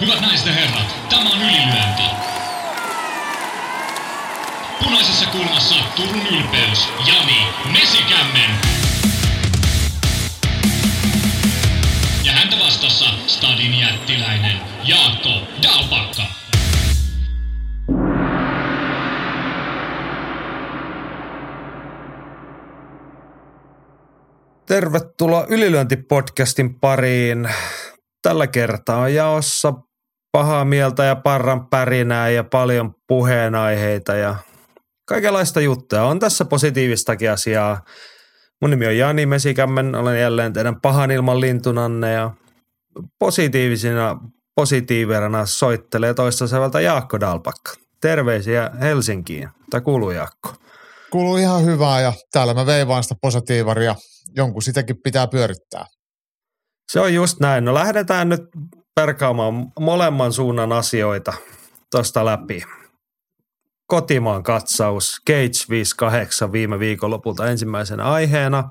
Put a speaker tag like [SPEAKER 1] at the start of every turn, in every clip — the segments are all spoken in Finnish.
[SPEAKER 1] Hyvät naiset ja herrat, tämä on ylilyönti. Punaisessa kulmassa Turun ylpeys, Jani Mesikämmen. Ja häntä vastassa Stadin jättiläinen Jaakko Dalpakka.
[SPEAKER 2] Tervetuloa Ylilyöntipodcastin pariin. Tällä kertaa jaossa pahaa mieltä ja parran pärinää ja paljon puheenaiheita ja kaikenlaista juttuja. On tässä positiivistakin asiaa. Mun nimi on Jani Mesikämmen, olen jälleen teidän pahan ilman lintunanne ja positiivisina positiiverana soittelee toista säveltä Jaakko Dalpakka. Terveisiä Helsinkiin. Tämä kuuluu Jaakko.
[SPEAKER 3] Kuuluu ihan hyvää ja täällä mä veivaan sitä positiivaria. Jonkun sitäkin pitää pyörittää.
[SPEAKER 2] Se on just näin. No lähdetään nyt perkaamaan molemman suunnan asioita tuosta läpi. Kotimaan katsaus, Cage 58 viime viikonlopulta ensimmäisenä aiheena.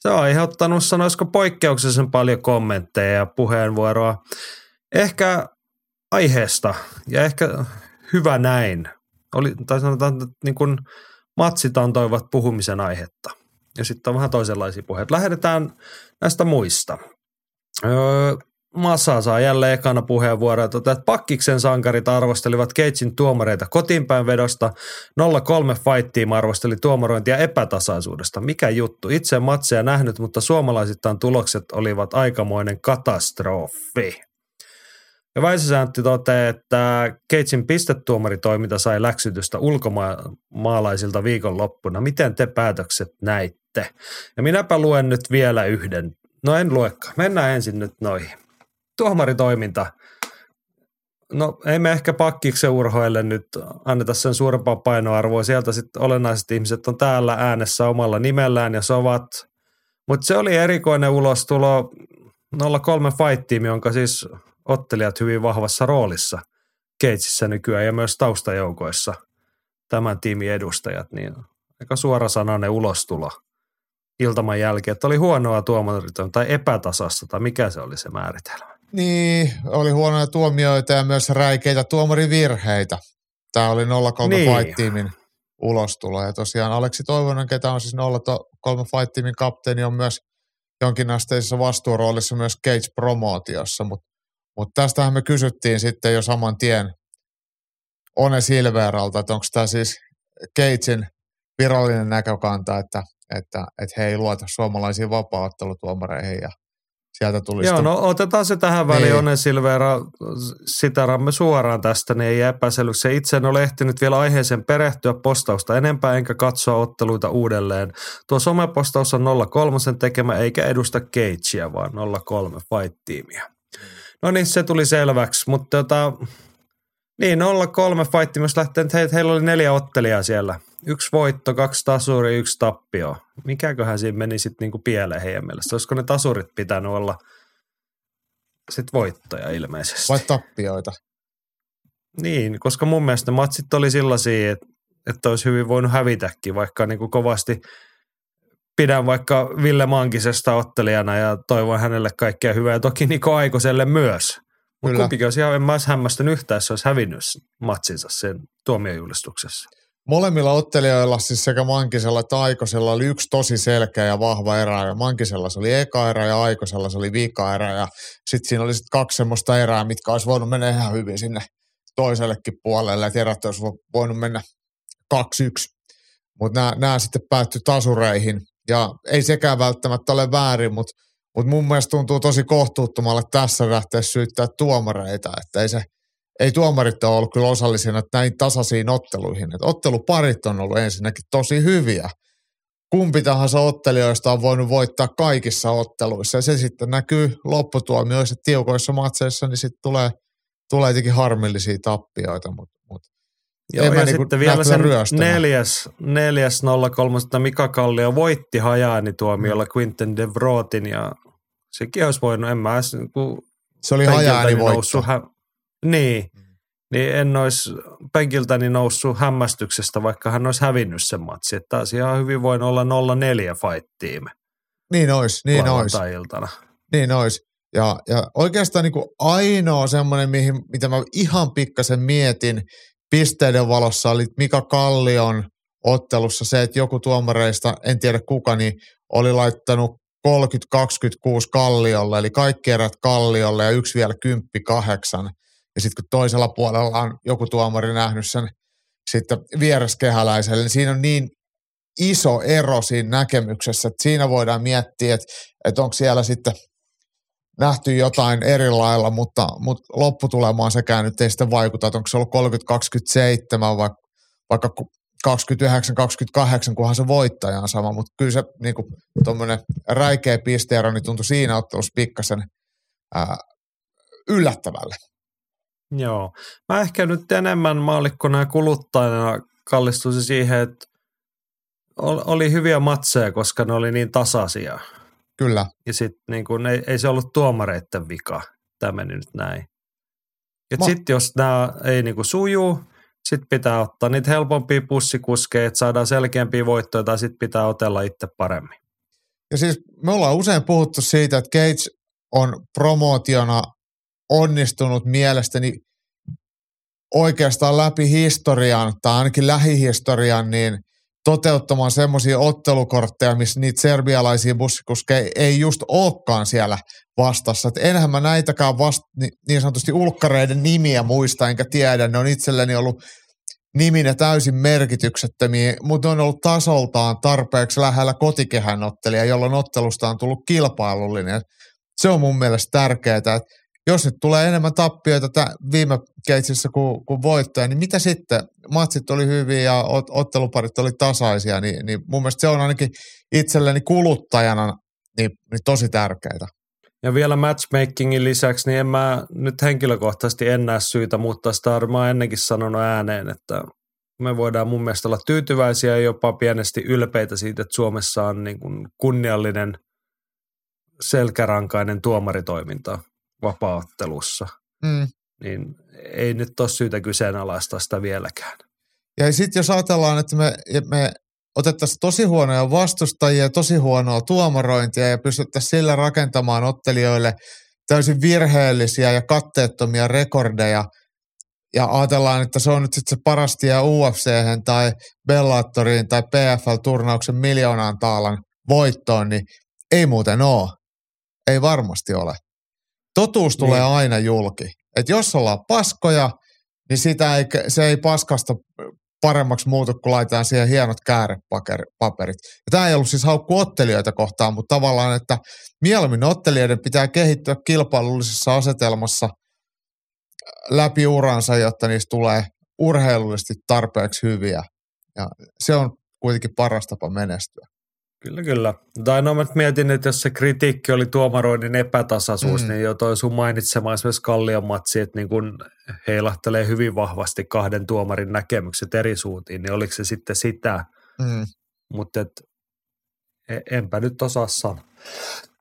[SPEAKER 2] Se on aiheuttanut, sanoisiko poikkeuksellisen paljon kommentteja ja puheenvuoroa. Ehkä aiheesta ja ehkä hyvä näin. Oli, tai sanotaan, että niin kuin matsit antoivat puhumisen aihetta. Ja sitten on vähän toisenlaisia puheita. Lähdetään näistä muista. Öö, Massa saa jälleen ekana puheenvuoroa, että pakkiksen sankarit arvostelivat Keitsin tuomareita kotiinpäin vedosta, 0-3 fight arvosteli tuomarointia epätasaisuudesta. Mikä juttu? Itse matseja nähnyt, mutta suomalaisittain tulokset olivat aikamoinen katastrofi. Ja Väisäsä Antti toteaa, että Keitsin pistetuomaritoiminta sai läksytystä ulkomaalaisilta viikonloppuna. Miten te päätökset näitte? Ja minäpä luen nyt vielä yhden. No en luekaan. Mennään ensin nyt noihin tuomaritoiminta. No ei me ehkä pakkiksen urhoille nyt anneta sen suurempaa painoarvoa. Sieltä sitten olennaiset ihmiset on täällä äänessä omalla nimellään ja sovat. Mutta se oli erikoinen ulostulo 03 fight jonka siis ottelijat hyvin vahvassa roolissa Keitsissä nykyään ja myös taustajoukoissa tämän tiimin edustajat, niin aika suorasanainen ulostulo iltaman jälkeen, että oli huonoa tuomaritonta tai epätasasta tai mikä se oli se määritelmä.
[SPEAKER 3] Niin, oli huonoja tuomioita ja myös räikeitä tuomarivirheitä. Tämä oli 03 niin. Fight Teamin ulostulo. Ja tosiaan Aleksi Toivonen, ketä on siis 03 Fight Teamin kapteeni, on myös jonkinasteisessa vastuuroolissa myös Cage-promootiossa. Mutta mut tästähän me kysyttiin sitten jo saman tien One Silveralta, että onko tämä siis Cagein virallinen näkökanta, että, että, että he ei luota suomalaisiin vapaaottelutuomareihin ja – sieltä tuli
[SPEAKER 2] Joo, no otetaan se tähän väliin, niin. Onne Silvera, sitaramme suoraan tästä, niin ei epäselvyksi. Itse en ole ehtinyt vielä aiheeseen perehtyä postausta enempää, enkä katsoa otteluita uudelleen. Tuo somepostaus on 03 tekemä, eikä edusta Cagea, vaan 03 Fight-tiimiä. No niin, se tuli selväksi, mutta tota, niin 03 Fight myös lähtee, että heillä oli neljä ottelijaa siellä – yksi voitto, kaksi tasuri, yksi tappio. Mikäköhän siinä meni sitten niinku pieleen heidän mielestä? Olisiko ne tasurit pitänyt olla sitten voittoja ilmeisesti?
[SPEAKER 3] Vai tappioita?
[SPEAKER 2] Niin, koska mun mielestä ne matsit oli sellaisia, että, että olisi hyvin voinut hävitäkin, vaikka niin kuin kovasti pidän vaikka Ville Mankisesta ottelijana ja toivon hänelle kaikkea hyvää. Ja toki Niko Aikoselle myös. Mutta kumpikin olisi ihan, en mä hämmästynyt yhtään, jos olisi hävinnyt matsinsa sen tuomiojulistuksessa.
[SPEAKER 3] Molemmilla ottelijoilla, siis sekä Mankisella että Aikosella, oli yksi tosi selkeä ja vahva erä. Ja Mankisella se oli eka erä ja Aikosella se oli vika erä. Ja sitten siinä oli sit kaksi semmoista erää, mitkä olisi voinut mennä ihan hyvin sinne toisellekin puolelle. Että erät olisi voinut mennä 2-1. Mutta nämä sitten päättyi tasureihin. Ja ei sekään välttämättä ole väärin, mutta mut mun mielestä tuntuu tosi kohtuuttomalle tässä lähteä syyttää tuomareita. Että ei se – ei tuomarit ole ollut kyllä osallisena näin tasaisiin otteluihin. Että otteluparit on ollut ensinnäkin tosi hyviä. Kumpi tahansa ottelijoista on voinut voittaa kaikissa otteluissa. Ja se sitten näkyy lopputuomioissa tiukoissa matseissa, niin sitten tulee, tulee jotenkin harmillisia tappioita. Mutta mut.
[SPEAKER 2] Joo, ja niinku sitten vielä sen neljäs, neljäs 03, Mika Kallio voitti hajaani tuomiolla mm. Quinten de Vrotin ja sekin olisi voinut, en mä edes, niin
[SPEAKER 3] se oli hajaani voitto. Hä,
[SPEAKER 2] niin, mm. niin en olisi penkiltäni noussut hämmästyksestä, vaikka hän olisi hävinnyt sen matsi. Että taas ihan hyvin voin olla 0-4 fight-tiime.
[SPEAKER 3] Niin olisi, niin olisi.
[SPEAKER 2] Iltana.
[SPEAKER 3] Niin olisi. Ja, ja oikeastaan niin kuin ainoa semmoinen, mihin, mitä mä ihan pikkasen mietin pisteiden valossa, oli Mika Kallion ottelussa se, että joku tuomareista, en tiedä kuka, niin oli laittanut 30-26 Kalliolle, eli kaikki erät Kalliolle ja yksi vielä kymppi kahdeksan. Ja sitten kun toisella puolella on joku tuomari nähnyt sen sitten viereskehäläiselle, niin siinä on niin iso ero siinä näkemyksessä, että siinä voidaan miettiä, että, että onko siellä sitten nähty jotain eri lailla, mutta, mutta lopputulemaan sekään nyt ei sitten vaikuta, että onko se ollut 30-27 vai vaikka 29-28, kunhan se voittaja on sama, mutta kyllä se niin tuommoinen räikeä pisteero niin tuntui siinä ottelussa pikkasen ää, yllättävälle.
[SPEAKER 2] Joo. Mä ehkä nyt enemmän maalikkona ja kuluttajana kallistuisin siihen, että oli hyviä matseja, koska ne oli niin tasaisia.
[SPEAKER 3] Kyllä.
[SPEAKER 2] Ja sitten niin kun, ei, ei se ollut tuomareiden vika. Tämä meni nyt näin. Ma- sitten jos nämä ei niin kuin sujuu, sitten pitää ottaa niitä helpompia pussikuskeja, että saadaan selkeämpiä voittoja tai sitten pitää otella itse paremmin.
[SPEAKER 3] Ja siis me ollaan usein puhuttu siitä, että Gates on promootiona onnistunut mielestäni oikeastaan läpi historian tai ainakin lähihistorian niin toteuttamaan semmoisia ottelukortteja, missä niitä serbialaisia bussikuskeja ei just olekaan siellä vastassa. Et enhän mä näitäkään vast, niin sanotusti ulkkareiden nimiä muista enkä tiedä. Ne on itselleni ollut niminä täysin merkityksettömiä, mutta on ollut tasoltaan tarpeeksi lähellä kotikehän ottelija, jolloin ottelusta on tullut kilpailullinen. Se on mun mielestä tärkeää, että jos nyt tulee enemmän tappioita tämän viime keitsissä kuin, kuin voittoja, niin mitä sitten? Matsit oli hyviä ja ot, otteluparit oli tasaisia, niin, niin mun mielestä se on ainakin itselleni kuluttajana niin, niin tosi tärkeää.
[SPEAKER 2] Ja vielä matchmakingin lisäksi, niin en mä nyt henkilökohtaisesti en näe syytä muuttaa sitä. Oon ennenkin sanonut ääneen, että me voidaan mun mielestä olla tyytyväisiä ja jopa pienesti ylpeitä siitä, että Suomessa on niin kuin kunniallinen selkärankainen tuomaritoiminta vapaattelussa. Mm. Niin ei nyt ole syytä kyseenalaistaa sitä vieläkään.
[SPEAKER 3] Ja sitten jos ajatellaan, että me, me otettaisiin tosi huonoja vastustajia, tosi huonoa tuomarointia ja pystyttäisiin sillä rakentamaan ottelijoille täysin virheellisiä ja katteettomia rekordeja. Ja ajatellaan, että se on nyt sitten se parasti ja UFC tai Bellatoriin tai PFL-turnauksen miljoonaan taalan voittoon, niin ei muuten ole. Ei varmasti ole. Totuus tulee niin. aina julki. Että jos ollaan paskoja, niin sitä ei, se ei paskasta paremmaksi muutu, kun laitetaan siihen hienot käärepaperit. Ja tämä ei ollut siis haukku ottelijoita kohtaan, mutta tavallaan, että mieluummin ottelijoiden pitää kehittyä kilpailullisessa asetelmassa läpi uransa, jotta niistä tulee urheilullisesti tarpeeksi hyviä. Ja se on kuitenkin paras tapa menestyä.
[SPEAKER 2] Kyllä, kyllä. Tai no mietin, että jos se kritiikki oli tuomaroinnin epätasaisuus, mm. niin jo toi sun mainitsema esimerkiksi Kallion matsi, että niin kun heilahtelee hyvin vahvasti kahden tuomarin näkemykset eri suuntiin, niin oliko se sitten sitä? Mm. Mutta e, enpä nyt osaa sanoa.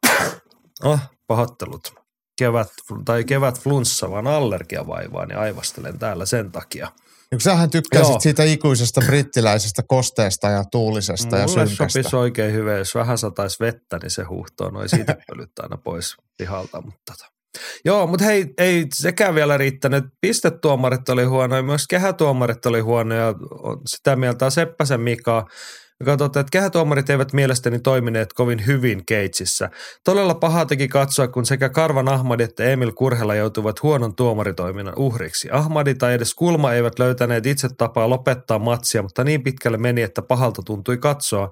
[SPEAKER 2] Oh, pahoittelut. Kevät, tai kevät flunssa, vaan allergiavaivaa, niin aivastelen täällä sen takia –
[SPEAKER 3] sähän tykkäsit Joo. siitä ikuisesta brittiläisestä kosteesta ja tuulisesta Mulle ja synkästä.
[SPEAKER 2] sopisi oikein hyvin, jos vähän sataisi vettä, niin se huhtoo noin siitä pölyt aina pois pihalta. Mutta tota. Joo, mutta hei, ei sekään vielä riittänyt. Pistetuomarit oli huonoja, myös kehätuomarit oli huonoja. Sitä mieltä Seppäsen Mika Katsotaan, että kehätuomarit eivät mielestäni toimineet kovin hyvin Keitsissä. Todella paha teki katsoa, kun sekä Karvan Ahmad että Emil Kurhela joutuivat huonon tuomaritoiminnan uhriksi. Ahmadi tai edes Kulma eivät löytäneet itse tapaa lopettaa matsia, mutta niin pitkälle meni, että pahalta tuntui katsoa.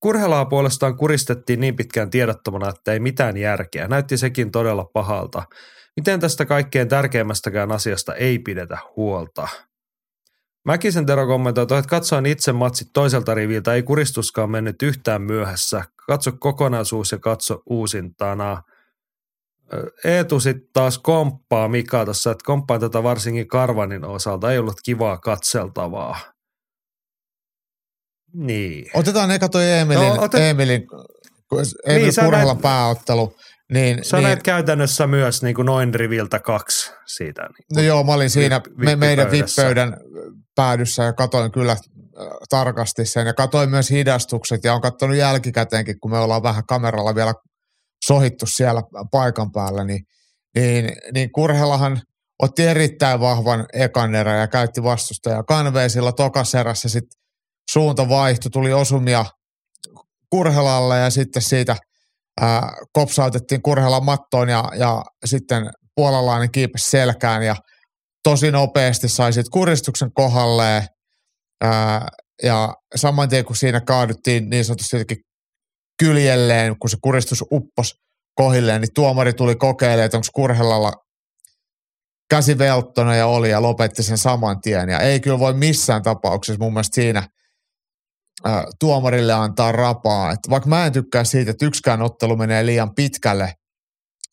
[SPEAKER 2] Kurhelaa puolestaan kuristettiin niin pitkään tiedottomana, että ei mitään järkeä. Näytti sekin todella pahalta. Miten tästä kaikkein tärkeimmästäkään asiasta ei pidetä huolta? Mäkisen Tero kommentoi, että katsoin itse matsit toiselta riviltä, ei kuristuskaan mennyt yhtään myöhässä. Katso kokonaisuus ja katso uusintana. Eetu sitten taas komppaa Mika tuossa, että komppaa tätä varsinkin Karvanin osalta, ei ollut kivaa katseltavaa. Niin.
[SPEAKER 3] Otetaan eka toi Emilin, no, otet... Emilin, Emilin niin, Kurhalla näet... pääottelu. Niin,
[SPEAKER 2] Sä niin, näet käytännössä myös niin kuin noin riviltä kaksi siitä. Niin
[SPEAKER 3] no joo, mä olin siinä vi- meidän vippöydän päädyssä ja katoin kyllä äh, tarkasti sen. Ja katoin myös hidastukset ja on katsonut jälkikäteenkin, kun me ollaan vähän kameralla vielä sohittu siellä paikan päällä, niin, niin, niin Kurhelahan otti erittäin vahvan ekan erän ja käytti vastustaja kanveen sillä tokas erässä sitten suunta vaihtui, tuli osumia Kurhelalle ja sitten siitä ää, kopsautettiin Kurhelan mattoon ja, ja sitten puolalainen kiipesi selkään ja tosi nopeasti sai sitten kuristuksen kohdalleen ää, ja saman tien kun siinä kaaduttiin niin sanotusti jotenkin kyljelleen, kun se kuristus uppos kohilleen, niin tuomari tuli kokeilemaan, että onko Kurhelalla käsi ja oli ja lopetti sen saman tien. Ja ei kyllä voi missään tapauksessa mun mielestä siinä ä, tuomarille antaa rapaa. Et vaikka mä en tykkää siitä, että yksikään ottelu menee liian pitkälle,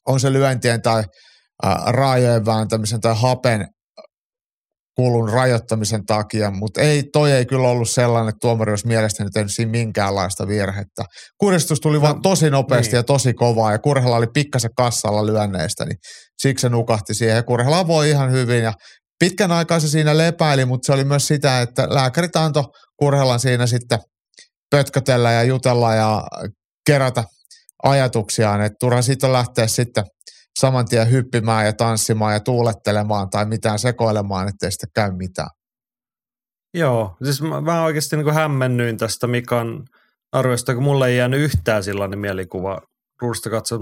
[SPEAKER 3] on se lyöntien tai ä, raajojen vääntämisen tai hapen kulun rajoittamisen takia, mutta ei, toi ei kyllä ollut sellainen, että tuomari olisi mielestäni tehnyt siinä minkäänlaista virhettä. Kuristus tuli no, vaan tosi nopeasti niin. ja tosi kovaa ja Kurhela oli pikkasen kassalla lyönneistä, niin siksi se nukahti siihen. Ja Kurhela voi ihan hyvin ja pitkän aikaa se siinä lepäili, mutta se oli myös sitä, että lääkärit antoi Kurhelan siinä sitten pötkötellä ja jutella ja kerätä ajatuksiaan, että turha siitä lähteä sitten – saman tien hyppimään ja tanssimaan ja tuulettelemaan tai mitään sekoilemaan, ettei sitten käy mitään.
[SPEAKER 2] Joo, siis mä, mä oikeasti niin hämmennyin tästä Mikan arvoista, kun mulle ei jäänyt yhtään sellainen mielikuva ruudusta katsoa.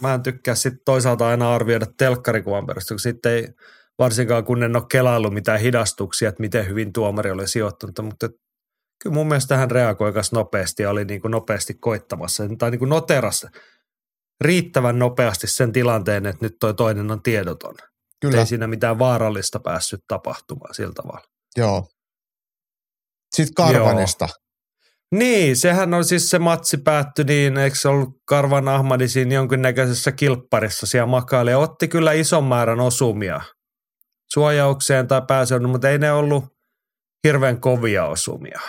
[SPEAKER 2] Mä en tykkää sitten toisaalta aina arvioida telkkarikuvan perusteella, kun sitten ei varsinkaan kun en ole kelaillut mitään hidastuksia, että miten hyvin tuomari oli sijoittunut, mutta kyllä mun mielestä hän reagoi nopeasti ja oli niin kuin nopeasti koittamassa tai niin kuin noterassa riittävän nopeasti sen tilanteen, että nyt toi toinen on tiedoton. Kyllä. Ei siinä mitään vaarallista päässyt tapahtumaan sillä tavalla.
[SPEAKER 3] Joo. Sitten Karvanesta. Joo.
[SPEAKER 2] Niin, sehän on siis se matsi päättyi niin, eikö se ollut Karvan Ahmadi siinä jonkinnäköisessä kilpparissa siellä makaili ja otti kyllä ison määrän osumia suojaukseen tai pääsyn, mutta ei ne ollut hirveän kovia osumia.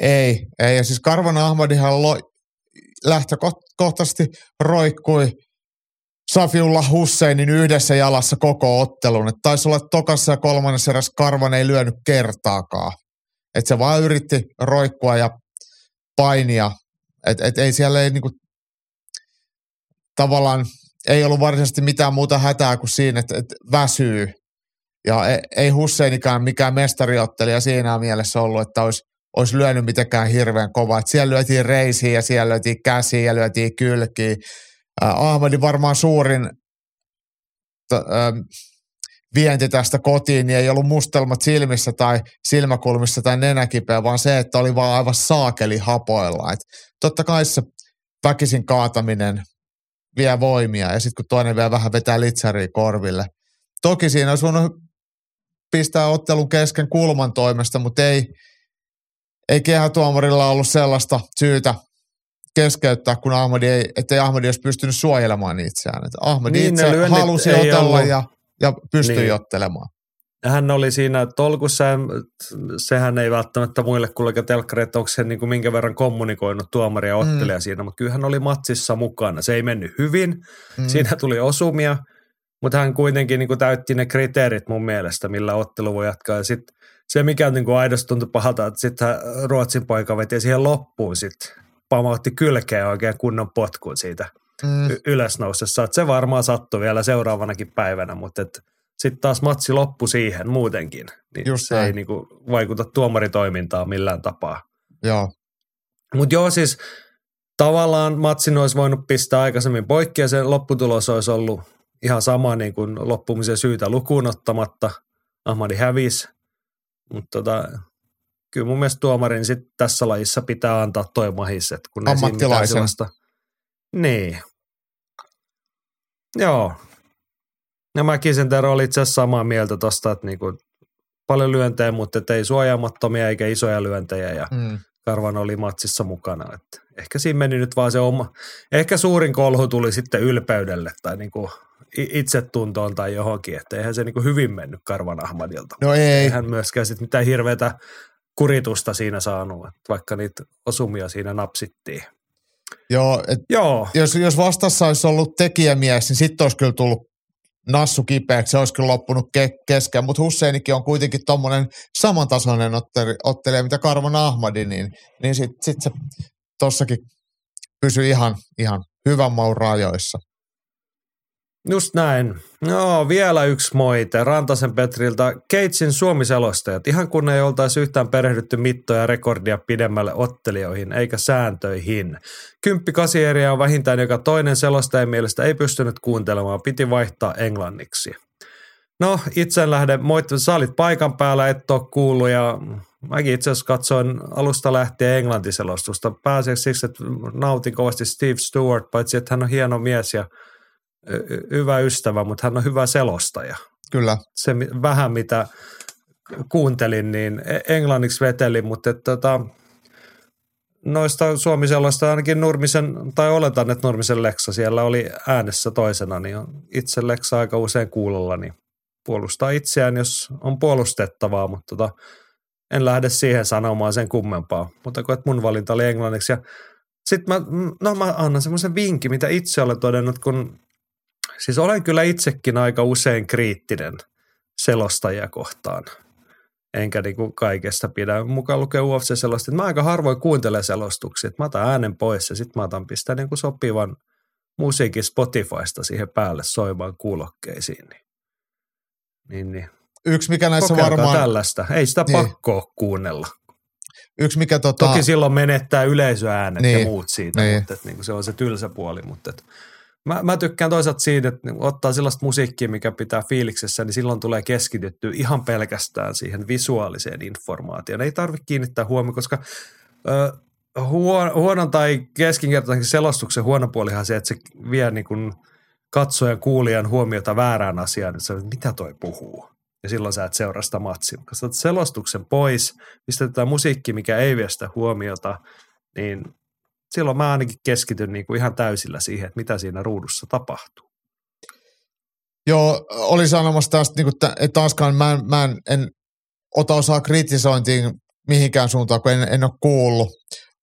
[SPEAKER 3] Ei, ei. Ja siis Karvan Ahmadihan lähtökohtaisesti roikkui Safiulla Husseinin yhdessä jalassa koko ottelun. Et taisi olla, tokassa ja kolmannessa erässä Karvan ei lyönyt kertaakaan. Et se vaan yritti roikkua ja painia. Et, et ei siellä ei niinku, tavallaan ei ollut varsinaisesti mitään muuta hätää kuin siinä, että, että väsyy. Ja ei, ei Husseinikään mikään mestariottelija siinä mielessä ollut, että olisi olisi lyönyt mitenkään hirveän kovaa. Et siellä lyötiin reisiä ja siellä lyötiin käsiä ja lyötiin kylkiä. Ahmadin varmaan suurin t- ähm, vienti tästä kotiin, niin ei ollut mustelmat silmissä tai silmäkulmissa tai nenäkipeä, vaan se, että oli vaan aivan saakeli hapoilla. Et totta kai se väkisin kaataminen vie voimia ja sitten kun toinen vielä vähän vetää litsaria korville. Toki siinä olisi voinut pistää ottelun kesken kulman toimesta, mutta ei, ei kehätuomarilla ollut sellaista syytä keskeyttää, kun Ahmadi ei, ettei Ahmadi olisi pystynyt suojelemaan itseään. Että Ahmadi niin, itse halusi otella ja, ja pystyi niin. ottelemaan.
[SPEAKER 2] Hän oli siinä tolkussa, sehän ei välttämättä muille kuulega telkkari, että onko se niin kuin minkä verran kommunikoinut tuomari ja ottelija mm. siinä, mutta kyllä hän oli matsissa mukana. Se ei mennyt hyvin, mm. siinä tuli osumia, mutta hän kuitenkin niin kuin täytti ne kriteerit mun mielestä, millä ottelu voi jatkaa. Ja sitten se, mikä niin kuin aidosti tuntui pahalta, että sitten Ruotsin poika veti siihen loppuun sitten pamautti kylkeä oikein kunnon potkuun siitä mm. y- ylösnousessa. Että se varmaan sattui vielä seuraavanakin päivänä, mutta sitten taas matsi loppu siihen muutenkin. Niin Just se näin. ei niin kuin vaikuta tuomaritoimintaan millään tapaa.
[SPEAKER 3] Joo.
[SPEAKER 2] Mutta joo siis tavallaan matsin olisi voinut pistää aikaisemmin poikki ja se lopputulos olisi ollut ihan sama niin kuin loppumisen syytä lukuun ottamatta. Ahmadi hävisi mutta tota, kyllä mun mielestä tuomarin sit tässä lajissa pitää antaa toi mahis, että kun
[SPEAKER 3] Ammattilaisen.
[SPEAKER 2] Niin. Joo. Ja mä Kisentero oli itse asiassa samaa mieltä tosta, että niinku paljon lyöntejä, mutta ei suojaamattomia eikä isoja lyöntejä ja mm. Karvan oli matsissa mukana. Että ehkä siinä meni nyt vaan se oma, ehkä suurin kolhu tuli sitten ylpeydelle tai niinku itsetuntoon tai johonkin, että eihän se niin kuin hyvin mennyt Karvan Ahmadilta.
[SPEAKER 3] No ei.
[SPEAKER 2] Eihän myöskään sit mitään hirveätä kuritusta siinä saanut, vaikka niitä osumia siinä napsittiin.
[SPEAKER 3] Joo, et Joo. Jos, jos vastassa olisi ollut tekijämies, niin sitten olisi kyllä tullut nassu kipeäksi, se olisi kyllä loppunut ke- kesken, mutta Husseinikin on kuitenkin tuommoinen samantasoinen ottelija, ottelija, mitä Karvan Ahmadi, niin, niin sitten sit se tossakin pysyi ihan, ihan hyvän maun rajoissa.
[SPEAKER 2] Just näin. No, vielä yksi moite Rantasen Petriltä. Keitsin Suomi-selostajat. Ihan kun ei oltaisi yhtään perehdytty mittoja ja rekordia pidemmälle ottelijoihin eikä sääntöihin. Kymppi kasi eriä on vähintään joka toinen selostajan mielestä ei pystynyt kuuntelemaan. Piti vaihtaa englanniksi. No, itse en lähde moittamaan. Sä olit paikan päällä, et ole kuullut ja mäkin itse asiassa katsoin alusta lähtien englantiselostusta. Pääseeksi siksi, että nautin kovasti Steve Stewart, paitsi että hän on hieno mies ja – hyvä ystävä, mutta hän on hyvä selostaja.
[SPEAKER 3] Kyllä.
[SPEAKER 2] Se vähän mitä kuuntelin, niin e-, englanniksi veteli, mutta että, tota, noista suomiselosta ainakin Nurmisen, tai oletan, että Nurmisen Leksa siellä oli äänessä toisena, niin itse Leksa aika usein kuulolla, niin puolustaa itseään, jos on puolustettavaa, mutta tota, en lähde siihen sanomaan sen kummempaa. Mutta kun mun valinta oli englanniksi ja sitten mä, no mä annan semmoisen vinkin, mitä itse olen todennut, kun Siis olen kyllä itsekin aika usein kriittinen selostajia kohtaan. Enkä niin kuin kaikesta pidä. Mukaan lukee UFC selosti, mä aika harvoin kuuntelen selostuksia. Mä otan äänen pois ja sitten mä otan pistää niin kuin sopivan musiikin Spotifysta siihen päälle soimaan kuulokkeisiin. Niin, niin, niin.
[SPEAKER 3] Yksi mikä näissä Kokeilkaa varmaan...
[SPEAKER 2] tällaista. Ei sitä niin. pakkoa kuunnella.
[SPEAKER 3] Yksi mikä tota...
[SPEAKER 2] Toki silloin menettää yleisöäänet niin. ja muut siitä, niin. mutta että, niin kuin se on se tylsä puoli. Mutta että, Mä, mä tykkään toisaalta siitä, että ottaa sellaista musiikkia, mikä pitää fiiliksessä, niin silloin tulee keskitytty ihan pelkästään siihen visuaaliseen informaatioon. Ei tarvitse kiinnittää huomioon, koska ö, huon, huonon tai keskinkertaisen selostuksen huono puolihan se, että se vie niin kuin katsojan kuulijan huomiota väärään asiaan, että se, mitä toi puhuu. Ja silloin sä et seuraa sitä matsia. Selostuksen pois, pistetään musiikki, mikä ei vie sitä huomiota, niin silloin mä ainakin keskityn niin kuin ihan täysillä siihen, että mitä siinä ruudussa tapahtuu.
[SPEAKER 3] Joo, oli sanomassa tästä, niin kuin, että taaskaan mä, en, mä en, en ota osaa kritisointiin mihinkään suuntaan, kun en, en ole kuullut.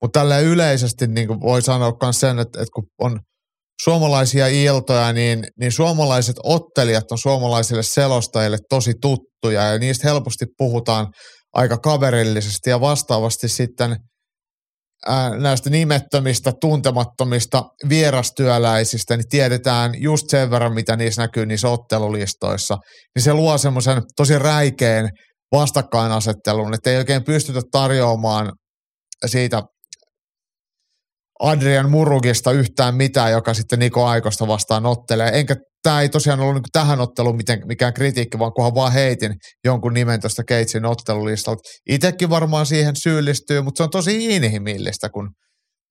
[SPEAKER 3] Mutta tällä yleisesti niin kuin voi sanoa myös sen, että, että kun on suomalaisia iltoja, niin, niin suomalaiset ottelijat on suomalaisille selostajille tosi tuttuja ja niistä helposti puhutaan aika kaverillisesti ja vastaavasti sitten – näistä nimettömistä, tuntemattomista vierastyöläisistä, niin tiedetään just sen verran, mitä niissä näkyy niissä ottelulistoissa. Niin se luo semmoisen tosi räikeen vastakkainasettelun, että ei oikein pystytä tarjoamaan siitä Adrian Murugista yhtään mitään, joka sitten Niko Aikosta vastaan ottelee. Enkä tämä ei tosiaan ollut niin tähän otteluun miten, mikään kritiikki, vaan kunhan vaan heitin jonkun nimen tuosta Keitsin ottelulistalta. Itsekin varmaan siihen syyllistyy, mutta se on tosi inhimillistä, kun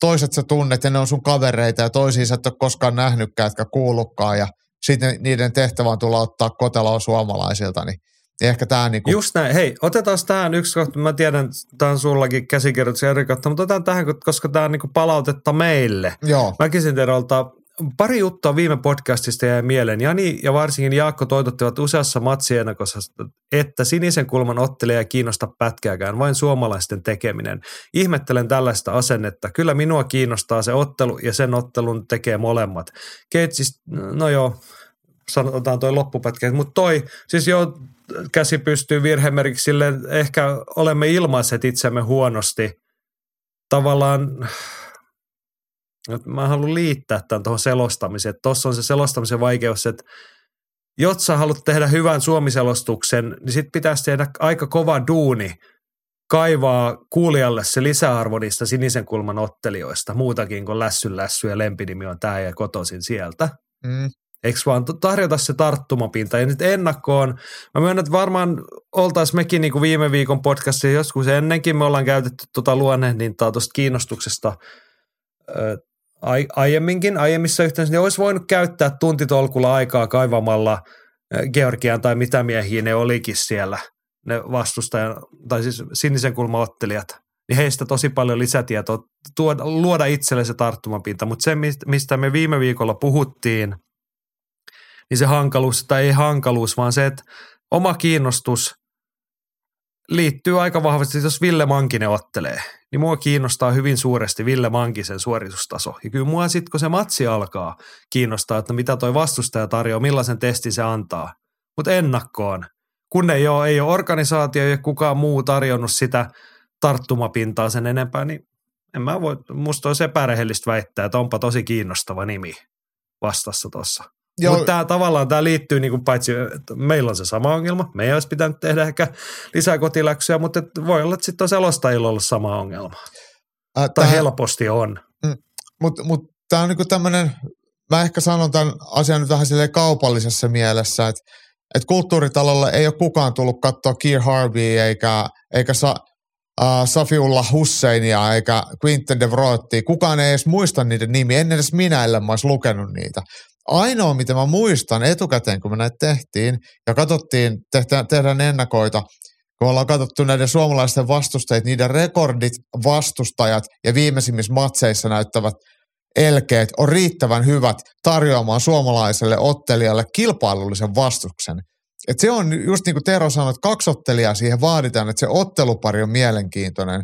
[SPEAKER 3] toiset sä tunnet ja ne on sun kavereita ja toisia sä et ole koskaan nähnytkään, etkä kuullutkaan ja sitten niiden tehtävä on tulla ottaa koteloa suomalaisilta, niin ehkä tämä niin kuin...
[SPEAKER 2] Just näin. Hei, otetaan tähän yksi kohta. Mä tiedän, tämä on sullakin käsikirjoitus eri kohta, mutta otetaan tähän, koska tämä on niin palautetta meille.
[SPEAKER 3] Joo.
[SPEAKER 2] Mäkisin Terolta pari juttua viime podcastista jäi mieleen. Jani ja varsinkin Jaakko toitottivat useassa matsiennakossa, että sinisen kulman ottelija ei kiinnosta pätkääkään, vain suomalaisten tekeminen. Ihmettelen tällaista asennetta. Kyllä minua kiinnostaa se ottelu ja sen ottelun tekee molemmat. Keitsis, no joo, sanotaan toi loppupätkä, mutta toi, siis joo, käsi pystyy virhemerkiksi sille, ehkä olemme ilmaiset itsemme huonosti. Tavallaan mä haluan liittää tämän tuohon selostamiseen. Tuossa on se selostamisen vaikeus, että jos sä haluat tehdä hyvän suomiselostuksen, niin sit pitäisi tehdä aika kova duuni kaivaa kuulijalle se lisäarvo niistä sinisen kulman ottelijoista, muutakin kuin lässyn lässy ja lempinimi on tämä ja kotoisin sieltä. Mm. Eikö vaan tarjota se tarttumapinta? Ja nyt ennakkoon, mä myönnän, että varmaan oltaisiin mekin niin kuin viime viikon podcastissa joskus ennenkin, me ollaan käytetty tuota luonnehdintaa tuosta kiinnostuksesta aiemminkin, aiemmissa yhteydessä, niin olisi voinut käyttää tuntitolkulla aikaa kaivamalla Georgian tai mitä miehiä ne olikin siellä, ne vastustajan, tai siis sinisen kulmaottelijat, niin heistä tosi paljon lisätietoa, tuoda, luoda itselle se tarttumapinta, mutta se, mistä me viime viikolla puhuttiin, niin se hankaluus, tai ei hankaluus, vaan se, että oma kiinnostus liittyy aika vahvasti, jos Ville Mankinen ottelee, niin mua kiinnostaa hyvin suuresti Ville Mankisen suoritustaso. Ja kyllä mua sitten, kun se matsi alkaa, kiinnostaa, että mitä toi vastustaja tarjoaa, millaisen testin se antaa. Mutta ennakkoon, kun ei ole, ei ole organisaatio ja kukaan muu tarjonnut sitä tarttumapintaa sen enempää, niin En mä voi, musta olisi epärehellistä väittää, että onpa tosi kiinnostava nimi vastassa tuossa. Mutta tämä tavallaan tämä liittyy niin kuin paitsi, että meillä on se sama ongelma, meidän olisi pitänyt tehdä ehkä lisää kotiläksyjä, mutta voi olla, että sitten on selostajilla ollut sama ongelma. Ää, tai tähän, helposti on.
[SPEAKER 3] Mm, mutta mut, tämä on niinku tämmöinen, mä ehkä sanon tämän asian nyt vähän kaupallisessa mielessä, että et kulttuuritalolla ei ole kukaan tullut katsoa Keir Harvey eikä, eikä sa, uh, Safiullah Husseinia eikä Quinten de Vrottia. Kukaan ei edes muista niiden nimiä, en edes minä, ellen mä lukenut niitä. Ainoa, mitä mä muistan etukäteen, kun me näitä tehtiin ja katsottiin, tehdään, tehdään ennakoita, kun me ollaan katsottu näiden suomalaisten vastustajat, niiden rekordit, vastustajat ja viimeisimmissä matseissa näyttävät elkeet on riittävän hyvät tarjoamaan suomalaiselle ottelijalle kilpailullisen vastuksen. Et se on just niin kuin Tero sanoi, että kaksi ottelijaa siihen vaaditaan, että se ottelupari on mielenkiintoinen.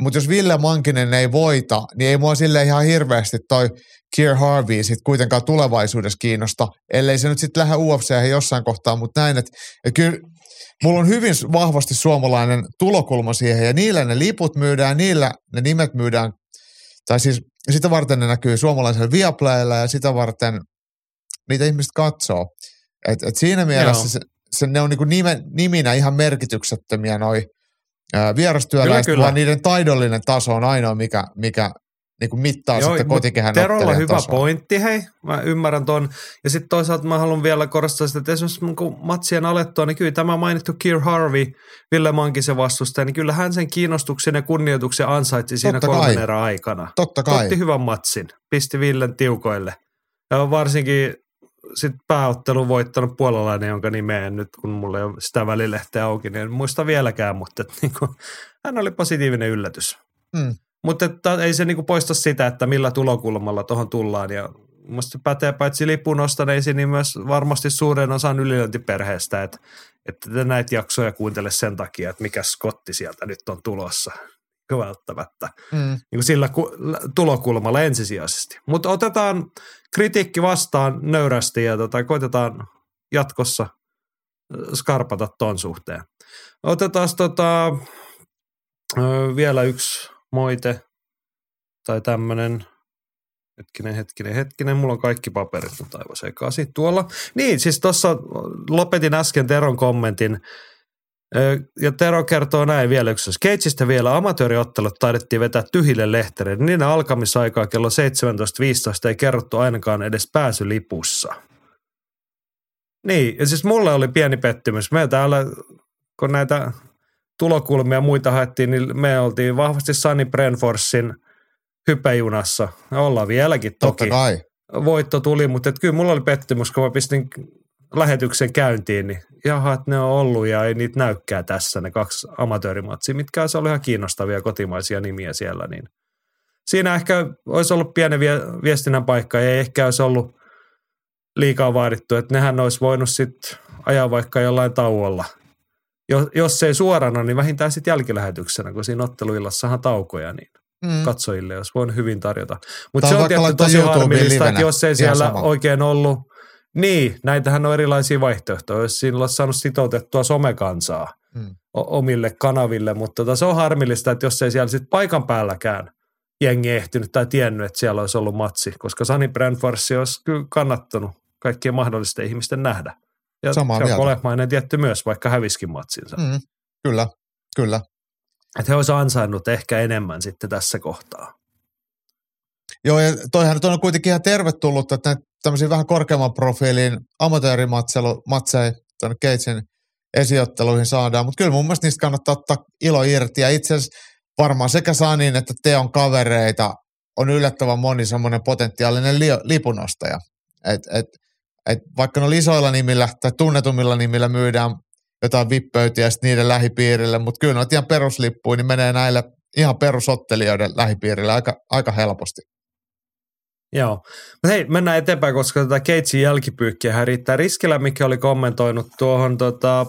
[SPEAKER 3] Mutta jos Ville Mankinen ei voita, niin ei mua sille ihan hirveästi toi Kier Harvey sit kuitenkaan tulevaisuudessa kiinnosta, ellei se nyt sitten lähde UFC jossain kohtaa, mutta näin, että et kyllä mulla on hyvin vahvasti suomalainen tulokulma siihen ja niillä ne liput myydään, niillä ne nimet myydään, tai siis sitä varten ne näkyy suomalaisella Viaplaylla ja sitä varten niitä ihmiset katsoo. Et, et siinä mielessä se, se, ne on niinku nime, niminä ihan merkityksettömiä noi vierastyöläiset, vaan niiden taidollinen taso on ainoa, mikä, mikä niin kuin mittaa Joo, sitten kotikehän
[SPEAKER 2] Terolla hyvä tasoa. pointti, hei. Mä ymmärrän ton. Ja sitten toisaalta mä haluan vielä korostaa sitä, että esimerkiksi kun matsien alettua, niin kyllä tämä mainittu Kier Harvey, Ville Mankisen vastustaja, niin kyllä hän sen kiinnostuksen ja kunnioituksen ansaitsi siinä kolmen erän aikana.
[SPEAKER 3] Totta kai.
[SPEAKER 2] Otti hyvän matsin, pisti Villen tiukoille. Ja varsinkin sit pääottelu voittanut puolalainen, jonka nimeä nyt, kun mulla ei ole sitä välilehteä auki, niin en muista vieläkään, mutta että, niin kuin, hän oli positiivinen yllätys. Hmm. Mutta että, ei se niin kuin poista sitä, että millä tulokulmalla tuohon tullaan. Ja musta pätee paitsi lipun ostaneisiin, niin myös varmasti suuren osan ylilöintiperheestä, että, että te näitä jaksoja kuuntele sen takia, että mikä skotti sieltä nyt on tulossa välttämättä. Mm. Niin kuin sillä ku, tulokulmalla ensisijaisesti. Mutta otetaan kritiikki vastaan nöyrästi ja tota, koitetaan jatkossa skarpata ton suhteen. Otetaan tota, vielä yksi moite tai tämmöinen, hetkinen, hetkinen, hetkinen, mulla on kaikki paperit nyt aivan sekaisin tuolla. Niin, siis tuossa lopetin äsken Teron kommentin, ja Tero kertoo näin vielä yksi. Keitsistä vielä amatööriottelut taidettiin vetää tyhjille lehtereille. Niiden alkamisaikaa kello 17.15 ei kerrottu ainakaan edes pääsylipussa. Niin, ja siis mulle oli pieni pettymys. Me täällä, kun näitä tulokulmia ja muita haettiin, niin me oltiin vahvasti Sunny Brenforsin hypejunassa. Ollaan vieläkin toki.
[SPEAKER 3] Totta kai.
[SPEAKER 2] Voitto tuli, mutta et kyllä mulla oli pettymys, kun mä pistin lähetyksen käyntiin, niin jaha, että ne on ollut ja ei niitä näykää tässä ne kaksi amatöörimatsia, mitkä olisi ollut ihan kiinnostavia kotimaisia nimiä siellä. Niin siinä ehkä olisi ollut pieni viestinnän paikka ja ei ehkä olisi ollut liikaa vaadittu, että nehän olisi voinut sitten ajaa vaikka jollain tauolla. Jos, jos ei suorana, niin vähintään sitten jälkilähetyksenä, kun siinä otteluillassahan taukoja, niin mm. katsojille olisi voinut hyvin tarjota. Mutta se on tietysti tosi harmillista, että jos ei siellä sama. oikein ollut – niin, näitähän on erilaisia vaihtoehtoja. Jos siinä olisi saanut sitoutettua somekansaa hmm. omille kanaville, mutta tota, se on harmillista, että jos ei siellä sitten paikan päälläkään jengi ehtinyt tai tiennyt, että siellä olisi ollut matsi, koska Sani Brandforsi olisi kyllä kannattanut kaikkien mahdollisten ihmisten nähdä. Ja Samaa se on kolehmainen tietty myös, vaikka häviskin matsinsa.
[SPEAKER 3] Hmm. Kyllä, kyllä.
[SPEAKER 2] Että he olisivat ansainnut ehkä enemmän sitten tässä kohtaa.
[SPEAKER 3] Joo, ja toihan nyt on kuitenkin ihan tervetullut, että tämmöisiä vähän korkeamman profiilin amatöörimatseja tuonne Keitsin esiotteluihin saadaan, mutta kyllä mun mielestä niistä kannattaa ottaa ilo irti, ja itse asiassa varmaan sekä Sanin että Teon kavereita on yllättävän moni semmoinen potentiaalinen li- lipunostaja. Et, et, et vaikka no isoilla nimillä tai tunnetumilla nimillä myydään jotain vippöytiä niiden lähipiirille, mutta kyllä noita ihan peruslippuja, niin menee näille ihan perusottelijoiden lähipiirille aika, aika helposti.
[SPEAKER 2] Joo. Mutta hei, mennään eteenpäin, koska tätä Keitsin jälkipyykkiä riittää. Riskilä, mikä oli kommentoinut tuohon, tota,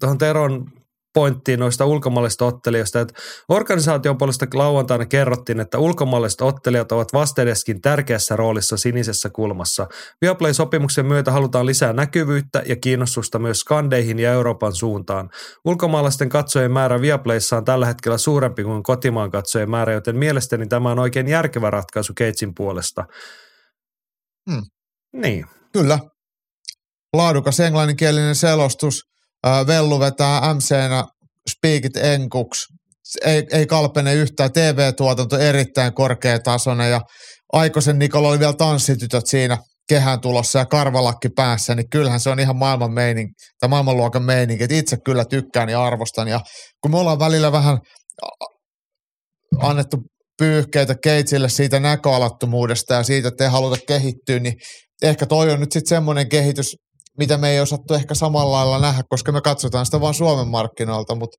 [SPEAKER 2] tuohon Teron pointtiin noista ulkomaalaisista ottelijoista, että organisaation puolesta lauantaina kerrottiin, että ulkomaalaiset ottelijat ovat vastedeskin tärkeässä roolissa sinisessä kulmassa. Viaplay-sopimuksen myötä halutaan lisää näkyvyyttä ja kiinnostusta myös skandeihin ja Euroopan suuntaan. Ulkomaalaisten katsojien määrä Viaplayssa on tällä hetkellä suurempi kuin kotimaan katsojien määrä, joten mielestäni tämä on oikein järkevä ratkaisu Keitsin puolesta.
[SPEAKER 3] Hmm.
[SPEAKER 2] Niin.
[SPEAKER 3] Kyllä. Laadukas englanninkielinen selostus. Vellu vetää MC-nä Speakit enkuks. Ei, ei kalpene yhtään. TV-tuotanto erittäin korkeatasoinen ja Aikosen Nikola oli vielä tanssitytöt siinä kehään tulossa ja karvalakki päässä, niin kyllähän se on ihan maailman meininki, tai maailmanluokan meininki, että itse kyllä tykkään ja arvostan. Ja kun me ollaan välillä vähän annettu pyyhkeitä Keitsille siitä näköalattomuudesta ja siitä, että ei haluta kehittyä, niin ehkä toi on nyt sitten semmoinen kehitys, mitä me ei osattu ehkä samalla lailla nähdä, koska me katsotaan sitä vain Suomen markkinoilta, mutta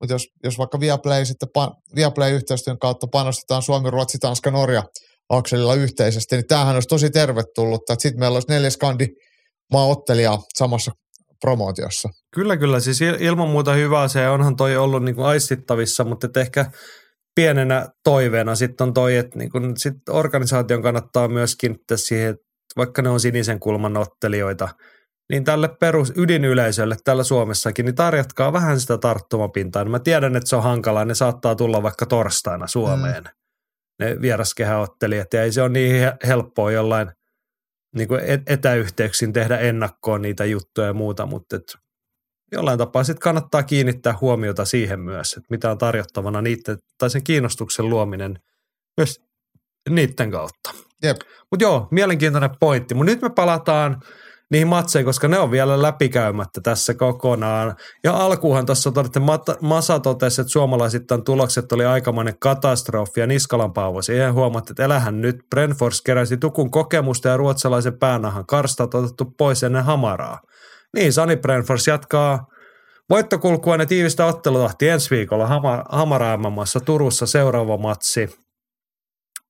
[SPEAKER 3] mutta jos, jos vaikka Viaplay, sitten Viaplay-yhteistyön kautta panostetaan Suomi, Ruotsi, Tanska, Norja akselilla yhteisesti, niin tämähän olisi tosi tervetullutta, että sitten meillä olisi neljä skandi maaottelijaa samassa promootiossa.
[SPEAKER 2] Kyllä, kyllä. Siis ilman muuta hyvää se onhan toi ollut niin kuin aistittavissa, mutta ehkä pienenä toiveena sitten on toi, että niin kuin sit organisaation kannattaa myös kiinnittää siihen, että vaikka ne on sinisen kulman ottelijoita, niin tälle perus ydinyleisölle täällä Suomessakin, niin tarjotkaa vähän sitä tarttumapintaa. Mä tiedän, että se on hankalaa, ne saattaa tulla vaikka torstaina Suomeen, mm. ne vieraskehäottelijat, ja ei se ole niin helppoa jollain niin kuin etäyhteyksin tehdä ennakkoon niitä juttuja ja muuta, mutta et jollain tapaa sitten kannattaa kiinnittää huomiota siihen myös, että mitä on tarjottavana niiden, tai sen kiinnostuksen luominen myös niiden kautta. Mutta joo, mielenkiintoinen pointti. Mutta nyt me palataan niihin matseihin, koska ne on vielä läpikäymättä tässä kokonaan. Ja alkuuhan tuossa todettiin, Masa totesi, että suomalaisittain tulokset oli aikamoinen katastrofi ja Niskalan Paavo siihen huomatti, että elähän nyt. Brentfors keräsi tukun kokemusta ja ruotsalaisen päänahan karstat otettu pois ennen hamaraa. Niin, Sani Brentfors jatkaa voittokulkua ja tiivistä ottelutahti ensi viikolla Hamara Turussa seuraava matsi.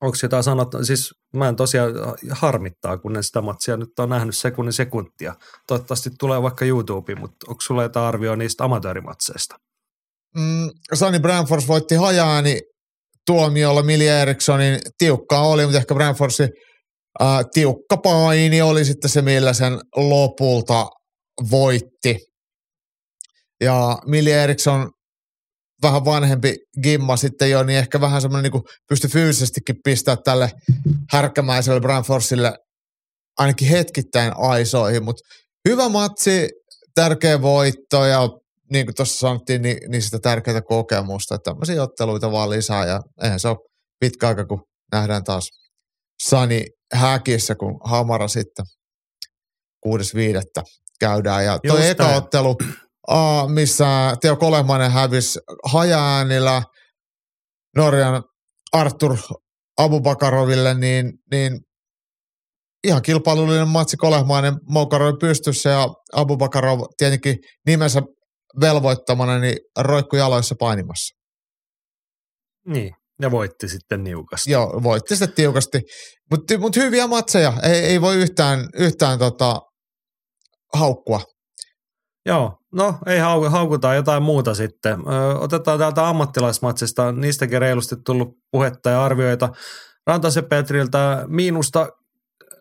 [SPEAKER 2] Onko jotain sanottu? Siis mä en tosiaan harmittaa, kun en sitä matsia nyt on nähnyt sekunnin sekuntia. Toivottavasti tulee vaikka YouTube, mutta onko sulla jotain arvioa niistä amatöörimatseista?
[SPEAKER 3] Mm, Sani Brandfors voitti hajaani tuomiolla Mili Erikssonin. Tiukkaa oli, mutta ehkä Brandforsin äh, tiukka paini oli sitten se, millä sen lopulta voitti. Ja Mili Eriksson vähän vanhempi gimma sitten jo, niin ehkä vähän semmoinen niin pysty fyysisestikin pistää tälle härkämäiselle Branforsille ainakin hetkittäin aisoihin, mutta hyvä matsi, tärkeä voitto ja niin kuin tuossa sanottiin, niin, niin sitä tärkeää kokemusta, että tämmöisiä otteluita vaan lisää ja eihän se ole pitkä aika, kun nähdään taas Sani häkissä, kun Hamara sitten 6.5. käydään. Ja tuo eka ottelu, missä Teo Kolemainen hävisi hajaäänillä Norjan Artur Abubakaroville, niin, niin ihan kilpailullinen matsi Kolehmainen Moukaroi pystyssä ja Abubakarov tietenkin nimensä velvoittamana niin roikku jaloissa painimassa.
[SPEAKER 2] Niin, ja voitti sitten niukasti.
[SPEAKER 3] Joo, voitti sitten tiukasti. Mutta mut hyviä matseja, ei, ei voi yhtään, yhtään tota, haukkua
[SPEAKER 2] Joo, no ei hau, haukuta jotain muuta sitten. Ö, otetaan täältä ammattilaismatsista, niistäkin reilusti tullut puhetta ja arvioita. Rantasen Petriltä miinusta,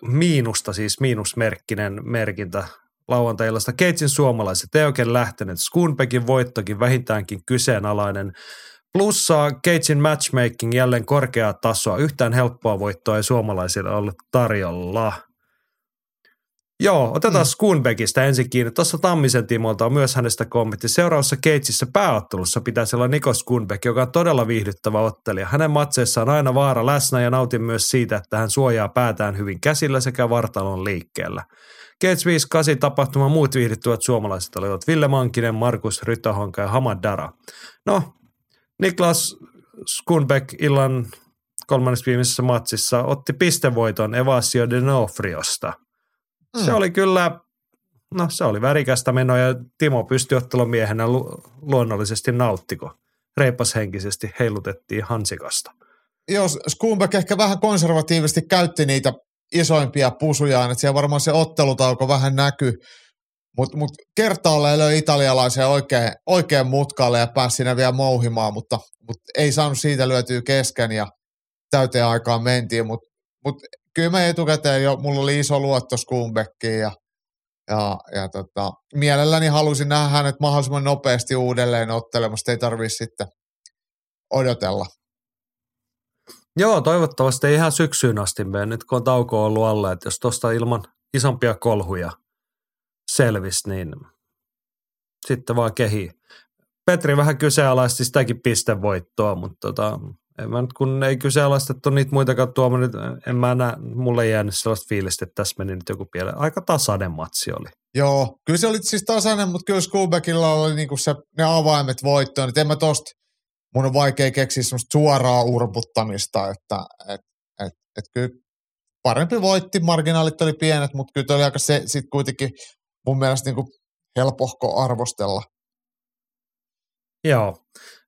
[SPEAKER 2] miinusta siis miinusmerkkinen merkintä lauantailasta. Keitsin suomalaiset ei oikein lähteneet. Skunbekin voittokin vähintäänkin kyseenalainen. Plussaa Keitsin matchmaking jälleen korkeaa tasoa. Yhtään helppoa voittoa ei suomalaisille ollut tarjolla. Joo, otetaan mm. Skunbeckista ensin kiinni. Tuossa Tammisen Timolta on myös hänestä kommentti. Seuraavassa Keitsissä pääottelussa pitäisi olla Niko Skunbeck, joka on todella viihdyttävä ottelija. Hänen matseissaan on aina vaara läsnä ja nautin myös siitä, että hän suojaa päätään hyvin käsillä sekä vartalon liikkeellä. Keits 58 tapahtuma muut viihdyttävät suomalaiset olivat Ville Mankinen, Markus Rytahonka ja Hamad Dara. No, Niklas Skunbeck illan kolmannes viimeisessä matsissa otti pistevoiton Evasio de Nofriosta – Mm. Se oli kyllä, no se oli värikästä menoa ja Timo pystyi ottelun miehenä lu- luonnollisesti nauttiko. Reipashenkisesti heilutettiin hansikasta.
[SPEAKER 3] Joo, Skumbeck ehkä vähän konservatiivisesti käytti niitä isoimpia pusujaan, että siellä varmaan se ottelutauko vähän näkyy. Mutta mut kertaalleen löi italialaisen oikein, oikein mutkalle ja pääsi siinä vielä mouhimaan, mutta, mutta ei saanut siitä lyötyä kesken ja täyteen aikaan mentiin, mutta mut kyllä mä etukäteen jo, mulla oli iso luotto Skumbeckiin ja, ja, ja tota, mielelläni halusin nähdä hänet mahdollisimman nopeasti uudelleen ottelemassa, ei tarvitse sitten odotella.
[SPEAKER 2] Joo, toivottavasti ei ihan syksyyn asti mene, nyt kun on tauko ollut alla, että jos tuosta ilman isompia kolhuja selvisi, niin sitten vaan kehi. Petri vähän kyseenalaisti sitäkin pistevoittoa, mutta tota, en mä nyt, kun ei kyseenalaistettu niitä muitakaan tuoma, nyt en mä näe, mulle ei jäänyt sellaista fiilistä, että tässä meni nyt joku pieleen. Aika tasainen matsi oli.
[SPEAKER 3] Joo, kyllä se oli siis tasainen, mutta kyllä Skubeckilla oli niinku se, ne avaimet voittoon. Että en mä tosta, mun on vaikea keksiä semmoista suoraa urputtamista, että et, et, et kyllä parempi voitti, marginaalit oli pienet, mutta kyllä oli aika se sit kuitenkin mun mielestä niinku helpohko arvostella.
[SPEAKER 2] Joo,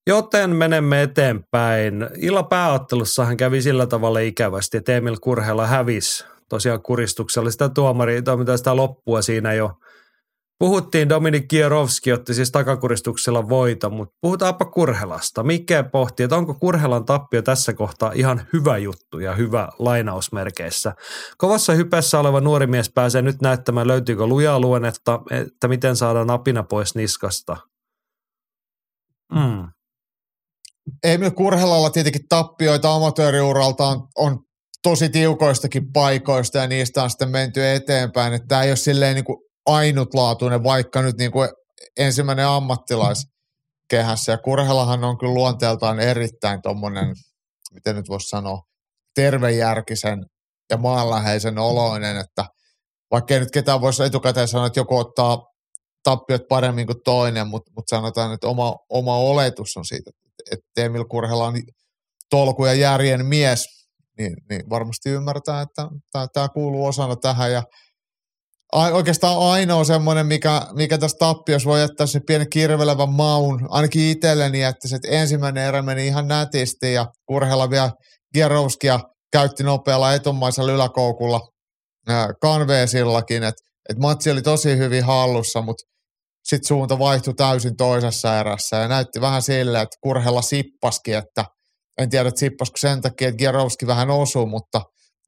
[SPEAKER 2] Joten menemme eteenpäin. Illa pääottelussahan kävi sillä tavalla ikävästi, että Emil Kurhela hävisi tosiaan kuristuksella sitä tuomari, mitä sitä loppua siinä jo Puhuttiin, Dominik Kierovski otti siis takakuristuksella voita, mutta puhutaanpa Kurhelasta. Mikke pohti, että onko Kurhelan tappio tässä kohtaa ihan hyvä juttu ja hyvä lainausmerkeissä. Kovassa hypessä oleva nuori mies pääsee nyt näyttämään, löytyykö lujaa luonnetta, että miten saadaan apina pois niskasta.
[SPEAKER 3] Mm. Emil Kurhelalla tietenkin tappioita amatööriuralta on, on tosi tiukoistakin paikoista ja niistä on sitten menty eteenpäin. Että tämä ei ole silleen niin kuin ainutlaatuinen, vaikka nyt niin kuin ensimmäinen ammattilaiskehässä. Ja Kurhelahan on kyllä luonteeltaan erittäin tuommoinen, miten nyt voisi sanoa, tervejärkisen ja maanläheisen oloinen, että vaikka nyt ketään voisi etukäteen sanoa, että joku ottaa tappiot paremmin kuin toinen, mutta, mutta sanotaan, että oma, oma oletus on siitä, että Emil Kurhela on tolku ja järjen mies, niin, niin varmasti ymmärtää, että tämä kuuluu osana tähän. Ja oikeastaan ainoa semmoinen, mikä, mikä tässä tappiossa voi jättää se pieni kirvelevä maun, ainakin itselleni, että se ensimmäinen erä meni ihan nätisti ja Kurhela vielä Gierovskia käytti nopealla etumaisella yläkoukulla kanveesillakin, että et matsi oli tosi hyvin hallussa, mutta sitten suunta vaihtui täysin toisessa erässä ja näytti vähän sille, että Kurhella sippaski, että en tiedä, että sippasko sen takia, että Gierovski vähän osui, mutta,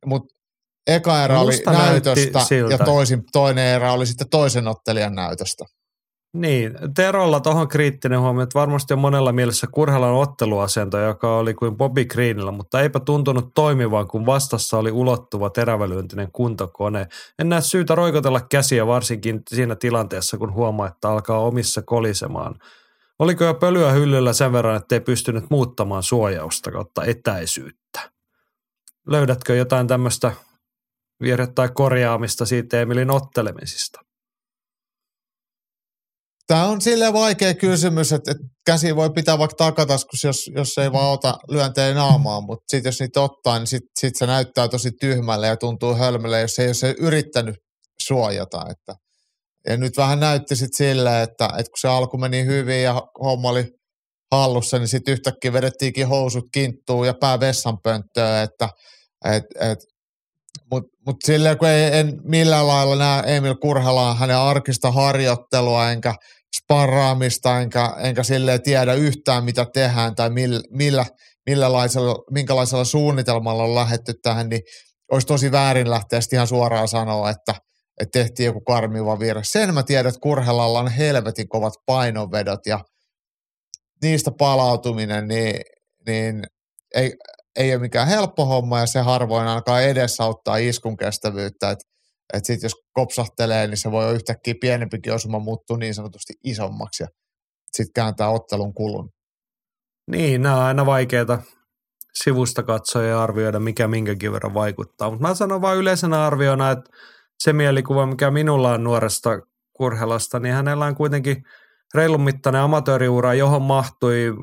[SPEAKER 3] mutta eka erä oli näytöstä siltä. ja toisin, toinen erä oli sitten toisen ottelijan näytöstä.
[SPEAKER 2] Niin, Terolla tuohon kriittinen huomio, että varmasti on monella mielessä Kurhelan otteluasento, joka oli kuin Bobby Greenillä, mutta eipä tuntunut toimivan, kun vastassa oli ulottuva terävälyöntinen kuntokone. En näe syytä roikotella käsiä varsinkin siinä tilanteessa, kun huomaa, että alkaa omissa kolisemaan. Oliko jo pölyä hyllyllä sen verran, että ei pystynyt muuttamaan suojausta kautta etäisyyttä? Löydätkö jotain tämmöistä virhe- tai korjaamista siitä Emilin ottelemisista?
[SPEAKER 3] Tämä on sille vaikea kysymys, että, että käsi voi pitää vaikka takataskus, jos, jos ei vaan ota lyönteen naamaan, mutta sitten jos niitä ottaa, niin sitten sit se näyttää tosi tyhmälle ja tuntuu hölmölle, jos ei ole yrittänyt suojata. Että. Ja nyt vähän näytti sitten silleen, että, että kun se alku meni hyvin ja homma oli hallussa, niin sitten yhtäkkiä vedettiinkin housut kinttuun ja pää vessanpönttöön, että et, et, mutta mut silleen, kun ei, en millään lailla näe Emil Kurhalaa hänen arkista harjoittelua, enkä sparraamista, enkä, enkä silleen tiedä yhtään, mitä tehdään tai millä, millä, millälaisella, minkälaisella suunnitelmalla on lähetty tähän, niin olisi tosi väärin lähteä ihan suoraan sanoa, että, että tehtiin joku karmiva virhe. Sen mä tiedän, että Kurhelalla on helvetin kovat painonvedot ja niistä palautuminen, niin, niin ei, ei ole mikään helppo homma ja se harvoin alkaa edesauttaa iskun kestävyyttä, että et sitten jos kopsahtelee, niin se voi yhtäkkiä pienempikin osuma muuttua niin sanotusti isommaksi ja sitten kääntää ottelun kulun.
[SPEAKER 2] Niin, nämä on aina vaikeita sivusta katsoa ja arvioida, mikä minkäkin verran vaikuttaa. Mutta mä sanon vain yleisenä arviona, että se mielikuva, mikä minulla on nuoresta Kurhelasta, niin hänellä on kuitenkin reilun mittainen amatööriura, johon mahtui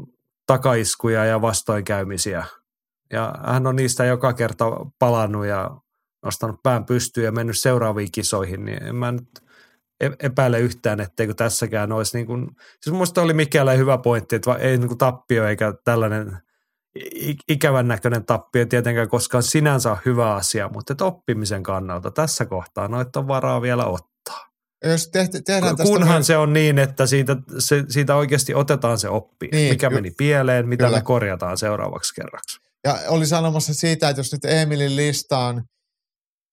[SPEAKER 2] takaiskuja ja vastoinkäymisiä – ja hän on niistä joka kerta palannut ja nostanut pään pystyyn ja mennyt seuraaviin kisoihin, niin en mä nyt e- epäile yhtään, etteikö tässäkään olisi niin kuin, siis minusta oli Mikkelä hyvä pointti, että ei niin kuin tappio eikä tällainen ikävän näköinen tappio tietenkään koskaan sinänsä hyvä asia, mutta että oppimisen kannalta tässä kohtaa noita on varaa vielä ottaa.
[SPEAKER 3] jos tehti, tehdään tästä...
[SPEAKER 2] Kunhan
[SPEAKER 3] noin-
[SPEAKER 2] se on niin, että siitä, se, siitä oikeasti otetaan se oppi.
[SPEAKER 3] Niin,
[SPEAKER 2] mikä meni pieleen, mitä
[SPEAKER 3] kyllä.
[SPEAKER 2] me korjataan seuraavaksi kerraksi.
[SPEAKER 3] Ja oli sanomassa siitä, että jos nyt Emilin lista on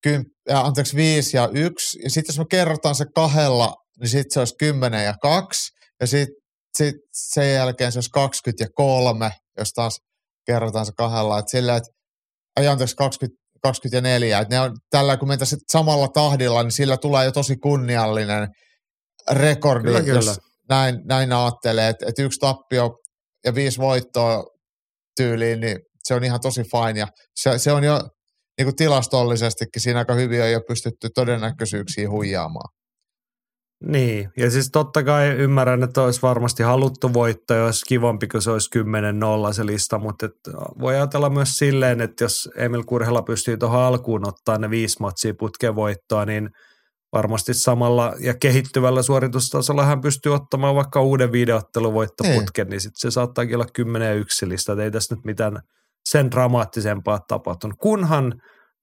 [SPEAKER 3] kym, äh, anteeksi, viisi ja yksi, ja sitten jos me kerrotaan se kahdella, niin sitten se olisi kymmenen ja kaksi, ja sitten sit sen jälkeen se olisi 20 ja kolme, jos taas kerrotaan se kahdella, että sillä, että ei anteeksi 20, 24, että ne on tällä, kun mentäisiin samalla tahdilla, niin sillä tulee jo tosi kunniallinen rekordi,
[SPEAKER 2] Kyllä, kyllä.
[SPEAKER 3] jos näin, näin ajattelee, että, että yksi tappio ja viisi voittoa tyyliin, niin se on ihan tosi fine. Ja se, se on jo niin kuin tilastollisestikin siinä aika hyvin on jo pystytty todennäköisyyksiä huijaamaan.
[SPEAKER 2] Niin, ja siis totta kai ymmärrän, että olisi varmasti haluttu voitto, olisi kivampi, kun se olisi 10-0 se lista, mutta et voi ajatella myös silleen, että jos Emil Kurhela pystyy tuohon alkuun ottaa ne viisi matsia putkeen voittoa, niin varmasti samalla ja kehittyvällä suoritustasolla hän pystyy ottamaan vaikka uuden videotteluvoittoputken, niin sitten se saattaakin olla 10 ja 1 lista, ei tässä nyt mitään sen dramaattisempaa tapahtunut, kunhan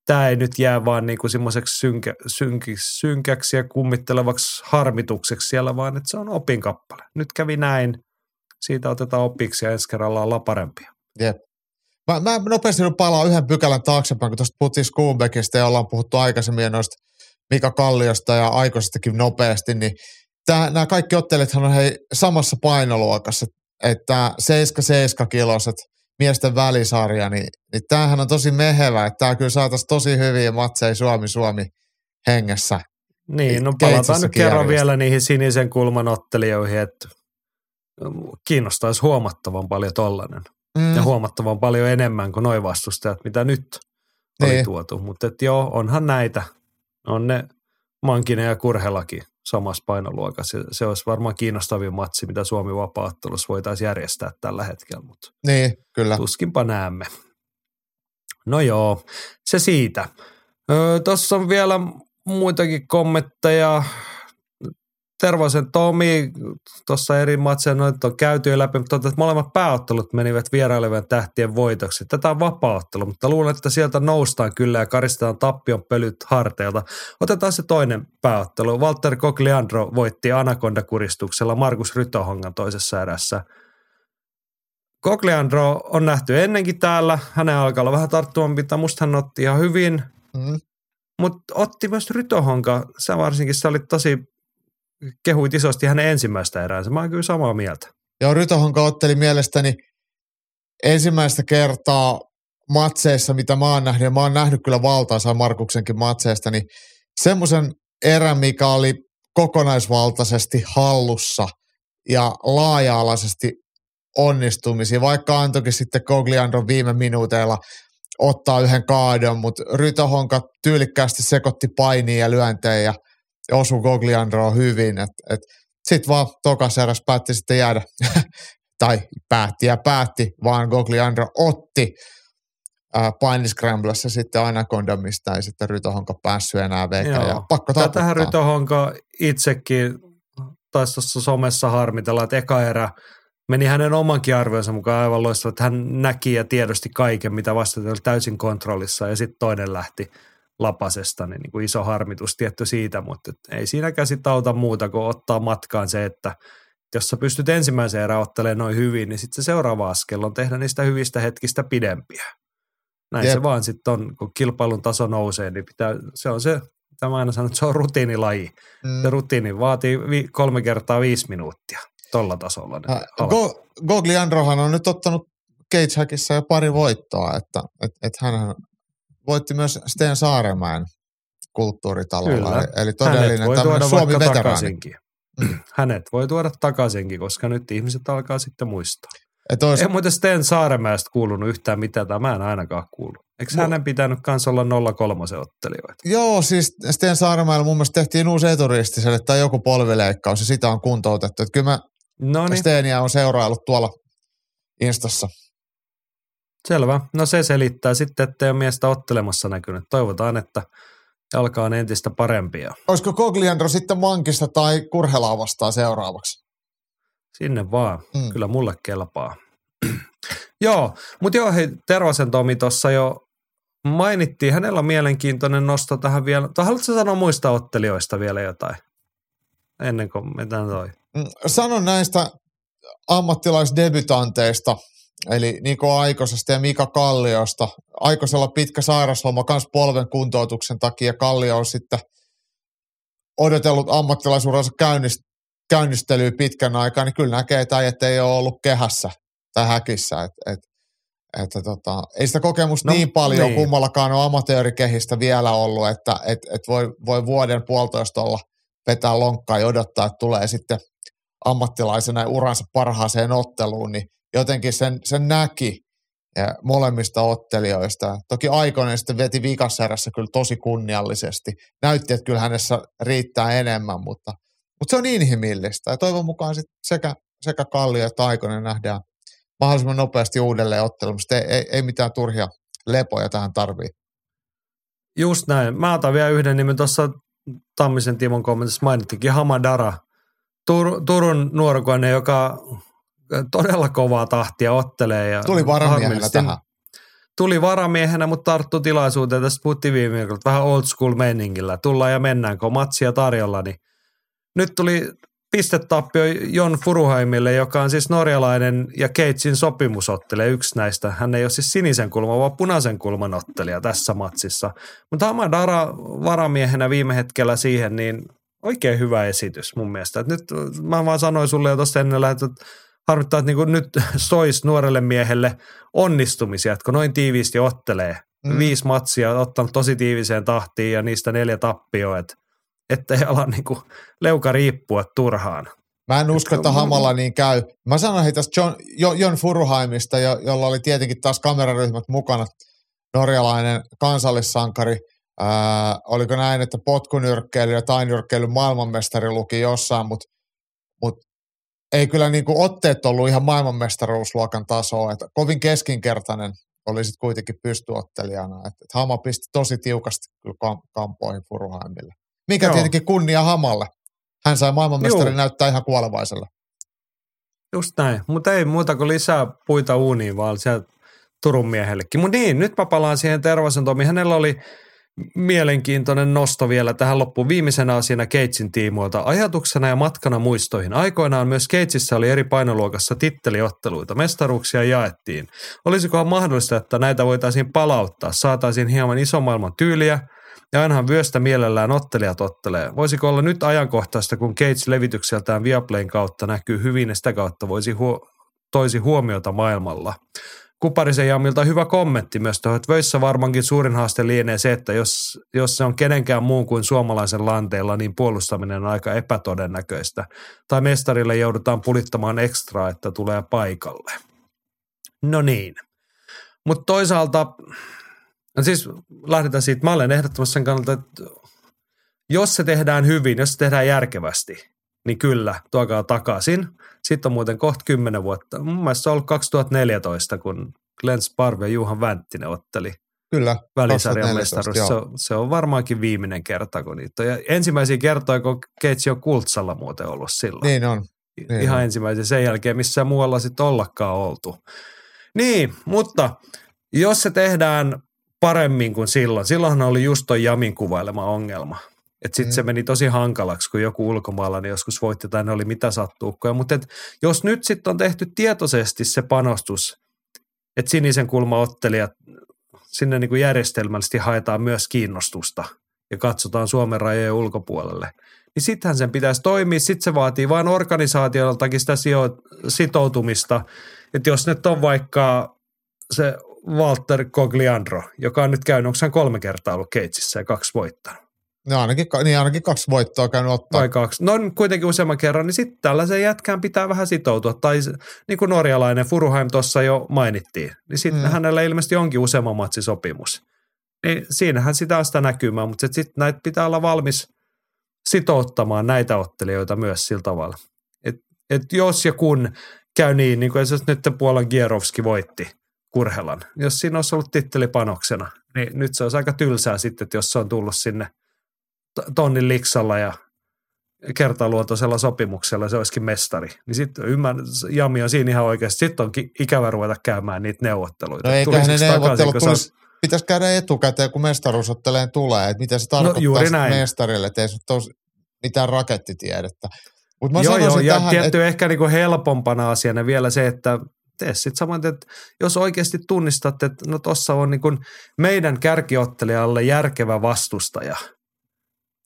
[SPEAKER 2] tämä ei nyt jää vaan niinku semmoiseksi synkä, synki, synkäksi ja kummittelevaksi harmitukseksi siellä, vaan että se on opinkappale. Nyt kävi näin, siitä otetaan opiksi ja ensi kerralla ollaan parempia.
[SPEAKER 3] Jep. Mä, mä nopeasti nyt palaan yhden pykälän taaksepäin, kun tuosta puhuttiin Skubeckista ja ollaan puhuttu aikaisemmin noista Mika Kalliosta ja aikaisestakin nopeasti, niin tää, nämä kaikki ottelijathan on hei samassa painoluokassa, että 7-7 kiloset miesten välisarja, niin, niin tämähän on tosi mehevä, että tämä kyllä saataisiin tosi hyviä matseja Suomi-Suomi hengessä.
[SPEAKER 2] Niin, no palataan nyt kerran
[SPEAKER 3] järjestetään.
[SPEAKER 2] vielä niihin sinisen kulman ottelijoihin, että kiinnostaisi huomattavan paljon tollanen.
[SPEAKER 3] Mm,
[SPEAKER 2] Ja huomattavan paljon enemmän kuin noi vastustajat, mitä nyt oli
[SPEAKER 3] Niin.
[SPEAKER 2] tuotu. Mutta joo, onhan näitä. On ne Mankinen ja Kurhelakin samassa painoluokassa. Se- Se olisi varmaan kiinnostavin matsi, mitä Suomi vapaattelussa voitaisiin järjestää tällä hetkellä, mutta
[SPEAKER 3] niin, kyllä.
[SPEAKER 2] tuskinpa näemme. No joo, se siitä. Öö, Tuossa on vielä muitakin kommentteja. Tervosen Tomi, tuossa eri matseja noita on käyty jo läpi, mutta että molemmat pääottelut menivät vierailevien tähtien voitoksi. Tätä on vapaaottelu, mutta luulen, että sieltä noustaan kyllä ja karistetaan tappion pölyt harteilta. Otetaan se toinen pääottelu. Walter Cogliandro voitti Anaconda-kuristuksella Markus Rytohongan toisessa erässä. Cogliandro on nähty ennenkin täällä. Hänen alkaa olla vähän tarttuvan pitää. Musta hän otti ihan hyvin,
[SPEAKER 3] Mm.
[SPEAKER 2] mutta otti myös Rytohonka. Sä varsinkin, sä olit tosi, kehuit isosti hänen ensimmäistä eräänsä. Mä oon kyllä samaa mieltä.
[SPEAKER 3] Joo, Rytohonka otteli mielestäni ensimmäistä kertaa matseissa, mitä mä oon nähnyt, ja mä oon nähnyt kyllä valtaosa Markuksenkin matseista, niin semmoisen erän, mikä oli kokonaisvaltaisesti hallussa ja laaja-alaisesti onnistumisia, vaikka antoikin sitten Cogliandro viime minuuteilla ottaa yhden kaadon, mutta Rytohonka tyylikkäästi sekoitti painia ja lyöntejä ja osui Cogliandroa hyvin. Et, et sitten vaan tokas eräs päätti sitten jäädä, tai päätti ja päätti, vaan Gogliandro otti ää, painiscramblessa sitten Anaconda, mistä ei sitten Rytohonka päässyt enää.
[SPEAKER 2] Joo.
[SPEAKER 3] Ja pakko
[SPEAKER 2] Tätähän
[SPEAKER 3] taputtaa.
[SPEAKER 2] Rytohonka itsekin taisi tuossa somessa harmitella, että eka erä meni hänen omankin arvionsa mukaan aivan loistava, että hän näki ja tiedosti kaiken, mitä vastaan oli täysin kontrollissa ja sitten toinen lähti lapasesta, niin, niin kuin iso harmitus tietty siitä, mutta ei siinäkään sitten auta muuta kuin ottaa matkaan se, että jos sä pystyt ensimmäisen erän ottelemaan noin hyvin, niin sitten se seuraava askel on tehdä niistä hyvistä hetkistä pidempiä. Näin
[SPEAKER 3] Jep.
[SPEAKER 2] se vaan sitten on, kun kilpailun taso nousee, niin pitää, se on se, mitä mä aina sanon, että se on rutiinilaji.
[SPEAKER 3] Mm.
[SPEAKER 2] Se rutiini vaatii vi- kolme kertaa viisi minuuttia tuolla tasolla. Niin
[SPEAKER 3] Ä,
[SPEAKER 2] ala-
[SPEAKER 3] Go, Gogliandrohan on nyt ottanut Cagehackissa jo pari voittoa, että et, et hän voitti myös Sten Saaremäen kulttuuritalolla.
[SPEAKER 2] Kyllä.
[SPEAKER 3] Eli, todellinen tämmöinen
[SPEAKER 2] tuoda
[SPEAKER 3] Suomi
[SPEAKER 2] vaikka
[SPEAKER 3] veteraani.
[SPEAKER 2] takaisinkin. Hänet voi tuoda takaisinkin, koska nyt ihmiset alkaa sitten muistaa.
[SPEAKER 3] Et ois,
[SPEAKER 2] Ei muuten Sten Saaremäestä kuulunut yhtään mitään, tai mä en ainakaan kuullut. Eikö
[SPEAKER 3] Mu-
[SPEAKER 2] hänen pitänyt kanssa olla 03 ottelijoita?
[SPEAKER 3] Joo, siis Sten Saaremäellä mun mielestä tehtiin uusi eturistiselle tai joku polvileikkaus ja sitä on kuntoutettu. Et kyllä mä
[SPEAKER 2] No niin,
[SPEAKER 3] Stenia on seuraillut tuolla Instassa.
[SPEAKER 2] Selvä. No se selittää sitten, että ei ole miestä ottelemassa näkynyt. Toivotaan, että jalka on entistä parempia.
[SPEAKER 3] Olisiko Cogliandro sitten Mankista tai Kurhelaa vastaan seuraavaksi?
[SPEAKER 2] Sinne vaan.
[SPEAKER 3] Mm.
[SPEAKER 2] Kyllä mulle kelpaa. joo, mutta joo, hei, Tervasen Tomi tuossa jo mainittiin. Hänellä on mielenkiintoinen nosto tähän vielä. Tai haluatko sanoa muista ottelijoista vielä jotain? ennen kuin mitä toi.
[SPEAKER 3] Mm, Sano näistä ammattilaisdebytanteista, eli Niko Aikosesta ja Mika Kalliosta. Aikosella pitkä sairasloma myös polven kuntoutuksen takia. Kallio on sitten odotellut ammattilaisuransa käynnist, käynnistelyä pitkän aikaa, niin kyllä näkee, että äijät ei ole ollut kehässä tai häkissä. Et, et, että tota, ei sitä kokemusta
[SPEAKER 2] no,
[SPEAKER 3] niin paljon
[SPEAKER 2] niin.
[SPEAKER 3] kummallakaan ole amatöörikehistä vielä ollut, että et, et voi, voi vuoden puolitoista olla vetää lonkkaa ja odottaa, että tulee sitten ammattilaisena ja uransa parhaaseen otteluun, niin jotenkin sen, sen näki ja molemmista ottelijoista. Toki Aikonen sitten veti vikaserässä kyllä tosi kunniallisesti. Näytti, että kyllä hänessä riittää enemmän, mutta, mutta se on inhimillistä. Ja toivon mukaan sit sekä, sekä Kallio että Aikonen nähdään mahdollisimman nopeasti uudelleen ottelusta. Ei, ei, ei mitään turhia lepoja tähän tarvii.
[SPEAKER 2] Just näin. Mä otan vielä yhden nimen tuossa Tammisen Timon kommentissa mainittikin Hamadara. Tur- Turun nuorukainen, joka todella kovaa tahtia ottelee. Ja
[SPEAKER 3] Tuli varamiehenä tähän.
[SPEAKER 2] Tuli varamiehenä, mutta tarttui tilaisuuteen. Tästä puhuttiin viime viikolla, vähän old school meiningillä. Tullaan ja mennään, kun on matsia tarjolla. Niin nyt tuli pistetappio Jon Furuheimille, joka on siis norjalainen ja Keitsin sopimusottelija, yksi näistä. Hän ei ole siis sinisen kulman, vaan punaisen kulman ottelija tässä matsissa. Mutta Hamadara varamiehenä viime hetkellä siihen, niin oikein hyvä esitys mun mielestä. Et nyt mä vaan sanoin sulle jo tuossa ennen lähettä, että harmittaa, että niin nyt sois nuorelle miehelle onnistumisia, että kun noin tiiviisti ottelee.
[SPEAKER 3] Mm.
[SPEAKER 2] Viisi matsia ottanut tosi tiiviseen tahtiin ja niistä neljä tappioa, että ettei ala niin kuin leuka riippua turhaan.
[SPEAKER 3] Mä en usko, että Hamalla niin käy. Mä sanoin tästä John, jo, Jon Furuheimista, jo, jolla oli tietenkin taas kameraryhmät mukana, norjalainen kansallissankari. Ää, oliko näin, että potkunyrkkeily ja tainyrkkeily maailmanmestari luki jossain, mutta mut ei kyllä niinku otteet ollut ihan maailmanmestaruusluokan tasoa. Että kovin keskinkertainen oli sitten kuitenkin pystyottelijana. Et, et Hama pisti tosi tiukasti kyllä kam- kampoihin Furuheimille. Mikä
[SPEAKER 2] Joo.
[SPEAKER 3] tietenkin kunnia Hamalle. Hän sai maailmanmestari
[SPEAKER 2] Juu.
[SPEAKER 3] näyttää ihan kuolevaiselle.
[SPEAKER 2] Just näin, mutta ei muuta kuin lisää puita uuniin, vaan sieltä Turun miehellekin. Mutta niin, nyt mä palaan siihen Tervasen Tomi. Hänellä oli mielenkiintoinen nosto vielä tähän loppuun viimeisenä asiana Keitsin tiimoilta. Ajatuksena ja matkana muistoihin. Aikoinaan myös Keitsissä oli eri painoluokassa titteliotteluita. Mestaruuksia jaettiin. Olisikohan mahdollista, että näitä voitaisiin palauttaa? Saataisiin hieman isomaailman tyyliä ja ainahan vyöstä mielellään ottelijat ottelee. Voisiko olla nyt ajankohtaista, kun Gates levitykseltään Viaplayn kautta näkyy hyvin ja sitä kautta voisi huo- toisi huomiota maailmalla. Kuparisen Jamilta hyvä kommentti myös tuohon, että Vöissä varmaankin suurin haaste lienee se, että jos, jos se on kenenkään muun kuin suomalaisen lanteella, niin puolustaminen on aika epätodennäköistä. Tai mestarille joudutaan pulittamaan ekstraa, että tulee paikalle. No niin. Mutta toisaalta, no siis lähdetään siitä, mä olen ehdottomasti sen kannalta, että jos se tehdään hyvin, jos se tehdään järkevästi, niin kyllä, tuokaa takaisin. Sitten on muuten kohta 10 vuotta. Mun mielestä se on ollut 2014, kun Glenn Sparve ja Juhan Vänttinen otteli
[SPEAKER 3] Kyllä.
[SPEAKER 2] välisarjan
[SPEAKER 3] 2014,
[SPEAKER 2] mestaruus. Se, on- se on varmaankin viimeinen kerta, kun niitä on. Ja ensimmäisiä kertoja, kun Keitsi on Kultsalla muuten ollut silloin.
[SPEAKER 3] Niin on. niin
[SPEAKER 2] Ihan
[SPEAKER 3] on.
[SPEAKER 2] ensimmäisen sen jälkeen, missä muualla sitten ollakaan oltu. Niin, mutta jos se tehdään paremmin kuin silloin, silloinhan oli just toi Jamin kuvailema ongelma. Että sitten
[SPEAKER 3] Mm.
[SPEAKER 2] se meni tosi hankalaksi, kun joku ulkomaalainen joskus voitti tai ne oli mitä sattuukkoja. Mutta jos nyt sitten on tehty tietoisesti se panostus, että sinisen kulmaottelijat, sinne niin kuin järjestelmällisesti haetaan myös kiinnostusta ja katsotaan Suomen rajojen ulkopuolelle, niin sittenhän sen pitäisi toimia. Sitten se vaatii vain organisaatioltakin sitä sitoutumista. Että jos nyt on vaikka se Walter Cogliandro, joka on nyt käynyt, onko hän kolme kertaa ollut Keitsissä ja kaksi voittanut?
[SPEAKER 3] No ainakin, niin ainakin kaksi voittoa käynyt ottaa.
[SPEAKER 2] Tai kaksi. No kuitenkin useamman kerran, niin sitten tällaisen jätkään pitää vähän sitoutua. Tai niin kuin norjalainen Furuheim tuossa jo mainittiin, niin sitten
[SPEAKER 3] Mm.
[SPEAKER 2] hänellä ilmeisesti onkin useamman matsisopimus. Niin siinähän sitä on sitä näkymää, mutta sitten näitä pitää olla valmis sitouttamaan näitä ottelijoita myös sillä tavalla. Et, et jos ja kun käy niin, niin kuin esimerkiksi nyt Puolan Gierovski voitti Kurhelan, jos siinä olisi ollut tittelipanoksena, niin nyt se olisi aika tylsää sitten, että jos se on tullut sinne tonnin liksalla ja kertaluontoisella sopimuksella se olisikin mestari. Niin sitten ymmärrän, Jami on siinä ihan oikeasti. Sitten on ki- ikävä ruveta käymään niitä neuvotteluita.
[SPEAKER 3] No eiköhän ne neuvottelut tulisi,
[SPEAKER 2] on-
[SPEAKER 3] pitäisi käydä etukäteen, kun mestaruusotteleen tulee, että mitä se tarkoittaa
[SPEAKER 2] juuri
[SPEAKER 3] sitten
[SPEAKER 2] näin.
[SPEAKER 3] mestarille, että ei se tos, mitään rakettitiedettä. Mut mä
[SPEAKER 2] joo, joo, ja
[SPEAKER 3] tähän,
[SPEAKER 2] tietty et... ehkä niinku helpompana asiana vielä se, että tee sitten samoin, että jos oikeasti tunnistat, että no tuossa on niinku meidän kärkiottelijalle järkevä vastustaja,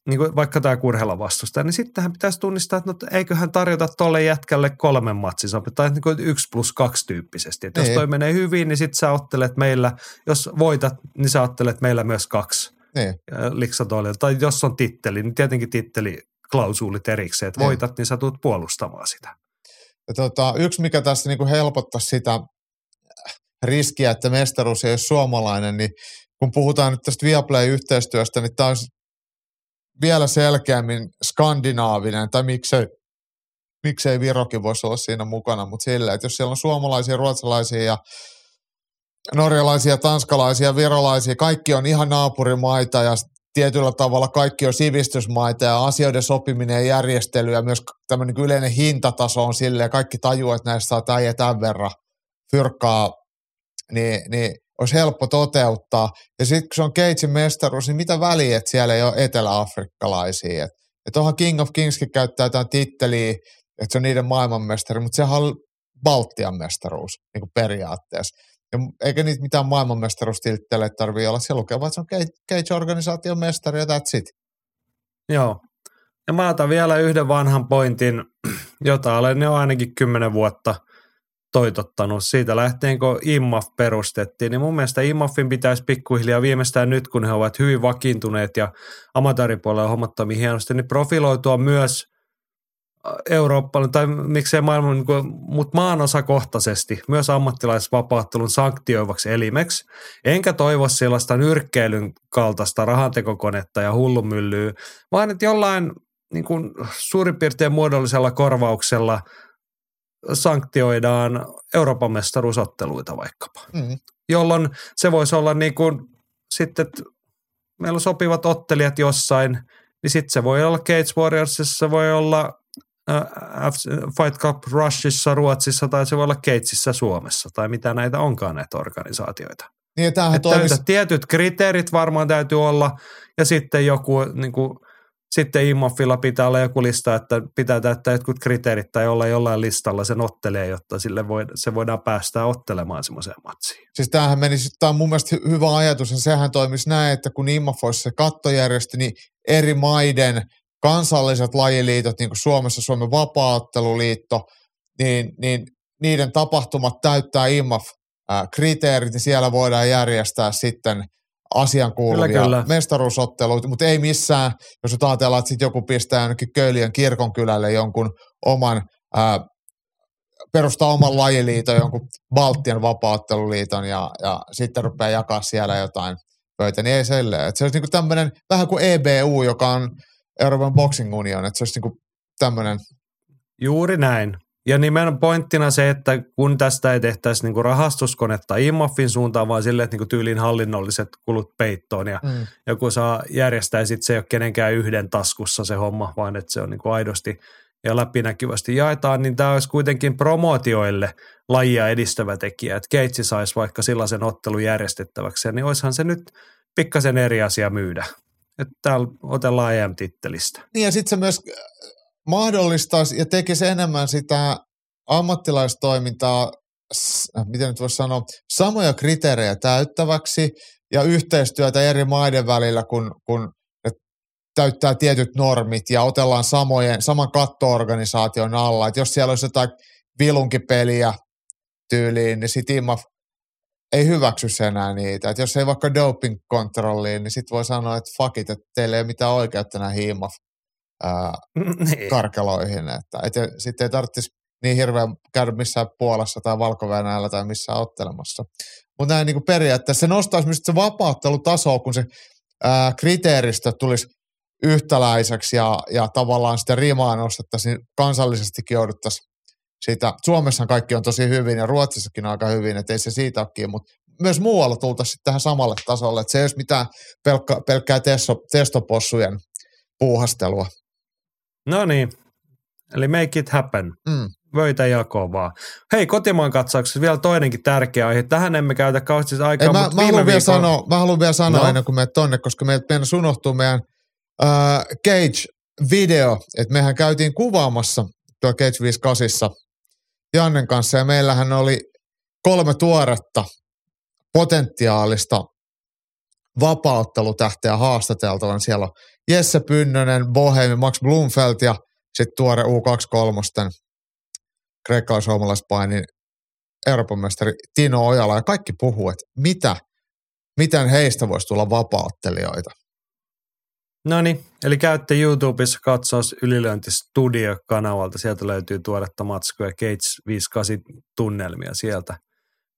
[SPEAKER 2] niin kuin vaikka tämä kurhella vastustaja, niin sittenhän pitäisi tunnistaa, että no, eiköhän tarjota tuolle jätkälle kolmen matsin tai niin kuin yksi plus kaksi tyyppisesti. Että jos
[SPEAKER 3] Niin.
[SPEAKER 2] toi menee hyvin, niin sitten sä ottelet meillä, jos voitat, niin sä ottelet meillä myös kaksi
[SPEAKER 3] Niin.
[SPEAKER 2] Tai jos on titteli, niin tietenkin titteli klausuulit erikseen, että
[SPEAKER 3] Niin.
[SPEAKER 2] voitat, niin sä tulet puolustamaan sitä.
[SPEAKER 3] Ja tota, yksi, mikä tässä niinku helpottaa sitä riskiä, että mestaruus ei ole suomalainen, niin kun puhutaan nyt tästä Viaplay-yhteistyöstä, niin tämä olisi vielä selkeämmin skandinaavinen, tai miksei, miksei Virokin voisi olla siinä mukana, mutta sillä, että jos siellä on suomalaisia, ruotsalaisia ja norjalaisia, tanskalaisia, virolaisia, kaikki on ihan naapurimaita ja tietyllä tavalla kaikki on sivistysmaita ja asioiden sopiminen ja järjestely ja myös tämmöinen niin yleinen hintataso on silleen, kaikki tajuu, että näistä saa tämän ja tämän verran fyrkkaa, niin, niin olisi helppo toteuttaa. Ja sitten kun se on Keitsin mestaruus, niin mitä väliä, että siellä ei ole eteläafrikkalaisia. Että et onhan King of Kingskin käyttää jotain titteliä, että se on niiden maailmanmestari, mutta sehän on Baltian mestaruus niin kuin periaatteessa. Ja eikä niitä mitään maailmanmestaruustiltteleitä tarvitse olla. Siellä lukee vaan, että se on Cage-organisaation mestari ja that's it.
[SPEAKER 2] Joo. Ja mä otan vielä yhden vanhan pointin, jota olen jo ainakin kymmenen vuotta toitottanut. Siitä lähtien, kun IMAF perustettiin, niin mun mielestä IMAFin pitäisi pikkuhiljaa viimeistään nyt, kun he ovat hyvin vakiintuneet ja amatööripuolella hommat toimii hienosti, niin profiloitua myös Eurooppaan, tai miksei maailman, niin kuin, mutta maanosakohtaisesti myös ammattilaisvapaattelun sanktioivaksi elimeksi. Enkä toivo sellaista nyrkkeilyn kaltaista rahantekokonetta ja hullumyllyä, vaan että jollain niin kuin suurin piirtein muodollisella korvauksella sanktioidaan Euroopan mestaruusotteluita vaikkapa.
[SPEAKER 3] Mm.
[SPEAKER 2] Jolloin se voisi olla niin kuin sitten, että meillä on sopivat ottelijat jossain, niin sitten se voi olla Cage Warriorsissa, se voi olla äh, Fight Cup Rushissa Ruotsissa tai se voi olla Cageissa Suomessa tai mitä näitä onkaan näitä organisaatioita.
[SPEAKER 3] Niin
[SPEAKER 2] Että
[SPEAKER 3] toimisi,
[SPEAKER 2] tietyt kriteerit varmaan täytyy olla ja sitten joku niin kuin, sitten IMOFilla pitää olla joku lista, että pitää täyttää jotkut kriteerit tai olla jollain listalla sen ottelee, jotta sille voi, se voidaan päästää ottelemaan semmoiseen matsiin.
[SPEAKER 3] siis tämähän menisi, tämä on mun mielestä hy- hyvä ajatus, ja sehän toimisi näin, että kun IMAF olisi se kattojärjestö, niin eri maiden kansalliset lajiliitot, niin kuin Suomessa Suomen vapaaotteluliitto, niin, niin niiden tapahtumat täyttää IMAF-kriteerit, niin siellä voidaan järjestää sitten asian kuuluvia
[SPEAKER 2] Kyllä, kyllä.
[SPEAKER 3] mestaruusotteluita, mutta ei missään, jos nyt ajatellaan, että sitten joku pistää ainakin Köyliön kirkonkylälle jonkun oman, ää, perustaa oman lajiliiton, jonkun Baltian vapaatteluliiton ja, ja sitten rupeaa jakaa siellä jotain pöitä, niin ei silleen. Että se olisi niinku tämmöinen, vähän kuin EBU, joka on Euroopan Boxing Union, että se olisi niinku tämmöinen,
[SPEAKER 2] Juuri näin. Ja nimenomaan pointtina se, että kun tästä ei tehtäisi niinku rahastuskonetta IMAFin suuntaan, vaan sille, että niinku tyyliin hallinnolliset kulut peittoon ja
[SPEAKER 3] mm.
[SPEAKER 2] joku saa järjestää, sit se ei ole kenenkään yhden taskussa se homma, vaan että se on niinku aidosti ja läpinäkyvästi jaetaan, niin tämä olisi kuitenkin promootioille lajia edistävä tekijä, että Keitsi saisi vaikka sellaisen ottelun järjestettäväksi, niin olisihan se nyt pikkasen eri asia myydä. Että täällä otellaan EM-tittelistä.
[SPEAKER 3] Niin ja sitten se myös mahdollistaisi ja tekisi enemmän sitä ammattilaistoimintaa, äh, miten nyt voisi sanoa, samoja kriteerejä täyttäväksi ja yhteistyötä eri maiden välillä, kun, kun täyttää tietyt normit ja otellaan samojen, saman kattoorganisaation alla. Et jos siellä olisi jotain vilunkipeliä tyyliin, niin sitten IMAF ei hyväksy enää niitä. Et jos ei vaikka doping-kontrolliin, niin sitten voi sanoa, että fuck it, että teillä ei ole mitään oikeutta näihin IMAF ää,
[SPEAKER 2] Niin.
[SPEAKER 3] karkeloihin. Että, et, sitten ei tarvitsisi niin hirveän käydä missään Puolassa tai valko tai missään ottelemassa. Mutta näin niin periaatteessa se nostaisi myös se vapaattelutasoa, kun se ää, kriteeristö tulisi yhtäläiseksi ja, ja tavallaan sitä rimaa nostettaisiin, niin kansallisestikin jouduttaisiin siitä. Suomessahan kaikki on tosi hyvin ja Ruotsissakin aika hyvin, että ei se siitä ole kiinni, mutta myös muualla tultaisiin tähän samalle tasolle, että se ei olisi mitään pelkkä, pelkkää testo, testopossujen puuhastelua.
[SPEAKER 2] No niin, eli make it happen.
[SPEAKER 3] Mm.
[SPEAKER 2] Vöitä jakoon vaan. Hei, kotimaan katsauksessa vielä toinenkin tärkeä aihe. Tähän emme käytä kauheasti aikaa,
[SPEAKER 3] Ei, mä,
[SPEAKER 2] mutta
[SPEAKER 3] mä, haluan vielä
[SPEAKER 2] viikolla...
[SPEAKER 3] sanoa, mä haluan vielä sanoa
[SPEAKER 2] No.
[SPEAKER 3] ennen kuin menet tonne, koska meidän, meidän unohtuu meidän äh, Cage video, että mehän käytiin kuvaamassa tuo Cage 58 Jannen kanssa ja meillähän oli kolme tuoretta potentiaalista vapauttelutähteä haastateltavan. Siellä on Jesse Pynnönen, Bohemi, Max Blumfeld ja sitten tuore U23 kreikkalais-suomalaispainin Euroopan mestari Tino Ojala ja kaikki puhuu, että mitä, miten heistä voisi tulla vapauttelijoita.
[SPEAKER 2] No niin, eli käytte YouTubessa katsaus Ylilöinti Studio-kanavalta. Sieltä löytyy tuoretta matskua ja Gates 58 tunnelmia sieltä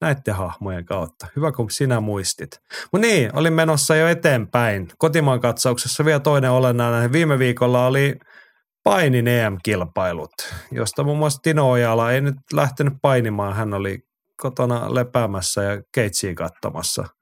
[SPEAKER 2] näiden hahmojen kautta. Hyvä, kun sinä muistit. Mutta niin, olin menossa jo eteenpäin. Kotimaan katsauksessa vielä toinen olennainen. Viime viikolla oli painin EM-kilpailut, josta muun muassa Tino Ojala ei nyt lähtenyt painimaan. Hän oli kotona lepäämässä ja keitsiin katsomassa –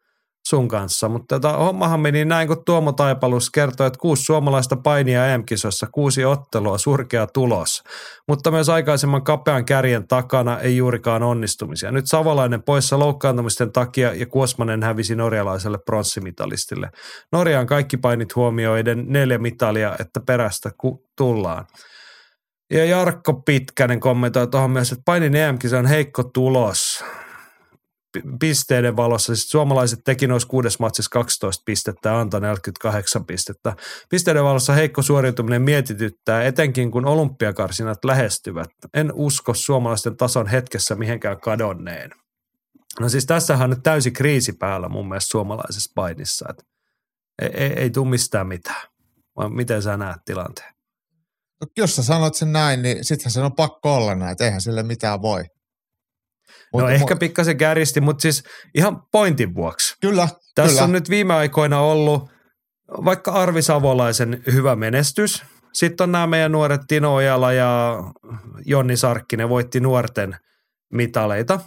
[SPEAKER 2] sun kanssa, mutta tota, hommahan meni näin, kun Tuomo Taipalus kertoi, että kuusi suomalaista painia EM-kisossa, kuusi ottelua, surkea tulos, mutta myös aikaisemman kapean kärjen takana ei juurikaan onnistumisia. Nyt Savolainen poissa loukkaantumisten takia ja Kuosmanen hävisi norjalaiselle pronssimitalistille. Norjaan kaikki painit huomioiden neljä mitalia, että perästä ku- tullaan. Ja Jarkko Pitkänen kommentoi tuohon myös, että painin em on heikko tulos pisteiden valossa, siis suomalaiset teki noissa kuudes matsissa 12 pistettä ja antoi 48 pistettä. Pisteiden valossa heikko suoriutuminen mietityttää, etenkin kun olympiakarsinat lähestyvät. En usko suomalaisten tason hetkessä mihinkään kadonneen. No siis tässähän on nyt täysi kriisi päällä mun mielestä suomalaisessa painissa, että ei, ei, ei tule mistään mitään. Vai miten sä näet tilanteen?
[SPEAKER 3] Jos sä sanot sen näin, niin sittenhän se on pakko olla näin, että eihän sille mitään voi.
[SPEAKER 2] Mut, no ehkä pikkasen kärjisti, mutta siis ihan pointin vuoksi.
[SPEAKER 3] Kyllä,
[SPEAKER 2] Tässä
[SPEAKER 3] kyllä.
[SPEAKER 2] on nyt viime aikoina ollut vaikka Arvi Savolaisen hyvä menestys. Sitten on nämä meidän nuoret Tino Ojala ja Jonni Sarkkinen voitti nuorten mitaleita.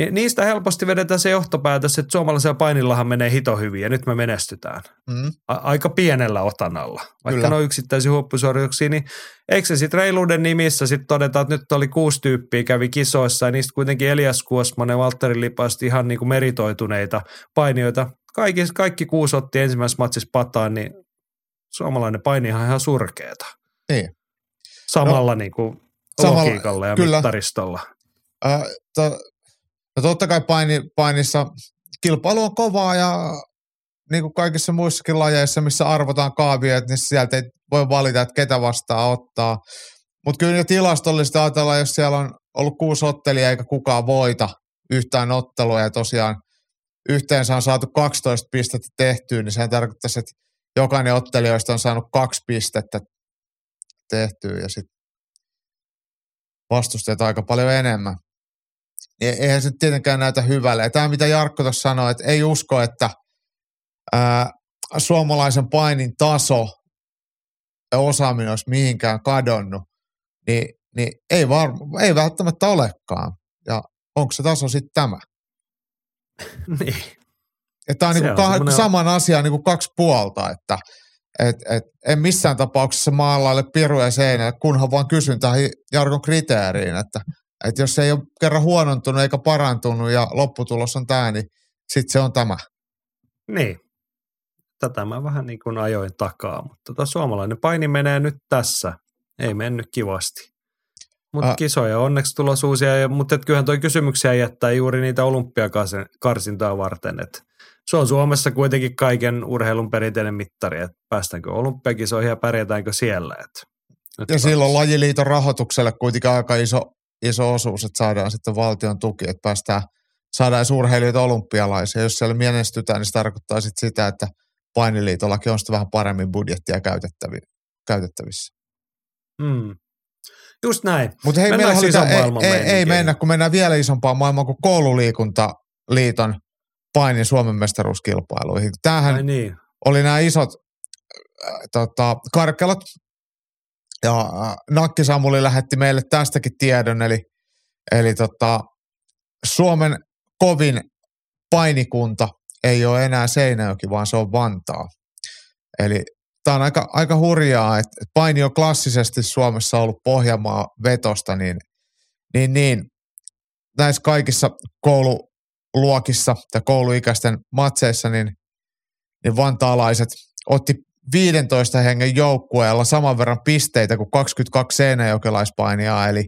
[SPEAKER 2] Niin niistä helposti vedetään se johtopäätös, että suomalaisella painillahan menee hito hyvin ja nyt me menestytään.
[SPEAKER 3] Mm.
[SPEAKER 2] A- aika pienellä otanalla. Vaikka
[SPEAKER 3] Kyllä.
[SPEAKER 2] ne on yksittäisiä huippusuorituksia, niin eikö se sitten reiluuden nimissä sitten todeta, että nyt oli kuusi tyyppiä kävi kisoissa ja niistä kuitenkin Elias Kuosmanen ja Valtteri Lipasti ihan niin kuin meritoituneita painijoita. Kaikki, kaikki kuusi otti ensimmäisessä matsissa pataan, niin suomalainen painihan ihan surkeeta.
[SPEAKER 3] Niin.
[SPEAKER 2] Samalla no, niin kuin
[SPEAKER 3] samalla-
[SPEAKER 2] logiikalla ja
[SPEAKER 3] kyllä.
[SPEAKER 2] mittaristolla.
[SPEAKER 3] Äh, to, no totta kai paini, painissa kilpailu on kovaa ja niin kuin kaikissa muissakin lajeissa, missä arvotaan kaavioita, niin sieltä ei voi valita, että ketä vastaan ottaa. Mutta kyllä jo tilastollisesti ajatellaan, jos siellä on ollut kuusi ottelijaa eikä kukaan voita yhtään ottelua ja tosiaan yhteensä on saatu 12 pistettä tehtyä, niin sehän tarkoittaisi, että jokainen ottelijoista on saanut kaksi pistettä tehtyä ja sitten vastustajat aika paljon enemmän. E- Eihän se tietenkään näytä hyvälle. Ja tämä, mitä Jarkko tuossa sanoi, että ei usko, että ää, suomalaisen painin taso ja osaaminen olisi mihinkään kadonnut, niin, niin ei, var- ei välttämättä olekaan. Ja onko se taso sitten tämä?
[SPEAKER 2] niin.
[SPEAKER 3] Että tämä on,
[SPEAKER 2] Se
[SPEAKER 3] niinku
[SPEAKER 2] on
[SPEAKER 3] kah- saman asian niinku kaksi puolta, että et, et, en missään tapauksessa maalaille piruja seinälle, kunhan vaan kysyn tähän Jarkon kriteeriin, että et jos se ei ole kerran huonontunut eikä parantunut ja lopputulos on tämä, niin sitten se on tämä.
[SPEAKER 2] Niin. Tätä mä vähän niin kuin ajoin takaa, mutta tota suomalainen paini menee nyt tässä. Ei mennyt kivasti. Mutta kisoja onneksi tulos uusia, ja, mutta kyllähän toi kysymyksiä jättää juuri niitä olympiakarsintoja varten. Et se on Suomessa kuitenkin kaiken urheilun perinteinen mittari, että päästäänkö olympiakisoihin ja pärjätäänkö siellä. Et,
[SPEAKER 3] Ja silloin lajiliiton rahoitukselle kuitenkin aika iso, iso osuus, että saadaan sitten valtion tuki, että päästään, saadaan edes urheilijoita olympialaisia. Jos siellä menestytään, niin se tarkoittaa sitten sitä, että painiliitollakin on sitten vähän paremmin budjettia käytettävi- käytettävissä.
[SPEAKER 2] Mm. Just näin.
[SPEAKER 3] Mutta hei, meillä oli ei, ei, ei mennä, kun mennään vielä isompaan maailmaan kuin koululiikuntaliiton painin Suomen mestaruuskilpailuihin. Tämähän
[SPEAKER 2] Ai niin.
[SPEAKER 3] oli nämä isot äh, tota, karkelat. Ja Nakki Samuli lähetti meille tästäkin tiedon, eli, eli tota, Suomen kovin painikunta ei ole enää Seinäjoki, vaan se on Vantaa. Eli tämä on aika, aika hurjaa, että paini on klassisesti Suomessa ollut Pohjanmaa vetosta, niin, niin, niin näissä kaikissa koululuokissa tai kouluikäisten matseissa, niin, niin vantaalaiset otti 15 hengen joukkueella saman verran pisteitä kuin 22 seinäjokelaispainijaa, eli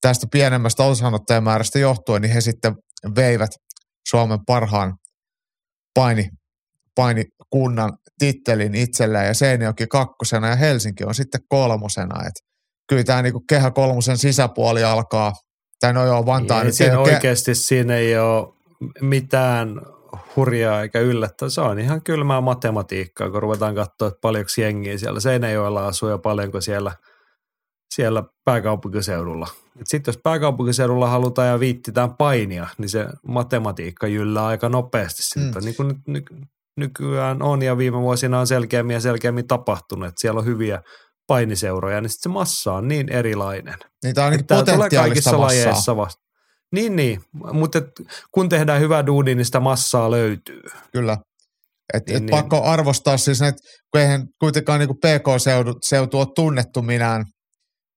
[SPEAKER 3] tästä pienemmästä osanottajamäärästä johtuen, niin he sitten veivät Suomen parhaan paini, painikunnan tittelin itselleen ja Seinäjoki kakkosena ja Helsinki on sitten kolmosena. Et kyllä tämä niinku kehä kolmosen sisäpuoli alkaa, tai no joo, Vantaa
[SPEAKER 2] Ei,
[SPEAKER 3] nyt
[SPEAKER 2] siinä
[SPEAKER 3] ei ole ke-
[SPEAKER 2] oikeasti siinä ei ole mitään hurjaa eikä yllättävää. Se on ihan kylmää matematiikkaa, kun ruvetaan katsoa, että paljonko jengiä siellä Seinäjoella asuu ja paljonko siellä, siellä pääkaupunkiseudulla. Sitten jos pääkaupunkiseudulla halutaan ja viittitään painia, niin se matematiikka jyllää aika nopeasti siltä, mm. niin kuin ny, nykyään on ja viime vuosina on selkeämmin ja selkeämmin tapahtunut, että siellä on hyviä painiseuroja, niin sitten se massa on niin erilainen.
[SPEAKER 3] Niin tämä on niin
[SPEAKER 2] tulee
[SPEAKER 3] potentiaalista
[SPEAKER 2] kaikissa
[SPEAKER 3] massaa.
[SPEAKER 2] lajeissa vasta. Niin, niin. Mutta kun tehdään hyvää duunia, niin sitä massaa löytyy.
[SPEAKER 3] Kyllä. Et,
[SPEAKER 2] Niin,
[SPEAKER 3] et
[SPEAKER 2] niin.
[SPEAKER 3] pakko arvostaa siis näitä, kun eihän kuitenkaan niin PK-seutu seutu ole tunnettu minään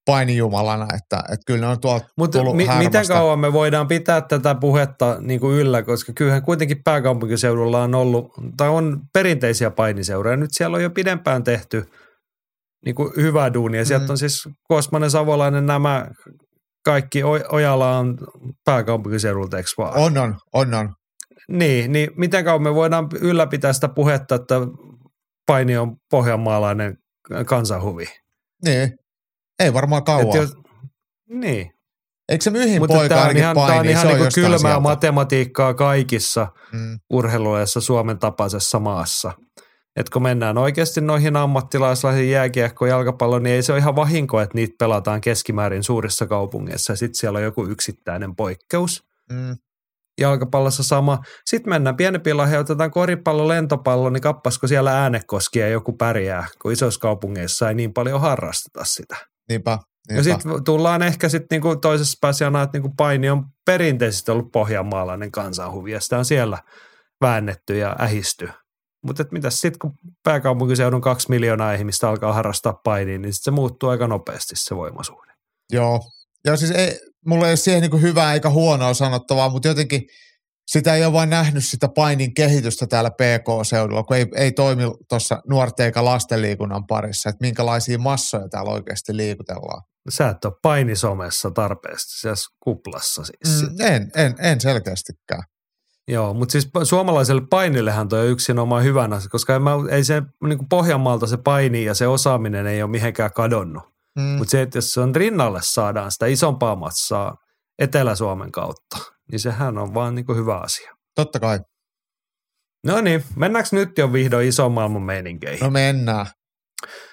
[SPEAKER 3] painijumalana, että, että kyllä ne on tuolta
[SPEAKER 2] Mutta mi- miten kauan me voidaan pitää tätä puhetta niin kuin yllä, koska kyllähän kuitenkin pääkaupunkiseudulla on ollut, tai on perinteisiä painiseuroja. Nyt siellä on jo pidempään tehty niin kuin hyvää duunia. Sieltä
[SPEAKER 3] Mm.
[SPEAKER 2] on siis Kosmanen, Savolainen, nämä kaikki, Ojala on pääkaupunkiseudulta, eikö vaan?
[SPEAKER 3] On, on, on, on.
[SPEAKER 2] Niin, niin miten kauan me voidaan ylläpitää sitä puhetta, että paini on pohjanmaalainen kansanhuvi?
[SPEAKER 3] Niin. Ei varmaan kauan.
[SPEAKER 2] jos, niin,
[SPEAKER 3] Eikö se myhin
[SPEAKER 2] mutta
[SPEAKER 3] poika
[SPEAKER 2] tämä on
[SPEAKER 3] ainakin
[SPEAKER 2] ihan,
[SPEAKER 3] paini?
[SPEAKER 2] on
[SPEAKER 3] se
[SPEAKER 2] ihan
[SPEAKER 3] on
[SPEAKER 2] niin
[SPEAKER 3] jostain
[SPEAKER 2] kylmää
[SPEAKER 3] sieltä.
[SPEAKER 2] matematiikkaa kaikissa
[SPEAKER 3] Mm.
[SPEAKER 2] urheiluissa Suomen tapaisessa maassa. Et kun mennään oikeasti noihin ammattilaislaisiin jääkiekko jalkapallo, niin ei se ole ihan vahinko, että niitä pelataan keskimäärin suurissa kaupungeissa. Sitten siellä on joku yksittäinen poikkeus.
[SPEAKER 3] Mm.
[SPEAKER 2] jalkapallossa sama. Sitten mennään pienempiin lahjoihin, otetaan koripallo, lentopallo, niin kappasko siellä äänekoski ja joku pärjää, kun isoissa kaupungeissa ei niin paljon harrasteta sitä.
[SPEAKER 3] Niinpä,
[SPEAKER 2] Ja
[SPEAKER 3] niinpä.
[SPEAKER 2] sitten tullaan ehkä sitten niinku toisessa päässä että niinku paini on perinteisesti ollut pohjanmaalainen kansanhuvi ja sitä on siellä väännetty ja ähisty. Mutta mitäs sitten, kun pääkaupunkiseudun kaksi miljoonaa ihmistä alkaa harrastaa painia, niin sit se muuttuu aika nopeasti se voimasuhde.
[SPEAKER 3] Joo. Joo, siis ei, mulla ei ole siihen niin hyvää eikä huonoa sanottavaa, mutta jotenkin sitä ei ole vain nähnyt sitä painin kehitystä täällä PK-seudulla, kun ei, ei toimi tuossa nuorten eikä lastenliikunnan parissa, että minkälaisia massoja täällä oikeasti liikutellaan.
[SPEAKER 2] Sä et ole painisomessa tarpeesti, siellä kuplassa siis.
[SPEAKER 3] Mm, en, en, en selkeästikään.
[SPEAKER 2] Joo, mutta siis suomalaiselle painillehan toi on yksinomaan hyvän asia, koska en mä, ei se niin kuin Pohjanmaalta se paini ja se osaaminen ei ole mihinkään kadonnut.
[SPEAKER 3] Mm,
[SPEAKER 2] Mutta se, että jos se on rinnalle saadaan sitä isompaa massaa Etelä-Suomen kautta, niin sehän on vaan niin kuin hyvä asia.
[SPEAKER 3] totta kai.
[SPEAKER 2] No niin, mennäänkö nyt jo vihdoin ison maailman meininkeihin?
[SPEAKER 3] No mennään.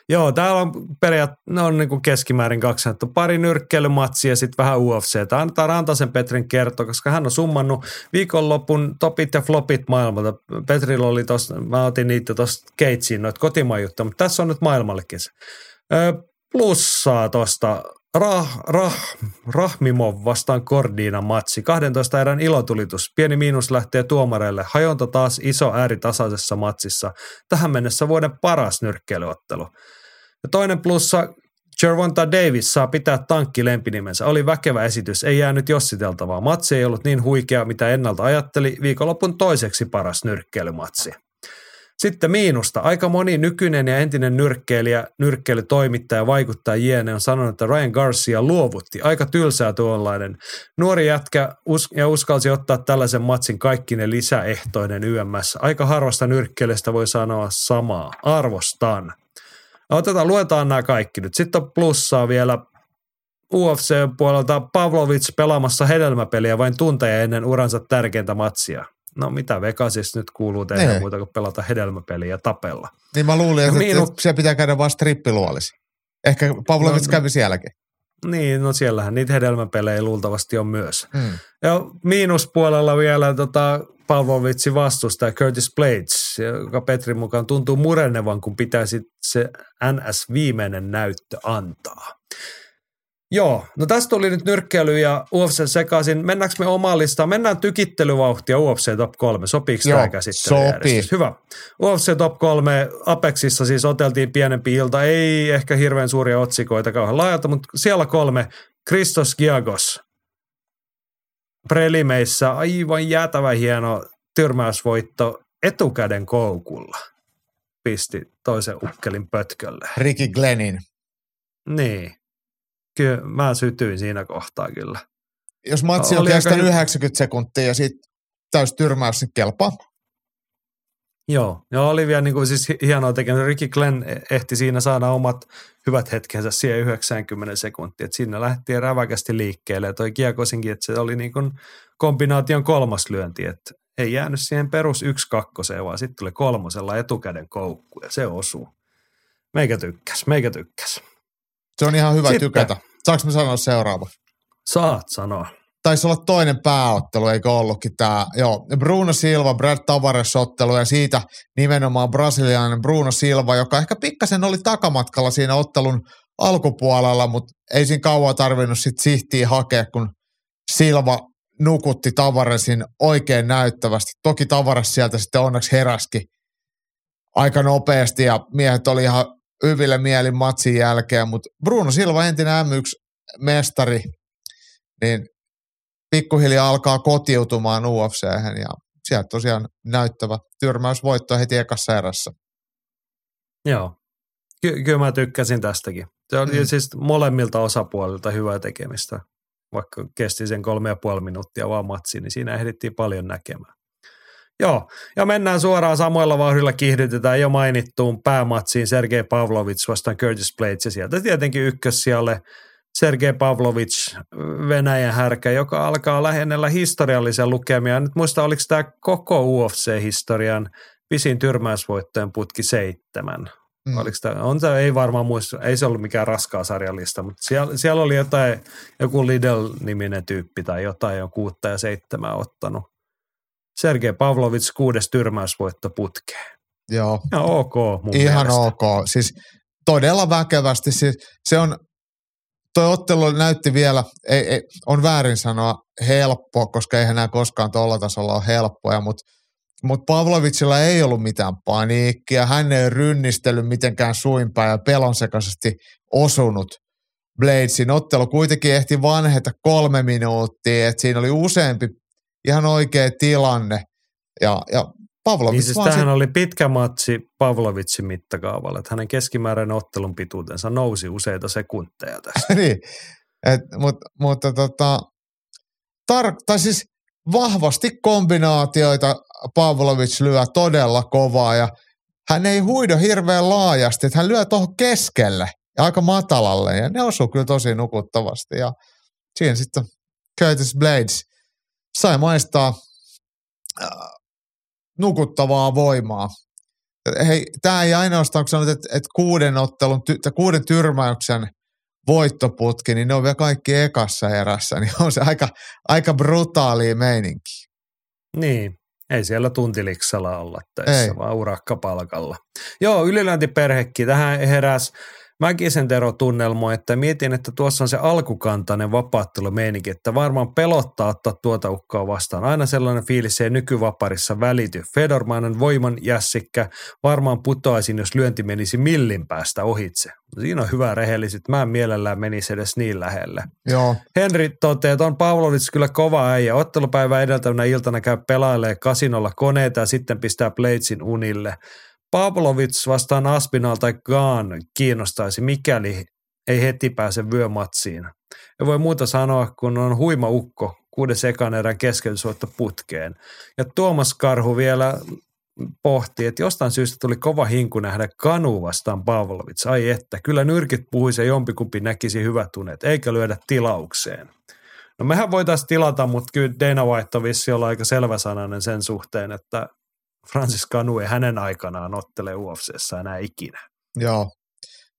[SPEAKER 2] Joo, täällä on periaatteessa, on niin keskimäärin kaksi sanottu, pari nyrkkeilymatsia ja sitten vähän UFC. Annetaan Rantasen Petrin kertoa, koska hän on summannut viikonlopun topit ja flopit maailmalta. Petrillä oli tossa, mä otin niitä tuosta Keitsiin, noita kotimaan juttuja, mutta tässä on nyt maailmallekin se. Ö, plussaa tuosta Rah, rah, Rahmimov vastaan Kordiina matsi. 12 erän ilotulitus. Pieni miinus lähtee tuomareille. Hajonta taas iso ääritasaisessa matsissa. Tähän mennessä vuoden paras nyrkkeilyottelu. Ja toinen plussa, Gervonta Davis saa pitää tankki lempinimensä. Oli väkevä esitys, ei jäänyt jossiteltavaa. Matsi ei ollut niin huikea, mitä ennalta ajatteli. Viikonlopun toiseksi paras nyrkkeilymatsi. Sitten miinusta. Aika moni nykyinen ja entinen nyrkkeilijä, nyrkkeilytoimittaja, vaikuttaja Jiene on sanonut, että Ryan Garcia luovutti. Aika tylsää tuollainen. Nuori jätkä us- ja uskalsi ottaa tällaisen matsin kaikki ne lisäehtoinen YMS. Aika harvasta nyrkkeilijästä voi sanoa samaa. Arvostan. Otetaan, luetaan nämä kaikki nyt. Sitten on plussaa vielä UFC-puolelta Pavlovic pelaamassa hedelmäpeliä vain tunteja ennen uransa tärkeintä matsia. No mitä Vegasissa nyt kuuluu tehdä
[SPEAKER 3] Niin.
[SPEAKER 2] muuta kuin pelata hedelmäpeliä ja tapella.
[SPEAKER 3] Niin mä luulin, että,
[SPEAKER 2] No miinu-
[SPEAKER 3] että siellä pitää käydä vaan strippiluolissa. Ehkä Pavlovic
[SPEAKER 2] No,
[SPEAKER 3] kävi sielläkin.
[SPEAKER 2] Niin, no siellähän niitä hedelmäpelejä luultavasti on myös.
[SPEAKER 3] Mm.
[SPEAKER 2] Ja miinuspuolella vielä tota, Pavlovitsin vastustaja Curtis Blades, joka Petrin mukaan tuntuu murenevan, kun pitäisi se NS-viimeinen näyttö antaa. Joo, no tästä tuli nyt nyrkkeily ja UFC sekaisin. Mennäänkö me omaan listaan? Mennään tykittelyvauhtia UFC Top 3. Sopiiko
[SPEAKER 3] Joo,
[SPEAKER 2] tämä käsittelyjärjestys?
[SPEAKER 3] sopii.
[SPEAKER 2] Hyvä. UFC Top 3 Apexissa siis oteltiin pienempi ilta. Ei ehkä hirveän suuria otsikoita kauhean laajalta, mutta siellä kolme. Christos Giagos. Prelimeissä aivan jäätävä hieno tyrmäysvoitto etukäden koukulla. pisti toisen ukkelin pötkölle.
[SPEAKER 3] Ricky Glennin.
[SPEAKER 2] Niin. Kyllä mä sytyin siinä kohtaa kyllä.
[SPEAKER 3] Jos matsi on
[SPEAKER 2] aika
[SPEAKER 3] kestänyt
[SPEAKER 2] hy-
[SPEAKER 3] 90 sekuntia ja sitten täys tyrmäys, niin kelpaa.
[SPEAKER 2] Joo, ja oli vielä niin kuin siis hi- hienoa tekemään. Ricky Glenn ehti siinä saada omat hyvät hetkensä siihen 90 sekuntia. Että sinne lähti räväkästi liikkeelle. Ja toi kiekosinkin, että se oli niin kuin kombinaation kolmas lyönti. Että ei jäänyt siihen perus yksi kakkoseen, vaan sitten tuli kolmosella etukäden koukku ja se osuu. Meikä tykkäs, meikä tykkäs.
[SPEAKER 3] Se on ihan hyvä
[SPEAKER 2] Sitten.
[SPEAKER 3] tykätä. Saanko mä sanoa seuraava?
[SPEAKER 2] Saat sanoa.
[SPEAKER 3] Taisi olla toinen pääottelu, eikö ollutkin tämä? Joo, Bruno Silva, Brad Tavares ottelu ja siitä nimenomaan brasilialainen Bruno Silva, joka ehkä pikkasen oli takamatkalla siinä ottelun alkupuolella, mutta ei siinä kauan tarvinnut sit sihtiä hakea, kun Silva nukutti Tavaresin oikein näyttävästi. Toki Tavares sieltä sitten onneksi heräski aika nopeasti ja miehet oli ihan hyville mielin matsin jälkeen, mutta Bruno Silva, entinen M1-mestari, niin pikkuhiljaa alkaa kotiutumaan ufc ja sieltä tosiaan näyttävä tyrmäysvoitto heti ekassa erässä.
[SPEAKER 2] Joo. Ky- kyllä mä tykkäsin tästäkin. Se oli
[SPEAKER 3] mm.
[SPEAKER 2] siis molemmilta osapuolilta hyvää tekemistä. Vaikka kesti sen kolme ja puoli minuuttia vaan matsi, niin siinä ehdittiin paljon näkemään. Joo, ja mennään suoraan samoilla vauhdilla kiihdytetään jo mainittuun päämatsiin Sergei Pavlovich vastaan Curtis Blades ja sieltä tietenkin ykkössijalle Sergei Pavlovich, Venäjän härkä, joka alkaa lähennellä historiallisia lukemia. Nyt muista, oliko tämä koko UFC-historian pisin tyrmäysvoittojen putki seitsemän.
[SPEAKER 3] Mm.
[SPEAKER 2] Oliko tämä, on tämä, ei varmaan muista, ei se ollut mikään raskaa sarjalista, mutta siellä, siellä oli jotain, joku Lidl-niminen tyyppi tai jotain jo kuutta ja seitsemää ottanut. Sergei Pavlovits kuudes tyrmäysvoitto putkeen.
[SPEAKER 3] Joo,
[SPEAKER 2] Ja ok mun
[SPEAKER 3] ihan
[SPEAKER 2] mielestä.
[SPEAKER 3] ok. Siis todella väkevästi. Siis se on, toi ottelu näytti vielä, ei, ei, on väärin sanoa helppo, koska eihän nämä koskaan tuolla tasolla ole helppoja, mutta mutta Pavlovicilla ei ollut mitään paniikkia. Hän ei rynnistellyt mitenkään suinpäin ja pelonsekaisesti osunut Bladesin ottelu. Kuitenkin ehti vanheta kolme minuuttia, että siinä oli useampi ihan oikea tilanne. Ja, ja Pavlovic
[SPEAKER 2] Niin siis tämähän
[SPEAKER 3] sit-
[SPEAKER 2] oli pitkä matsi Pavlovitsin mittakaavalla, että hänen keskimääräinen ottelun pituutensa nousi useita sekunteja tästä.
[SPEAKER 3] niin, et, mut, mutta tota, tar- tai siis vahvasti kombinaatioita Pavlovic lyö todella kovaa ja hän ei huido hirveän laajasti, että hän lyö tuohon keskelle ja aika matalalle ja ne osuu kyllä tosi nukuttavasti ja siinä sitten Curtis Blades sai maistaa äh, nukuttavaa voimaa. Hei, tämä ei ainoastaan, kun sanot, että, että kuuden, ottelun, ty, kuuden tyrmäyksen voittoputki, niin ne on vielä kaikki ekassa erässä, niin on se aika, aika brutaali meininki.
[SPEAKER 2] Niin, ei siellä tuntiliksalla olla töissä,
[SPEAKER 3] Ei.
[SPEAKER 2] ei. vaan urakkapalkalla. Joo, ylilöintiperhekki, tähän heräs Mäkisen Tero tunnelmo, että mietin, että tuossa on se alkukantainen vapaattelumeininki, että varmaan pelottaa ottaa tuota ukkaa vastaan. Aina sellainen fiilis ei nykyvaparissa välity. Fedormainen voiman jässikkä varmaan putoaisin, jos lyönti menisi millin päästä ohitse. Siinä on hyvä rehelliset. Mä en mielellään menisi edes niin lähelle.
[SPEAKER 3] Joo,
[SPEAKER 2] Henri toteaa, että on Pavlovic kyllä kova äijä. Ottelupäivä edeltävänä iltana käy pelailee kasinolla koneita ja sitten pistää Bladesin unille. Pavlovic vastaan Aspinal tai Gaan kiinnostaisi, mikäli ei heti pääse vyömatsiin. Ei voi muuta sanoa, kun on huima ukko kuuden ekan erän keskeytysvoitto putkeen. Ja Tuomas Karhu vielä pohti, että jostain syystä tuli kova hinku nähdä Kanu vastaan Pavlovic. Ai että, kyllä nyrkit puhuisi ja jompikumpi näkisi hyvät tunnet, eikä lyödä tilaukseen. No mehän voitaisiin tilata, mutta kyllä Dana White on aika selväsanainen sen suhteen, että Francis Kanu ei hänen aikanaan ottele UFCssä enää ikinä.
[SPEAKER 3] joo.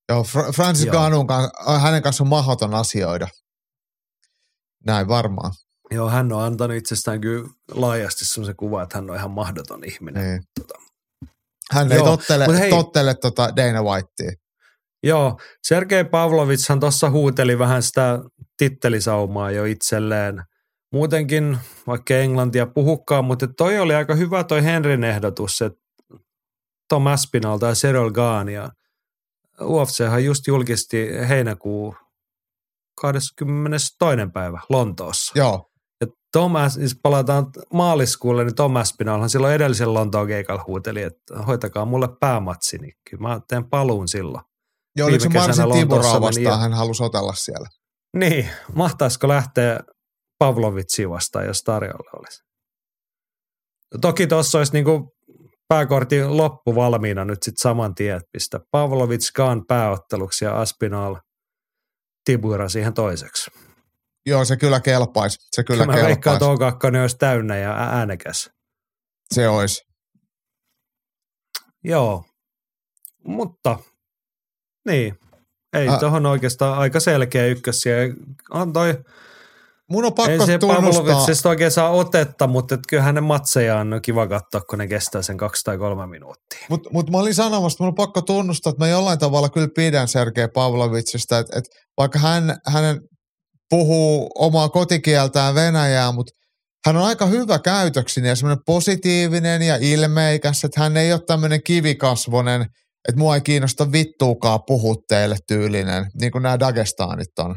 [SPEAKER 3] Joo, Fra- Francis
[SPEAKER 2] Joo.
[SPEAKER 3] Kanssa, hänen kanssa on mahdoton asioida. Näin varmaan.
[SPEAKER 2] Joo, hän on antanut itsestään kyllä laajasti sellaisen kuvan, että hän on ihan mahdoton ihminen.
[SPEAKER 3] Niin.
[SPEAKER 2] Tota.
[SPEAKER 3] Hän ei
[SPEAKER 2] Joo,
[SPEAKER 3] tottele,
[SPEAKER 2] hei-
[SPEAKER 3] tottele tota Dana Whitea.
[SPEAKER 2] Joo, Sergei Pavlovitshan tuossa huuteli vähän sitä tittelisaumaa jo itselleen. Muutenkin, vaikka englantia puhukkaan, mutta toi oli aika hyvä toi Henrin ehdotus, että Tom Aspinall tai Cyril Gahn ja UFChan just julkisti heinäkuu 22. päivä Lontoossa.
[SPEAKER 3] Joo,
[SPEAKER 2] Ja Tom, siis palataan maaliskuulle, niin Tom Aspinallhan silloin edellisen Lontoon keikalla huuteli, että hoitakaa mulle päämatsi, niin kyllä mä teen paluun silloin.
[SPEAKER 3] Ja oliko se Marsin Tiburaa vastaan,
[SPEAKER 2] meni-
[SPEAKER 3] hän halusi otella siellä.
[SPEAKER 2] Niin, mahtaisiko lähteä Pavlovitsiin vastaan, jos tarjolla olisi? Toki tuossa olisi niinku pääkortin loppu valmiina nyt sitten saman tien, että pistä Pavlovits Kaan pääotteluksi ja Aspinall Tibura siihen toiseksi.
[SPEAKER 3] Joo, se kyllä kelpaisi. Se kyllä
[SPEAKER 2] Mä veikkaan,
[SPEAKER 3] kelpaisi.
[SPEAKER 2] että O2 olisi täynnä ja äänekäs.
[SPEAKER 3] Se olisi.
[SPEAKER 2] Joo, mutta niin, ei tuohon oikeastaan aika selkeä ykkös. Antoi,
[SPEAKER 3] Mun on
[SPEAKER 2] ei
[SPEAKER 3] pakko
[SPEAKER 2] se
[SPEAKER 3] tunnustaa.
[SPEAKER 2] Pavlovitsista oikein saa otetta, mutta et kyllähän ne matseja on kiva katsoa, kun ne kestää sen kaksi tai kolme minuuttia.
[SPEAKER 3] Mutta mut mä olin sanomassa, että mun on pakko tunnustaa, että mä jollain tavalla kyllä pidän Sergei Pavlovitsista, että, että vaikka hän, hänen puhuu omaa kotikieltään Venäjää, mutta hän on aika hyvä käytöksinen ja semmoinen positiivinen ja ilmeikäs, että hän ei ole tämmöinen kivikasvonen, että mua ei kiinnosta vittuukaan puhua teille tyylinen, niin kuin nämä Dagestanit on.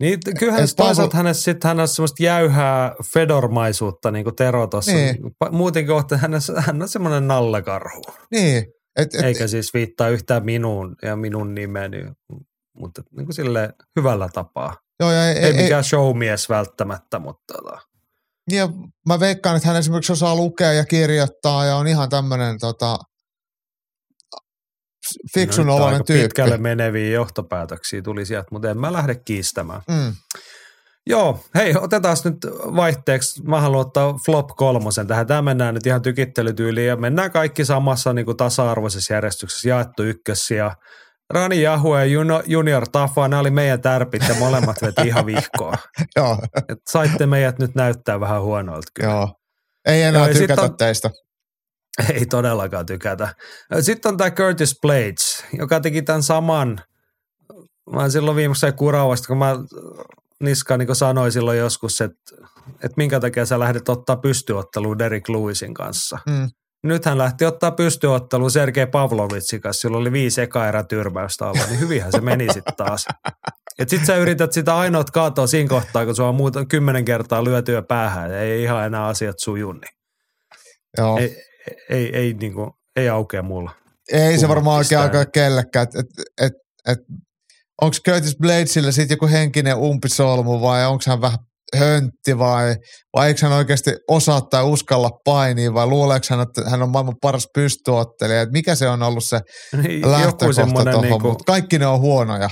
[SPEAKER 2] Niin, kyllähän
[SPEAKER 3] Et
[SPEAKER 2] toisaalta
[SPEAKER 3] Pavlo-
[SPEAKER 2] hänessä sitten hän on semmoista jäyhää fedormaisuutta, niin kuin Tero tuossa.
[SPEAKER 3] Niin.
[SPEAKER 2] Pa- Muutenkin kohta hän, hän on semmoinen nallekarhu,
[SPEAKER 3] Niin, et, et,
[SPEAKER 2] eikä siis viittaa yhtään minuun ja minun nimeni, mutta niin kuin sille hyvällä tapaa.
[SPEAKER 3] joo, ja ei,
[SPEAKER 2] Ei,
[SPEAKER 3] ei,
[SPEAKER 2] ei mikään showmies välttämättä, mutta tota,
[SPEAKER 3] Niin ja mä veikkaan, että hän esimerkiksi osaa lukea ja kirjoittaa ja on ihan tämmöinen tota, fiksun
[SPEAKER 2] no,
[SPEAKER 3] oloinen tyyppi.
[SPEAKER 2] pitkälle meneviä johtopäätöksiä tuli sieltä, mutta en mä lähde kiistämään.
[SPEAKER 3] Mm.
[SPEAKER 2] Joo, hei, otetaan nyt vaihteeksi. Mä haluan ottaa flop kolmosen tähän. Tämä mennään nyt ihan tykittelytyyliin ja mennään kaikki samassa niin kuin tasa-arvoisessa järjestyksessä jaettu ykkössiä. Rani Jahu ja Junior Tafa, nämä oli meidän tärpit ja molemmat veti ihan vihkoa.
[SPEAKER 3] Joo,
[SPEAKER 2] Et saitte meidät nyt näyttää vähän huonoilta kyllä.
[SPEAKER 3] joo. Ei enää
[SPEAKER 2] Joo,
[SPEAKER 3] tykätä
[SPEAKER 2] on-
[SPEAKER 3] teistä.
[SPEAKER 2] Ei todellakaan tykätä. Sitten on tämä Curtis Blades, joka teki tämän saman. Mä silloin viimeksi kuravasta, kun mä Niska niin sanoin silloin joskus, että, että minkä takia sä lähdet ottaa pystyotteluun Derek Lewisin kanssa.
[SPEAKER 3] Mm.
[SPEAKER 2] Nyt hän lähti ottaa pystyotteluun Sergei Pavlovitsin kanssa, sillä oli viisi eka erä tyrmäystä alla, niin hyvinhän se meni sitten taas. Et sit sä yrität sitä ainoat kaatoa siinä kohtaa, kun sua on muuta kymmenen kertaa lyötyä päähän, ja ei ihan enää asiat suju, niin
[SPEAKER 3] Joo. Ei,
[SPEAKER 2] ei, ei, niin kuin, ei aukea mulla.
[SPEAKER 3] ei se varmaan oikein aika kellekään. Et, et, et, et, onko Curtis Bladesilla sitten joku henkinen umpisolmu vai onko hän vähän höntti vai, vai eikö hän oikeasti osaa tai uskalla painia vai luuleeko hän, että hän on maailman paras pystyottelija? Et mikä se on ollut se
[SPEAKER 2] Niin,
[SPEAKER 3] lähtökohta tuohon,
[SPEAKER 2] niinku,
[SPEAKER 3] mutta kaikki ne on huonoja.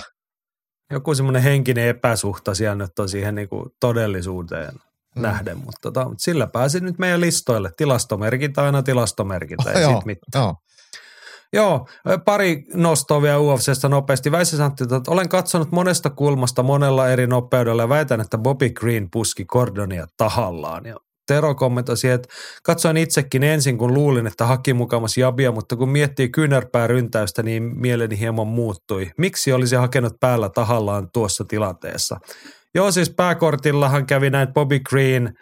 [SPEAKER 2] joku semmoinen henkinen epäsuhta siellä nyt on siihen niinku todellisuuteen
[SPEAKER 3] Mm.
[SPEAKER 2] nähden, mutta tota, sillä pääsi nyt meidän listoille. Tilastomerkintä aina tilastomerkintä, ei
[SPEAKER 3] Joo,
[SPEAKER 2] sit mitään.
[SPEAKER 3] joo.
[SPEAKER 2] Joo, pari nostoa vielä UFCstä nopeasti. Väisä sanottiin, että olen katsonut monesta kulmasta monella eri nopeudella ja väitän, että Bobby Green puski Gordonia tahallaan. Ja Tero kommentoi että katsoin itsekin ensin, kun luulin, että haki mukamas jabia, mutta kun miettii kyynärpää ryntäystä, niin mieleni hieman muuttui. Miksi olisi hakenut päällä tahallaan tuossa tilanteessa? Joo, siis pääkortillahan kävi näin, että Bobby Green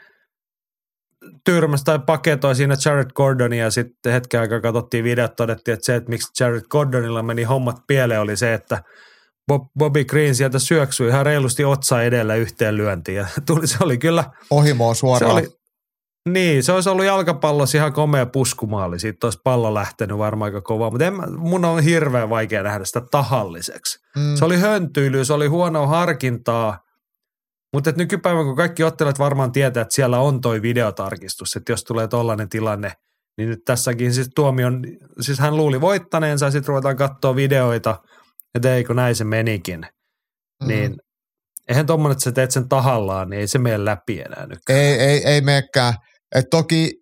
[SPEAKER 2] tyrmäsi tai paketoi siinä Jared Gordonia ja sitten hetken aikaa katsottiin videot, todettiin, että se, että miksi Jared Gordonilla meni hommat pieleen, oli se, että Bob, Bobby Green sieltä syöksyi ihan reilusti otsa edellä yhteen lyöntiin ja tuli, se oli kyllä,
[SPEAKER 3] Ohimoa
[SPEAKER 2] se
[SPEAKER 3] suoraan.
[SPEAKER 2] oli, niin, se olisi ollut jalkapallossa ihan komea puskumaali. Siitä olisi pallo lähtenyt varmaan aika kovaa, mutta en, mun on hirveän vaikea nähdä sitä tahalliseksi.
[SPEAKER 3] Mm.
[SPEAKER 2] Se oli höntyilyä, se oli huonoa harkintaa, mutta nykypäivän kun kaikki ottelijat varmaan tietää, että siellä on toi videotarkistus, että jos tulee tollainen tilanne, niin nyt tässäkin siis tuomion, siis hän luuli voittaneensa ja sitten ruvetaan katsoa videoita, että ei kun näin se menikin.
[SPEAKER 3] Mm.
[SPEAKER 2] Niin eihän tommonen, että sä teet sen tahallaan, niin ei se mene läpi enää nyt.
[SPEAKER 3] Ei, ei, ei meekään. Et toki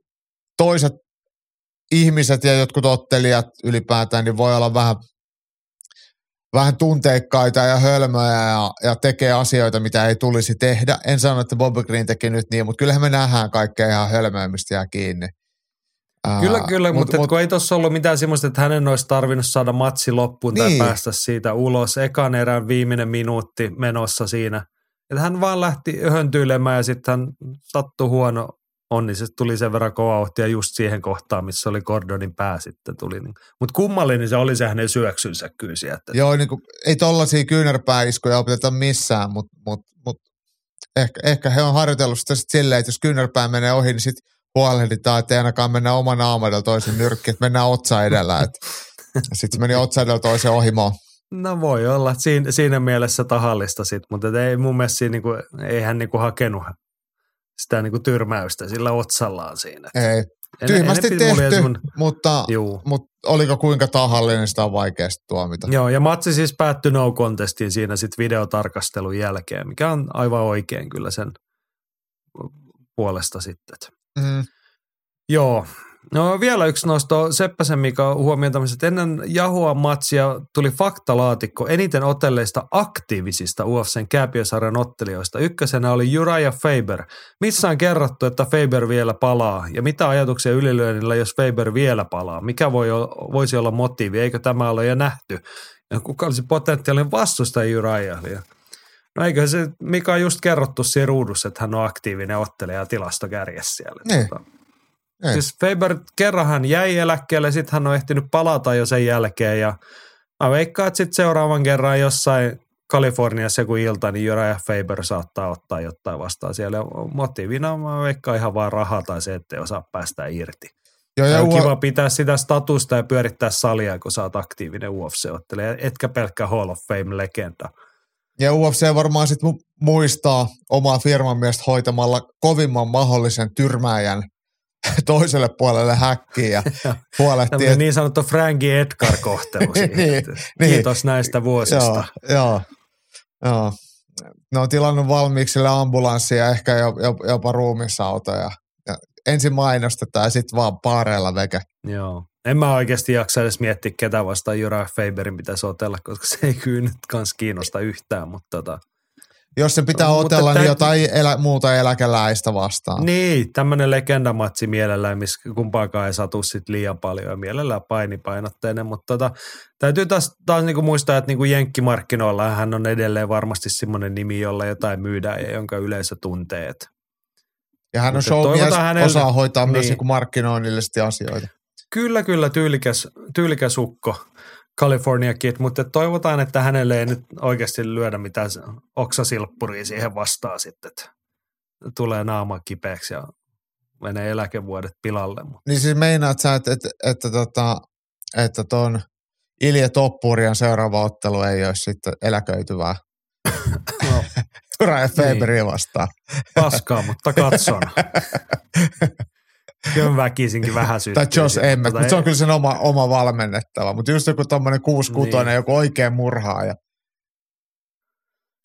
[SPEAKER 3] toiset ihmiset ja jotkut ottelijat ylipäätään niin voi olla vähän, vähän tunteikkaita ja hölmöjä ja, ja tekee asioita, mitä ei tulisi tehdä. En sano, että Bobby Green teki nyt niin, mutta kyllähän me nähdään kaikkea ihan hölmöä, mistä jää kiinni. Ää,
[SPEAKER 2] Kyllä, kyllä,
[SPEAKER 3] mut-
[SPEAKER 2] mutta mut,
[SPEAKER 3] mut-
[SPEAKER 2] kun ei tuossa ollut mitään semmoista, että hänen olisi tarvinnut saada matsi loppuun tai
[SPEAKER 3] Niin.
[SPEAKER 2] päästä siitä ulos. Ekan erän viimeinen minuutti menossa siinä. Että hän vaan lähti höntyilemään ja sitten hän sattui huono onni. Se tuli sen verran kova vauhtia just siihen kohtaan, missä oli Gordonin pää sitten tuli. Mutta kummallinen se oli se hänen syöksynsä kyllä sieltä.
[SPEAKER 3] Joo, niin kuin, ei tollaisia kyynärpääiskuja opeteta missään, mutta mut, mut, Ehkä, ehkä he on harjoitellut sitä sit silleen, että jos kyynärpää menee ohi, niin sitten huolehditaan, että ei ainakaan mennä oman naamadella toisen nyrkki, että mennään otsa edellä. Sitten se meni otsa edellä toisen ohimoon.
[SPEAKER 2] No voi olla siinä, siinä mielessä tahallista sit, mutta ei mun mielestä siinä niinku, ei hän niinku hakenut sitä niinku tyrmäystä sillä otsallaan siinä.
[SPEAKER 3] Ei. Tyhmästi tehty, mun... mutta, mutta oliko kuinka tahallinen, sitä on vaikea tuomita.
[SPEAKER 2] Joo, ja matsi siis päättyi no contestiin siinä sitten videotarkastelun jälkeen, mikä on aivan oikein kyllä sen puolesta sitten. Mm. Joo, No vielä yksi nosto Seppäsen Mika huomioon että ennen Jahua matsia tuli faktalaatikko eniten otelleista aktiivisista UFCn kääpiösarjan ottelijoista. Ykkösenä oli Uriah Faber. Missä on kerrottu, että Faber vielä palaa? Ja mitä ajatuksia ylilyönnillä, jos Faber vielä palaa? Mikä voi, voisi olla motiivi? Eikö tämä ole jo nähty? Ja kuka olisi potentiaalinen vastustaja Uriahille? No eikö se, mikä on just kerrottu siinä ruudussa, että hän on aktiivinen ottelija tilastokärjessä siellä.
[SPEAKER 3] Niin. Tota,
[SPEAKER 2] ei. Siis Faber kerran hän jäi eläkkeelle, sitten hän on ehtinyt palata jo sen jälkeen ja mä veikkaan, että sitten seuraavan kerran jossain Kaliforniassa joku ilta, niin Jura Faber saattaa ottaa jotain vastaan siellä. Motiivina mä veikkaan ihan vaan rahaa tai se, ettei osaa päästä irti. Joo, ja on kiva pitää sitä statusta ja pyörittää salia, kun sä oot aktiivinen UFC-ottelija, etkä pelkkä Hall of Fame-legenda.
[SPEAKER 3] Ja UFC varmaan sitten muistaa omaa firman mielestä hoitamalla kovimman mahdollisen tyrmääjän – toiselle puolelle häkkiin ja huolehtii.
[SPEAKER 2] Että... niin sanottu Frankie Edgar-kohtelu niin, niin, Kiitos näistä vuosista.
[SPEAKER 3] Joo, joo, joo. Ne on tilannut valmiiksi sille ambulanssia ja ehkä jopa, jopa ruumisautoja. Ja ensin mainostetaan ja sitten vaan paareilla veke.
[SPEAKER 2] Joo. En mä oikeasti jaksa edes miettiä, ketä vastaan Jura Faberin pitäisi otella, koska se ei kyllä nyt kans kiinnosta yhtään, mutta tota,
[SPEAKER 3] jos se pitää otella, niin jotain elä, muuta eläkeläistä vastaan.
[SPEAKER 2] Niin, tämmöinen legendamatsi mielellään, missä kumpaakaan ei satu sit liian paljon ja mielellään painipainotteinen, mutta tota, täytyy taas, taas niinku muistaa, että niinku jenkkimarkkinoilla hän on edelleen varmasti semmoinen nimi, jolla jotain myydään ja jonka yleisö tuntee.
[SPEAKER 3] Ja hän on showmies, hänelle, osaa hoitaa niin. myös niinku markkinoinnillisesti asioita.
[SPEAKER 2] Kyllä, kyllä, tyylikäs, tyylikäs ukko. California Kid, mutta toivotaan, että hänelle ei nyt oikeasti lyödä mitään oksasilppuria siihen vastaan sitten, että tulee naama kipeäksi ja menee eläkevuodet pilalle.
[SPEAKER 3] Niin siis meinaat sä, että, että, että, tota, että ton Ilje Toppurian seuraava ottelu ei olisi sitten eläköityvää? No. Ryan Faberiin niin. vastaan.
[SPEAKER 2] Paskaa, mutta katson. Kyllä väkisinkin vähän
[SPEAKER 3] syttyy. Tai Josh Emmett, mutta se on kyllä sen oma, oma valmennettava. Mutta just joku tommonen 6 niin. joku oikein murhaaja.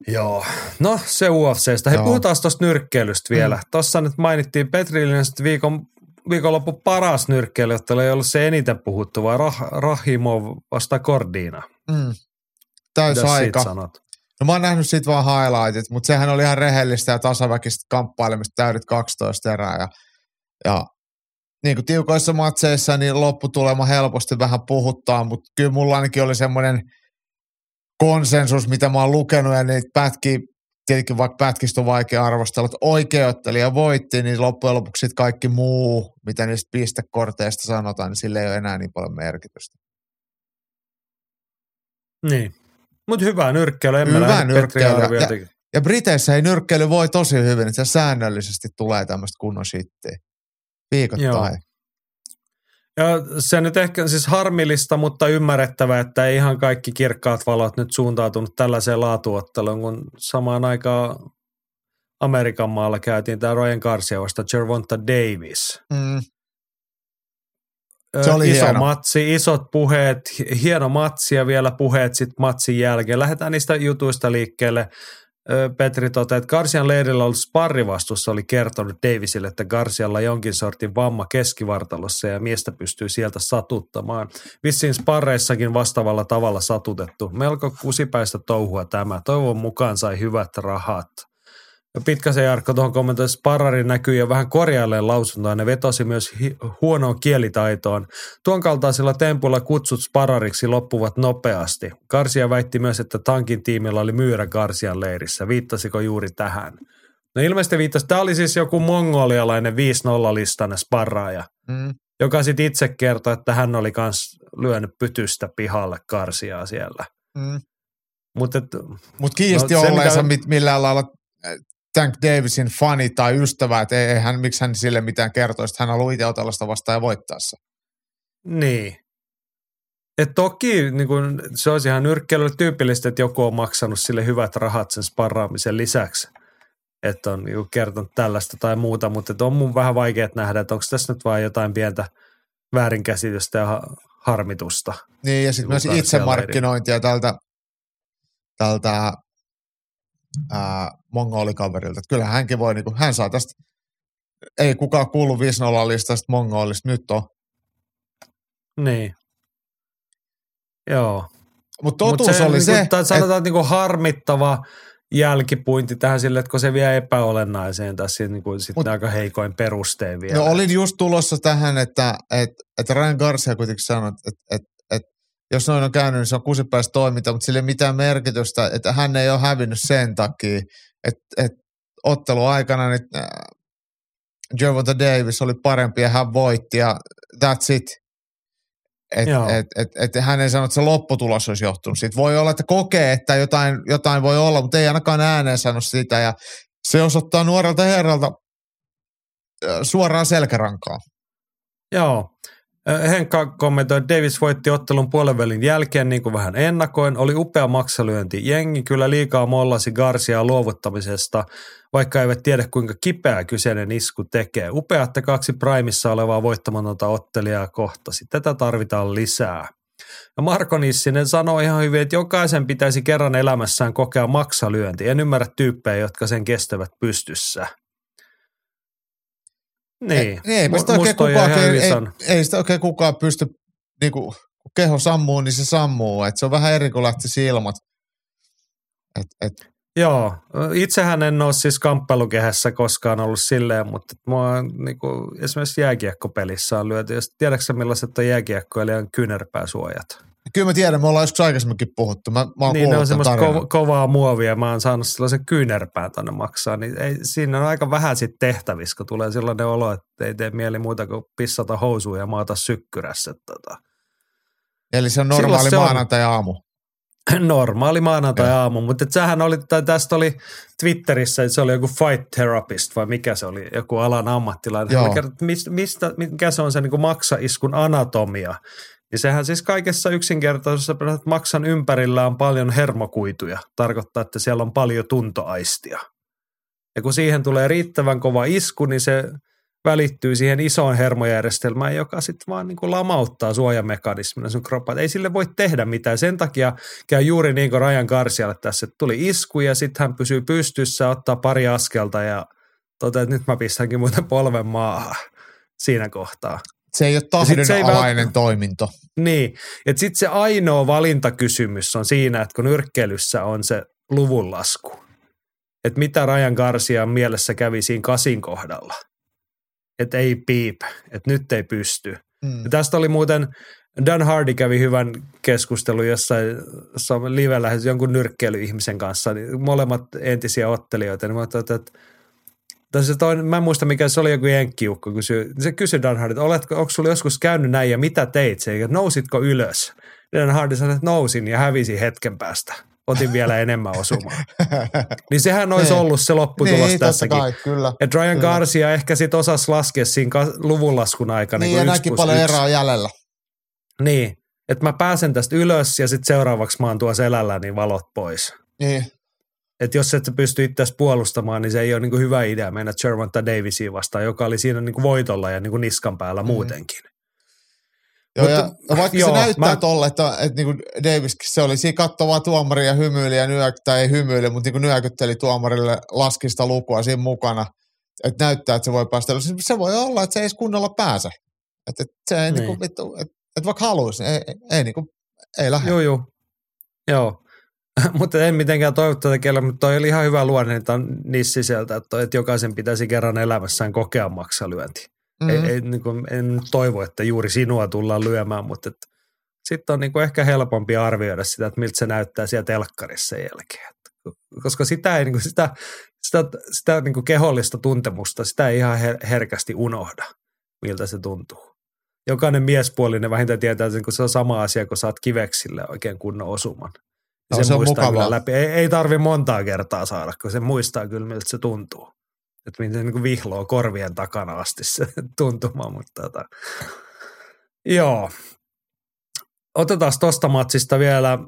[SPEAKER 2] Joo, no se UFCstä. He puhutaan tuosta nyrkkeilystä vielä. Mm. Tuossa nyt mainittiin Petrilinen viikon, viikonloppu paras nyrkkeily, että ei ollut se eniten puhuttu, vaan Rah, Rahimov vasta Kordiina. Mm.
[SPEAKER 3] Täys aika. Sanot? No mä oon nähnyt siitä vaan highlightit, mutta sehän oli ihan rehellistä ja tasaväkistä kamppailemista täydet 12 erää. Ja, ja niin kuin tiukoissa matseissa, niin lopputulema helposti vähän puhuttaa, mutta kyllä mulla ainakin oli semmoinen konsensus, mitä mä oon lukenut, ja niitä pätkiä, tietenkin vaikka pätkistä on vaikea arvostella, että oikeuttelija voitti, niin loppujen lopuksi kaikki muu, mitä niistä pistekorteista sanotaan, niin sillä ei ole enää niin paljon merkitystä.
[SPEAKER 2] Niin, mutta hyvää nyrkkeily. En
[SPEAKER 3] hyvää nyrkkeily. Ja, ja Briteissä ei nyrkkeily voi tosi hyvin, että se säännöllisesti tulee tämmöistä kunnon shittiä viikoittain. Joo.
[SPEAKER 2] Ja se nyt ehkä siis harmillista, mutta ymmärrettävää, että ei ihan kaikki kirkkaat valot nyt suuntautunut tällaiseen laatuotteluun, kun samaan aikaan Amerikan maalla käytiin tämä Ryan Garcia vasta Gervonta Davis. Mm. Se oli Iso hieno. matsi, isot puheet, hieno matsi ja vielä puheet sitten matsin jälkeen. Lähdetään niistä jutuista liikkeelle. Petri toteaa, että Garcian leirillä ollut sparrivastussa oli kertonut Davisille, että Garcialla jonkin sortin vamma keskivartalossa ja miestä pystyy sieltä satuttamaan. Vissiin sparreissakin vastaavalla tavalla satutettu. Melko kusipäistä touhua tämä. Toivon mukaan sai hyvät rahat. Pitkäsen Jarkko tuohon kommentoi, että Sparrarin näkyy jo vähän korjaalleen lausuntoa. Ne vetosi myös hi- huonoon kielitaitoon. Tuon kaltaisilla tempuilla kutsut Sparrariksi loppuvat nopeasti. Karsia väitti myös, että tankin tiimillä oli myyrä Karsian leirissä. Viittasiko juuri tähän? No ilmeisesti viittasi. Tämä oli siis joku mongolialainen 5-0-listainen sparraaja, mm. joka sitten itse kertoi, että hän oli myös lyönyt pytystä pihalle Karsiaa siellä. Mm.
[SPEAKER 3] Mutta Mut kiisti no, olleensa mitä... millään lailla Tank Davisin fani tai ystävä, että ei, hän, miksi hän sille mitään kertoisi, että hän haluaa itse vastaan ja voittaa se.
[SPEAKER 2] Niin. Et toki niin kun, se olisi ihan nyrkkeilylle tyypillistä, että joku on maksanut sille hyvät rahat sen sparraamisen lisäksi. Että on niin kertonut tällaista tai muuta, mutta on mun vähän vaikea nähdä, että onko tässä nyt vain jotain pientä väärinkäsitystä ja harmitusta.
[SPEAKER 3] Niin, ja sitten myös itsemarkkinointia tältä, tältä ää, mongolikaverilta. Että kyllä hänkin voi, niin kuin, hän saa tästä, ei kukaan kuulu 5 listasta mongolista, nyt on.
[SPEAKER 2] Niin. Joo.
[SPEAKER 3] Mutta totuus Mut se, oli niin se,
[SPEAKER 2] että... Sanotaan, että niin harmittava jälkipuinti tähän sille, että kun se vie epäolennaiseen tässä niin kuin sitten aika heikoin perusteen vielä.
[SPEAKER 3] No olin just tulossa tähän, että, että, että Ryan Garcia kuitenkin sanoi, että, että jos noin on käynyt, niin se on kusipäistä toiminta, mutta sillä ei mitään merkitystä, että hän ei ole hävinnyt sen takia, että, että ottelu aikana niin, äh, Gervonta Davis oli parempi ja hän voitti ja that's it. Että et, et, et, hän ei sano, että se lopputulos olisi johtunut siitä. Voi olla, että kokee, että jotain, jotain voi olla, mutta ei ainakaan ääneen sano sitä. Ja se osoittaa nuorelta herralta suoraan selkärankaa.
[SPEAKER 2] Joo. Henkka kommentoi, että Davis voitti ottelun puolenvälin jälkeen niin kuin vähän ennakoin. Oli upea maksalyönti. Jengi kyllä liikaa mollasi Garcia luovuttamisesta, vaikka eivät tiedä kuinka kipeä kyseinen isku tekee. Upea, että kaksi primissa olevaa voittamatonta ottelijaa kohtasi. Tätä tarvitaan lisää. Ja Marko Nissinen sanoi ihan hyvin, että jokaisen pitäisi kerran elämässään kokea maksalyönti. En ymmärrä tyyppejä, jotka sen kestävät pystyssä. Niin.
[SPEAKER 3] Ei, ei, sitä oikein kukaan, ei, ei, ei, sitä oikein kukaan pysty, niin kuin, kun keho sammuu, niin se sammuu. Et se on vähän eri kuin lähti silmat. Et, et.
[SPEAKER 2] Joo, itsehän en ole siis kamppailukehässä koskaan ollut silleen, mutta mua niin kuin, esimerkiksi jääkiekkopelissä on lyöty. Tiedätkö millaiset on jääkiekkoilijan kyynärpääsuojat?
[SPEAKER 3] Kyllä mä tiedän, me ollaan joskus aikaisemminkin puhuttu. Mä, mä
[SPEAKER 2] niin, ne on semmoista ko- kovaa muovia. Mä oon saanut sellaisen kyynärpään tonne maksaa. Niin ei, siinä on aika vähän sitten tehtävissä, kun tulee sellainen olo, että ei tee mieli muuta kuin pissata housuun ja maata sykkyrässä. Tota.
[SPEAKER 3] Eli se on normaali se maanantai-aamu.
[SPEAKER 2] normaali maanantai-aamu, mutta sähän oli, tai tästä oli Twitterissä, että se oli joku fight therapist vai mikä se oli, joku alan ammattilainen. Joo. Kertoi, mistä, mistä, mikä se on se niin maksaiskun anatomia. Ja sehän siis kaikessa yksinkertaisessa, että maksan ympärillä on paljon hermokuituja. Tarkoittaa, että siellä on paljon tuntoaistia. Ja kun siihen tulee riittävän kova isku, niin se välittyy siihen isoon hermojärjestelmään, joka sitten vaan niin kuin lamauttaa suojamekanismina sun kroppa. Ei sille voi tehdä mitään. Sen takia käy juuri niin kuin Rajan Karsialle tässä, että tuli isku ja sitten hän pysyy pystyssä, ottaa pari askelta ja toteaa, että nyt mä pistänkin muuten polven maahan siinä kohtaa.
[SPEAKER 3] Se ei ole tahdonalainen vält... toiminto.
[SPEAKER 2] Niin, että sitten se ainoa valintakysymys on siinä, että kun nyrkkeilyssä on se luvunlasku, että mitä Rajan Garcia mielessä kävi siinä kasin kohdalla. Että ei piip, että nyt ei pysty. Mm. Ja tästä oli muuten, Dan Hardy kävi hyvän keskustelun jossain, jossain livellä jonkun nyrkkeilyihmisen kanssa, niin molemmat entisiä ottelijoita, niin mä että se toinen, mä en muista mikä se oli joku jenkkiukko, kysy, se kysyi Dan Hardy, että oletko, onko sulla joskus käynyt näin ja mitä teit se, että nousitko ylös? Dan Hardy sanoi, että nousin ja hävisin hetken päästä. Otin vielä enemmän osumaan. niin sehän olisi niin. ollut se lopputulos niin, tässäkin. Kai,
[SPEAKER 3] kyllä.
[SPEAKER 2] Että Ryan kyllä. Garcia ehkä sitten osasi laskea siinä luvunlaskun aikana.
[SPEAKER 3] Niin, niin ja näki paljon eroa jäljellä.
[SPEAKER 2] Niin, että mä pääsen tästä ylös ja sitten seuraavaksi mä oon tuo selällä, niin valot pois.
[SPEAKER 3] Niin.
[SPEAKER 2] Että jos et pysty itse puolustamaan, niin se ei ole niin kuin hyvä idea mennä Gervonta Davisia vastaan, joka oli siinä niin kuin voitolla ja niin kuin niskan päällä mm. muutenkin.
[SPEAKER 3] Joo, Mutta, ja vaikka joo, se näyttää mä... tolle, että, että niin kuin Davis, se oli siinä kattavaa tuomari ja hymyili ja nyök, tai ei hymyili, mutta niin kuin nyökytteli tuomarille laskista lukua siinä mukana, että näyttää, että se voi päästä. Se voi olla, että se ei edes kunnolla pääse. Että, että se ei niin. Niin kuin, että, että, että vaikka haluaisi, ei, ei, ei, niin kuin, ei lähde.
[SPEAKER 2] Joo, joo. Joo, mutta en mitenkään toivo tätä kellä, mutta toi oli ihan hyvä luonne, että on niissä sieltä, että, että jokaisen pitäisi kerran elämässään kokea maksalyönti. Mm-hmm. Ei, ei, niin kuin, en toivo, että juuri sinua tullaan lyömään, mutta sitten on niin kuin ehkä helpompi arvioida sitä, että miltä se näyttää siellä telkkarissa jälkeen. Koska sitä, ei, niin kuin, sitä, sitä, sitä niin kuin kehollista tuntemusta, sitä ei ihan her- herkästi unohda, miltä se tuntuu. Jokainen miespuolinen vähintään tietää, että se on sama asia, kun saat kiveksille oikein kunnon osuman
[SPEAKER 3] No, se on
[SPEAKER 2] muistaa
[SPEAKER 3] mukavaa.
[SPEAKER 2] läpi. Ei, ei tarvi montaa kertaa saada, kun se muistaa kyllä, miltä se tuntuu. Että miten se niin vihloo korvien takana asti se tuntuma, mutta tota. Joo. Otetaan tuosta matsista vielä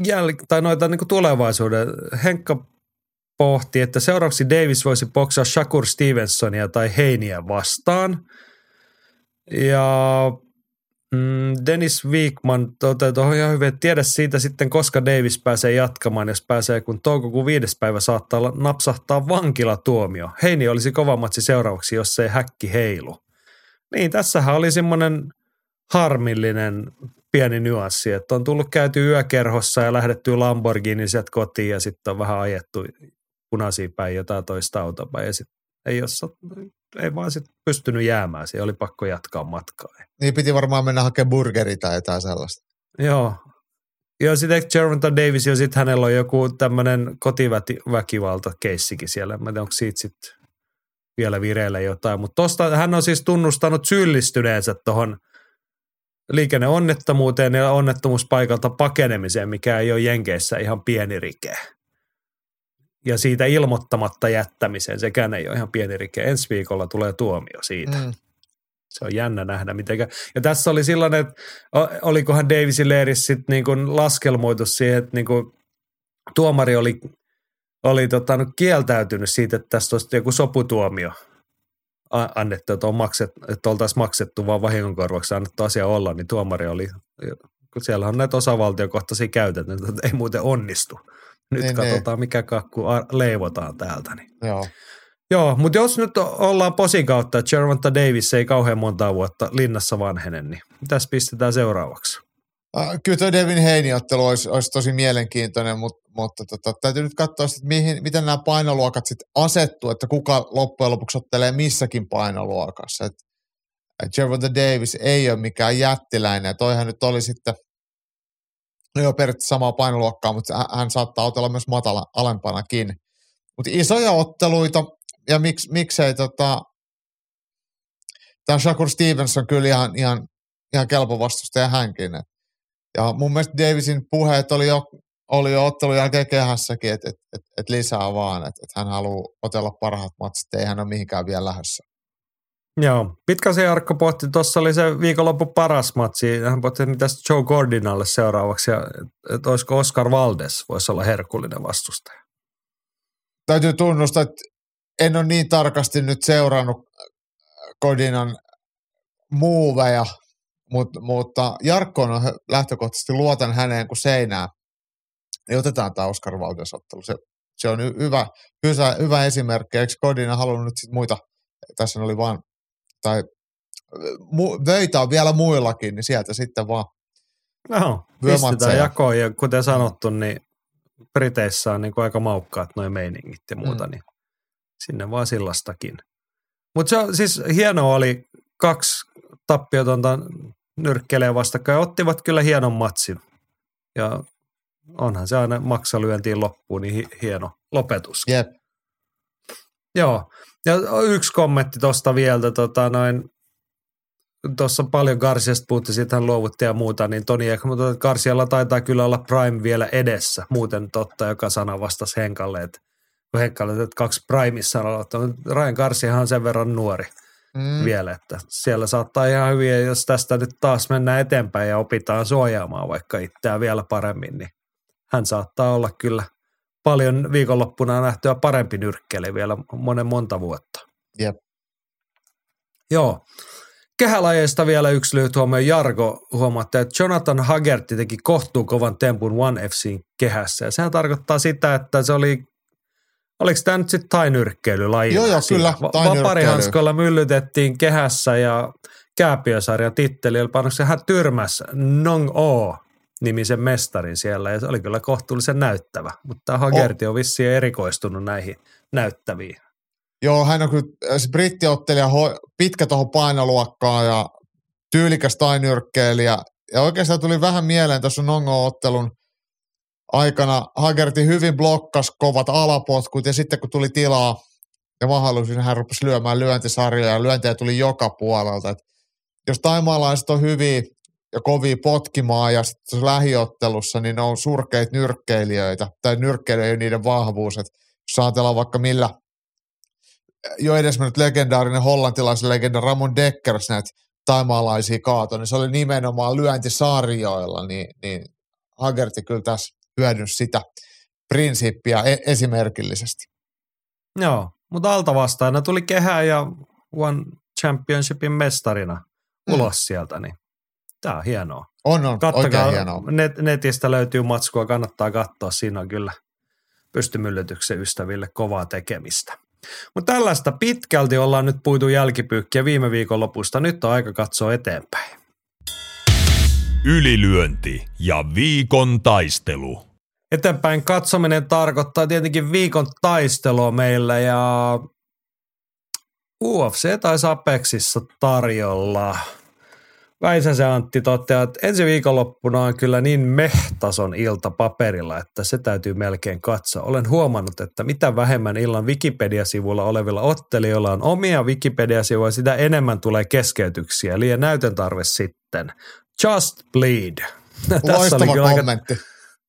[SPEAKER 2] jäl- tai noita niin tulevaisuuden. Henkka pohti, että seuraavaksi Davis voisi boksaa Shakur Stevensonia tai Heiniä vastaan. Ja mm, Dennis Wiekman totesi tuohon ihan että tiedä siitä sitten, koska Davis pääsee jatkamaan, jos pääsee, kun toukokuun viides päivä saattaa olla- napsahtaa vankilatuomio. Heini olisi kova matsi seuraavaksi, jos ei häkki heilu. Niin, tässähän oli semmoinen harmillinen pieni nyanssi, että on tullut käyty yökerhossa ja lähdetty Lamborghini sieltä kotiin ja sitten on vähän ajettu punaisiin päin jotain toista autopäin ja sitten ei, ole, ei vaan sit pystynyt jäämään, se oli pakko jatkaa matkaa.
[SPEAKER 3] Niin piti varmaan mennä hakemaan burgeri tai jotain sellaista.
[SPEAKER 2] Joo. Joo, sitten Jervonta Davis ja sitten hänellä on joku tämmöinen kotiväkivalta-keissikin siellä. Mä en tiedä, onko siitä sitten vielä vireillä jotain. Mutta tosta hän on siis tunnustanut syyllistyneensä tuohon liikenneonnettomuuteen ja onnettomuuspaikalta pakenemiseen, mikä ei ole Jenkeissä ihan pieni rike. Ja siitä ilmoittamatta jättämiseen, sekään ei ole ihan pieni rike. Ensi viikolla tulee tuomio siitä.
[SPEAKER 3] Mm.
[SPEAKER 2] Se on jännä nähdä, miten. Ja tässä oli sellainen, että olikohan Davisin leirissä sitten niin kuin laskelmoitu siihen, että niin kuin tuomari oli, oli tota, no kieltäytynyt siitä, että tästä olisi joku soputuomio annettu, että, on makset, että oltaisiin maksettu vaan vahingonkorvauksia annettu asia olla, niin tuomari oli, kun siellä on näitä osavaltiokohtaisia käytäntöjä, että ei muuten onnistu. Nyt
[SPEAKER 3] Niin,
[SPEAKER 2] katsotaan, mikä kakku leivotaan täältä. Niin.
[SPEAKER 3] Joo.
[SPEAKER 2] Joo, mutta jos nyt ollaan posin kautta, että Gervonta Davis ei kauhean montaa vuotta linnassa vanhene, niin mitäs pistetään seuraavaksi?
[SPEAKER 3] Kyllä tuo Devin Heini-ottelu olisi, olisi tosi mielenkiintoinen, mutta, mutta tota, täytyy nyt katsoa, sit, mihin, miten nämä painoluokat sitten asettuu, että kuka loppujen lopuksi ottelee missäkin painoluokassa. Et, et Gervonta Davis ei ole mikään jättiläinen, ja toihan nyt oli sitten no joo, periaatteessa samaa painoluokkaa, mutta hän- saattaa otella myös matala, alempanakin. Mutta isoja otteluita, ja miksi, miksei tota, tämä Shakur Stevenson kyllä ihan, ihan, ihan kelpo vastustaja hänkin. Ja mun mielestä Davisin puheet oli jo, oli jo ottelun jälkeen kehässäkin, että et, et, et lisää vaan, että et hän haluaa otella parhaat matsit, ei hän ole mihinkään vielä lähdössä.
[SPEAKER 2] Joo, Pitkäsen Jarkko pohti, tuossa oli se viikonloppu paras matsi, hän pohti, mitä Joe Gordinalle seuraavaksi, ja että olisiko Oscar Valdes voisi olla herkullinen vastustaja.
[SPEAKER 3] Täytyy tunnustaa, että en ole niin tarkasti nyt seurannut Kodinan muuveja, mutta, mutta Jarkko on lähtökohtaisesti luotan häneen kuin seinään. Niin otetaan tämä Oscar Valdes-ottelu. Se, se on hy- hyvä, hyvä, hyvä esimerkki. Eikö Kodina halunnut nyt sit muita, tässä oli vaan, tai mu, vöitä on vielä muillakin, niin sieltä sitten vaan.
[SPEAKER 2] No, pistetään jakoon, ja kuten sanottu, niin Briteissä on niin kuin aika maukkaat noin meiningit ja muuta,
[SPEAKER 3] Mm.
[SPEAKER 2] niin sinne vaan sillastakin. Mutta se on, siis hienoa oli kaksi tappiotonta nyrkkeleä vastakkain, ottivat kyllä hienon matsin. Ja onhan se aina maksalyöntiin loppuun, niin hi- hieno lopetus.
[SPEAKER 3] Jep.
[SPEAKER 2] Joo, ja yksi kommentti tuosta vielä, tota noin, tuossa paljon Garciasta puhuttiin, siitä hän luovutti ja muuta, niin Toni mutta Garcialla taitaa kyllä olla Prime vielä edessä, muuten totta, joka sana vastasi Henkalle, että kun Henkalle, että kaksi Primeissa on aloittanut, Ryan Garciahan on sen verran nuori
[SPEAKER 3] Mm.
[SPEAKER 2] vielä, että siellä saattaa ihan hyvin, jos tästä nyt taas mennään eteenpäin ja opitaan suojaamaan vaikka itseään vielä paremmin, niin hän saattaa olla kyllä paljon viikonloppuna nähtyä parempi nyrkkeli vielä monen monta vuotta.
[SPEAKER 3] Jep.
[SPEAKER 2] Joo. Kehälajeista vielä yksi lyhyt huomio. Jarko huomaatte, että Jonathan Hagerty teki kohtuu kovan tempun One FCin kehässä. Ja sehän tarkoittaa sitä, että se oli, oliko tämä nyt sitten tainyrkkeilylaji?
[SPEAKER 3] Joo, joo, kyllä.
[SPEAKER 2] Vaparihanskoilla myllytettiin kehässä ja kääpiösarjan titteli, eli hän tyrmäs Nong O nimisen mestarin siellä, ja se oli kyllä kohtuullisen näyttävä. Mutta tämä Hagerty on vissiin erikoistunut näihin näyttäviin.
[SPEAKER 3] Joo, hän on kyllä se brittiottelija, pitkä tuohon painoluokkaan ja tyylikäs tainyrkkeilijä. Ja oikeastaan tuli vähän mieleen tuossa Nongo-ottelun aikana. Hagerti hyvin blokkas kovat alapotkut ja sitten kun tuli tilaa ja mahdollisuus, hän rupesi lyömään lyöntisarjoja ja lyöntejä tuli joka puolelta. Et jos taimaalaiset on hyviä, ja kovia potkimaan ja sitten lähiottelussa, niin ne on surkeita nyrkkeilijöitä tai nyrkkeilijöitä niiden vahvuus. Et jos ajatellaan vaikka millä jo edesmennyt legendaarinen hollantilaisen legenda Ramon Dekkers näitä taimaalaisia kaato, niin se oli nimenomaan lyöntisarjoilla, niin, niin Hagerti kyllä tässä hyödynsi sitä prinsiippiä e- esimerkillisesti.
[SPEAKER 2] Joo, mutta alta vastaajana tuli kehä ja One Championshipin mestarina mm. ulos sieltä, niin tämä on hienoa.
[SPEAKER 3] On, on, Kattakaa, oikein hienoa.
[SPEAKER 2] Net, netistä löytyy matskua, kannattaa katsoa, siinä on kyllä pystymyllytyksen ystäville kovaa tekemistä. Mutta tällaista pitkälti ollaan nyt puitu jälkipyykkiä viime viikon lopusta. Nyt on aika katsoa eteenpäin.
[SPEAKER 1] Ylilyönti ja viikon taistelu.
[SPEAKER 2] Eteenpäin katsominen tarkoittaa tietenkin viikon taistelua meillä ja UFC tai Apexissa tarjolla. Väisäsen Antti toteaa, että ensi viikonloppuna on kyllä niin mehtason ilta paperilla, että se täytyy melkein katsoa. Olen huomannut, että mitä vähemmän illan Wikipedia-sivulla olevilla ottelijoilla on omia Wikipedia-sivuja, sitä enemmän tulee keskeytyksiä. Liian näytön tarve sitten. Just bleed.
[SPEAKER 3] Tässä oli kyllä kommentti. aika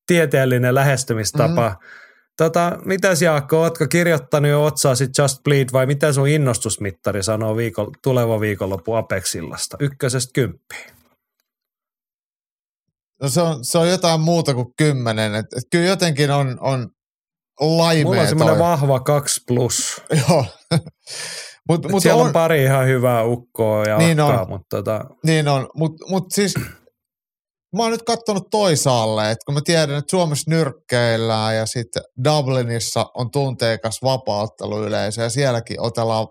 [SPEAKER 2] tieteellinen lähestymistapa. Mm-hmm. Tota, mitäs Jaakko, ootko kirjoittanut jo otsaa sit Just Bleed vai mitä sun innostusmittari sanoo viikon, tuleva viikonloppu Apexillasta? Ykkösestä kymppiin.
[SPEAKER 3] No se on, se on jotain muuta kuin kymmenen. Et, et kyllä jotenkin on, on laimea
[SPEAKER 2] Mulla on semmoinen vahva kaksi plus.
[SPEAKER 3] Joo.
[SPEAKER 2] mut, mut siellä on, on pari ihan hyvää ukkoa ja
[SPEAKER 3] niin akkaa,
[SPEAKER 2] on, mutta tota...
[SPEAKER 3] Niin on, mutta mut siis mä oon nyt katsonut toisaalle, että kun mä tiedän, että Suomessa nyrkkeillään ja sitten Dublinissa on tunteikas vapautteluyleisö ja sielläkin otellaan,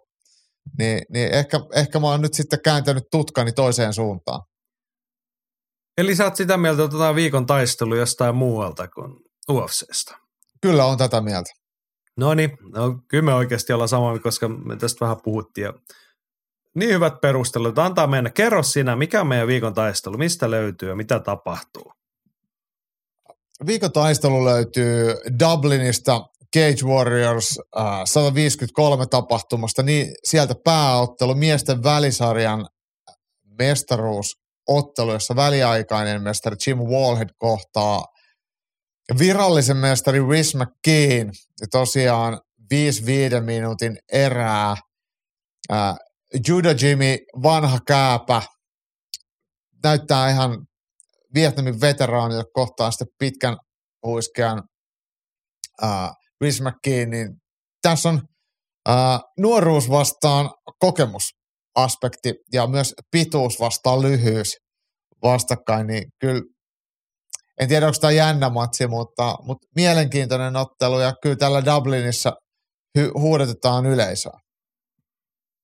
[SPEAKER 3] niin, niin ehkä, ehkä mä oon nyt sitten kääntänyt tutkani toiseen suuntaan.
[SPEAKER 2] Eli sä oot sitä mieltä, että otetaan viikon taistelu jostain muualta kuin UFCstä?
[SPEAKER 3] Kyllä on tätä mieltä.
[SPEAKER 2] No niin, no, kyllä me oikeasti ollaan samaa, koska me tästä vähän puhuttiin. Ja niin hyvät perustelut. Antaa mennä. Kerro sinä, mikä on meidän viikon taistelu, mistä löytyy ja mitä tapahtuu?
[SPEAKER 3] Viikon taistelu löytyy Dublinista Cage Warriors äh, 153 tapahtumasta, niin sieltä pääottelu miesten välisarjan mestaruusottelu, jossa väliaikainen mestari Jim Wallhead kohtaa virallisen mestari Rhys McKean. Ja tosiaan 5 5 minuutin erää. Äh, Judah Jimmy, vanha kääpä, näyttää ihan Vietnamin veteraanille kohtaan sitten pitkän huiskean äh, Rhys niin tässä on äh, nuoruus vastaan kokemusaspekti ja myös pituus vastaan lyhyys vastakkain, niin kyllä en tiedä, onko tämä jännä matsi, mutta, mutta mielenkiintoinen ottelu ja kyllä tällä Dublinissa hu- huudetetaan yleisöä.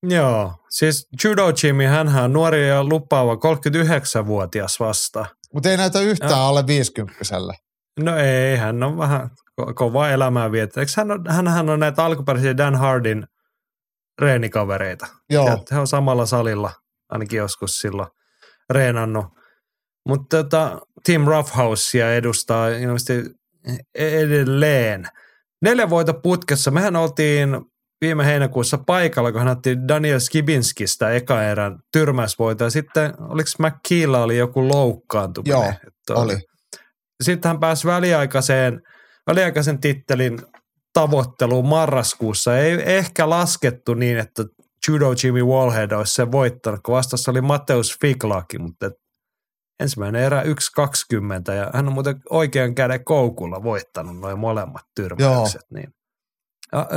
[SPEAKER 2] Joo, siis Judo Jimmy, hän on nuori ja lupaava 39-vuotias vasta.
[SPEAKER 3] Mutta ei näytä yhtään ja. alle 50
[SPEAKER 2] No ei, hän on vähän ko- kova elämää viettää. Hän on, hänhän on näitä alkuperäisiä Dan Hardin reenikavereita.
[SPEAKER 3] Joo. Ja
[SPEAKER 2] he on samalla salilla, ainakin joskus silloin reenannut. Mutta tota, Team Roughhousea edustaa ilmeisesti edelleen. Neljä voita putkessa. Mehän oltiin viime heinäkuussa paikalla, kun hän otti Daniel Skibinskistä eka erän tyrmäysvoita. Ja sitten oliko McKeella oli joku loukkaantuminen?
[SPEAKER 3] Joo, että oli.
[SPEAKER 2] Sitten hän pääsi väliaikaiseen, väliaikaisen tittelin tavoitteluun marraskuussa. Ei ehkä laskettu niin, että Judo Jimmy Wallhead olisi sen voittanut, kun vastassa oli Mateus Figlaki, mutta ensimmäinen erä 1.20 ja hän on muuten oikean käden koukulla voittanut noin molemmat tyrmäykset. Joo. Niin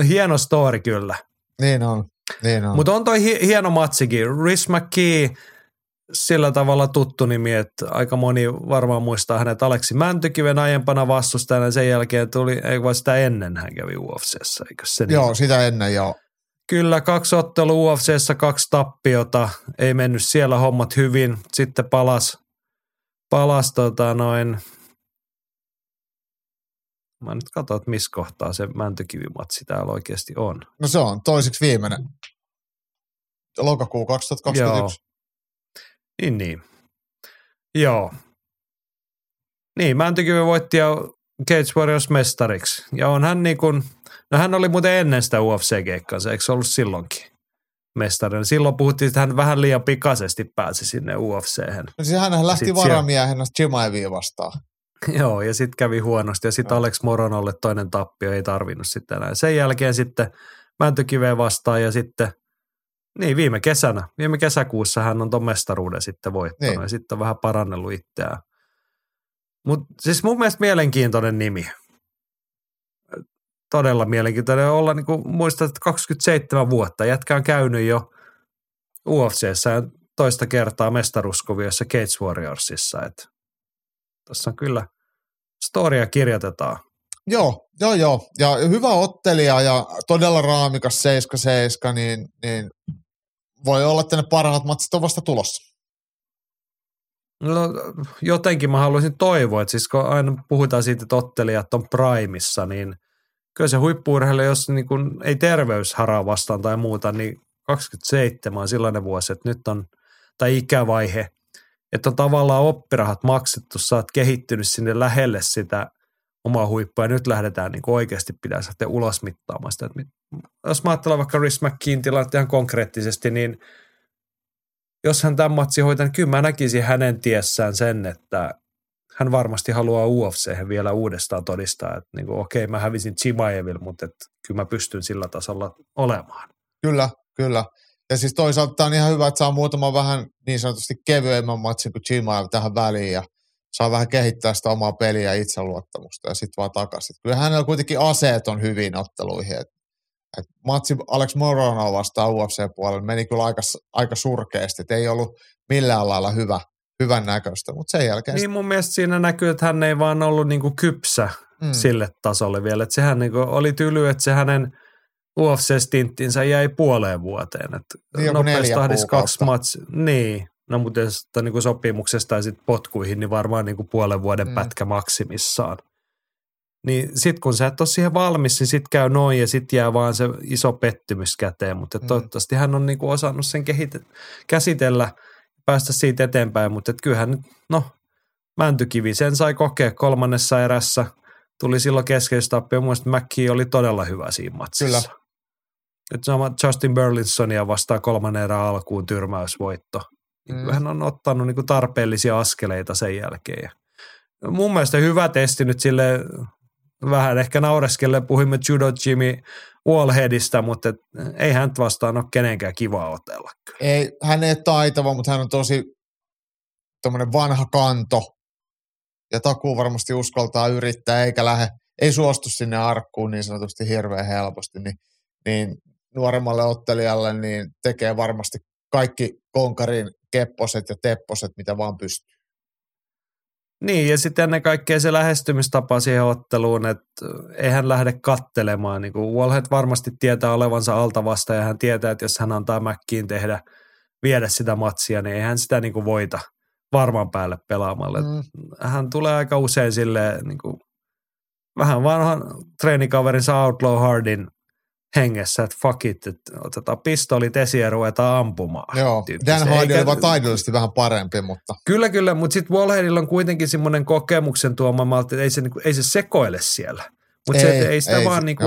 [SPEAKER 2] Hieno story kyllä.
[SPEAKER 3] Niin on. Niin on.
[SPEAKER 2] Mutta on toi hi- hieno matsikin. Rhys McKee, sillä tavalla tuttu nimi, että aika moni varmaan muistaa hänet Aleksi Mäntykiven aiempana vastustajana. Sen jälkeen tuli, ei vaan sitä ennen hän kävi UFCssä, eikö se
[SPEAKER 3] niin? Joo, sitä ennen joo.
[SPEAKER 2] Kyllä, kaksi ottelua UFCssä, kaksi tappiota. Ei mennyt siellä hommat hyvin. Sitten palas, palas tota noin Mä nyt katson, että missä kohtaa se Mäntykivimatsi täällä oikeasti on.
[SPEAKER 3] No se on toiseksi viimeinen. Lokakuu 2021. Joo.
[SPEAKER 2] Niin, niin. Joo. Niin, Mäntykivi voitti ja Cage Warriors mestariksi. Ja on hän niin kuin, no hän oli muuten ennen sitä UFC-keikkaansa, eikö se ollut silloinkin? mestarina. Silloin puhuttiin, että hän vähän liian pikaisesti pääsi sinne UFC:hen.
[SPEAKER 3] No siis hän lähti varamiehenä Chimaevia vastaan.
[SPEAKER 2] Joo, ja sitten kävi huonosti. Ja sitten. Alex Moronolle toinen tappio ei tarvinnut sitten enää. Sen jälkeen sitten Mäntykiveen vastaan ja sitten, niin viime kesänä, viime kesäkuussa hän on ton mestaruuden sitten voittanut
[SPEAKER 3] Niin.
[SPEAKER 2] ja sitten on vähän parannellut itseään. Mutta siis mun mielestä mielenkiintoinen nimi. Todella mielenkiintoinen olla, niin kuin muistat, että 27 vuotta. Jätkä on käynyt jo UFCssä toista kertaa mestaruuskuviossa Cage Warriorsissa. Et tässä on kyllä storia kirjoitetaan.
[SPEAKER 3] Joo, joo, joo. Ja hyvä ottelija ja todella raamikas 7-7, niin, niin voi olla, että ne parhaat matsit on vasta tulossa.
[SPEAKER 2] No jotenkin mä haluaisin toivoa, että siis kun aina puhutaan siitä, että ottelijat on primissa, niin kyllä se huippu jos niin kun ei terveys haraa vastaan tai muuta, niin 27 on sellainen vuosi, että nyt on, tai ikävaihe, että on tavallaan oppirahat maksettu, sä oot kehittynyt sinne lähelle sitä omaa huippua ja nyt lähdetään niin oikeasti pitäisi lähteä ulos mittaamaan sitä. Että jos mä ajattelen vaikka Rhys McKean tilannetta ihan konkreettisesti, niin jos hän tämän matsin hoitaa, niin kyllä mä näkisin hänen tiessään sen, että hän varmasti haluaa UFC vielä uudestaan todistaa, että niin kuin, okei, mä hävisin Chimaeville, mutta että kyllä mä pystyn sillä tasolla olemaan.
[SPEAKER 3] Kyllä, kyllä. Ja siis toisaalta tämä on ihan hyvä, että saa muutama vähän niin sanotusti kevyemmän matsin kuin Chimaev tähän väliin ja saa vähän kehittää sitä omaa peliä ja itseluottamusta ja sitten vaan takaisin. Kyllä hänellä kuitenkin aseet on hyvin otteluihin. Et, et matsi Alex Morono vastaan UFC-puolella meni kyllä aika, aika surkeasti, että ei ollut millään lailla hyvä, hyvän näköistä, mutta sen jälkeen...
[SPEAKER 2] Niin mun mielestä siinä näkyy, että hän ei vaan ollut niin kuin kypsä
[SPEAKER 3] mm,
[SPEAKER 2] sille tasolle vielä. Että sehän niin kuin oli tyly, että se hänen UFC-stinttinsä jäi puoleen vuoteen. Että
[SPEAKER 3] Niin neljä
[SPEAKER 2] tahdissa kaksi matsi. Niin, no mutta jos niin kuin sopimuksesta ja sitten potkuihin, niin varmaan niin kuin puolen vuoden
[SPEAKER 3] Mm.
[SPEAKER 2] pätkä maksimissaan. Niin sit kun sä et ole siihen valmis, niin sit käy noin ja sit jää vaan se iso pettymys käteen. Mutta
[SPEAKER 3] Mm.
[SPEAKER 2] toivottavasti hän on niinku osannut sen kehite- käsitellä, päästä siitä eteenpäin. Mutta kyllähän nyt, no Mäntykivi sen sai kokea kolmannessa erässä. Tuli silloin keskeystappio. Mielestäni McKee oli todella hyvä siinä matsissa.
[SPEAKER 3] Kyllä.
[SPEAKER 2] Nyt sama Justin Burlinsonia vastaan kolmannen erän alkuun tyrmäysvoitto.
[SPEAKER 3] Mm.
[SPEAKER 2] Mm. Hän on ottanut niinku tarpeellisia askeleita sen jälkeen. Ja mun mielestä hyvä testi nyt sille vähän ehkä naureskelle puhuimme Judo Jimmy Wallheadista, mutta et, ei hän vastaan ole kenenkään kiva otella. Kyllä.
[SPEAKER 3] ei, hän ei ole taitava, mutta hän on tosi vanha kanto ja takuu varmasti uskaltaa yrittää eikä lähde, ei suostu sinne arkkuun niin sanotusti hirveän helposti, niin, niin nuoremmalle ottelijalle niin tekee varmasti kaikki konkarin kepposet ja tepposet, mitä vaan pystyy.
[SPEAKER 2] Niin, ja sitten ennen kaikkea se lähestymistapa siihen otteluun, että ei hän lähde kattelemaan. Niin kuin Wallhead varmasti tietää olevansa alta vasta ja hän tietää, että jos hän antaa Mäkkiin tehdä, viedä sitä matsia, niin ei hän sitä niin kuin voita varman päälle pelaamalle.
[SPEAKER 3] Mm.
[SPEAKER 2] Hän tulee aika usein sille niin kuin, vähän vanhan treenikaverinsa Outlaw Hardin hengessä, että fuck it, että otetaan pistolit esiin ja ruvetaan ampumaan.
[SPEAKER 3] Joo. Dan Hardy
[SPEAKER 2] Eikä-
[SPEAKER 3] oli vaan taidollisesti vähän parempi, mutta
[SPEAKER 2] Kyllä, kyllä, mutta sitten Wallheadilla on kuitenkin semmoinen kokemuksen tuoma maltti, että ei se, niinku, ei se sekoile siellä. Mutta se,
[SPEAKER 3] Ei,
[SPEAKER 2] että ei sitä
[SPEAKER 3] ei
[SPEAKER 2] vaan
[SPEAKER 3] se-
[SPEAKER 2] niinku,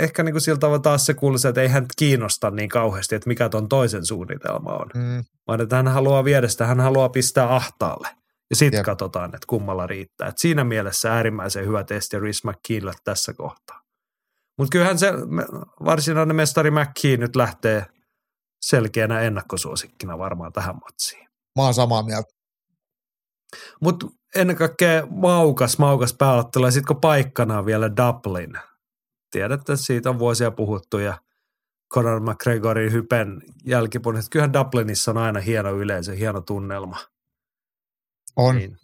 [SPEAKER 2] ehkä niinku sillä tavalla taas se kuuluu, että ei hän kiinnosta niin kauheasti, että mikä ton toisen suunnitelma on.
[SPEAKER 3] mm,
[SPEAKER 2] Vaan että hän haluaa viedä sitä, hän haluaa pistää ahtaalle. Ja sitten katsotaan, että kummalla riittää. Et siinä mielessä äärimmäisen hyvä testi Rhys McKeanille tässä kohtaa. Mutta kyllähän se varsinainen mestari McKean nyt lähtee selkeänä ennakkosuosikkina varmaan tähän matsiin.
[SPEAKER 3] mä oon samaa mieltä.
[SPEAKER 2] Mutta ennen kaikkea maukas, maukas pääottelu ja sitten kun paikkana on vielä Dublin. Tiedätte, että siitä on vuosia puhuttu ja Conor McGregorin hypen jälkipuolella. Kyllähän Dublinissa on aina hieno yleisö, hieno tunnelma.
[SPEAKER 3] On.
[SPEAKER 2] Niin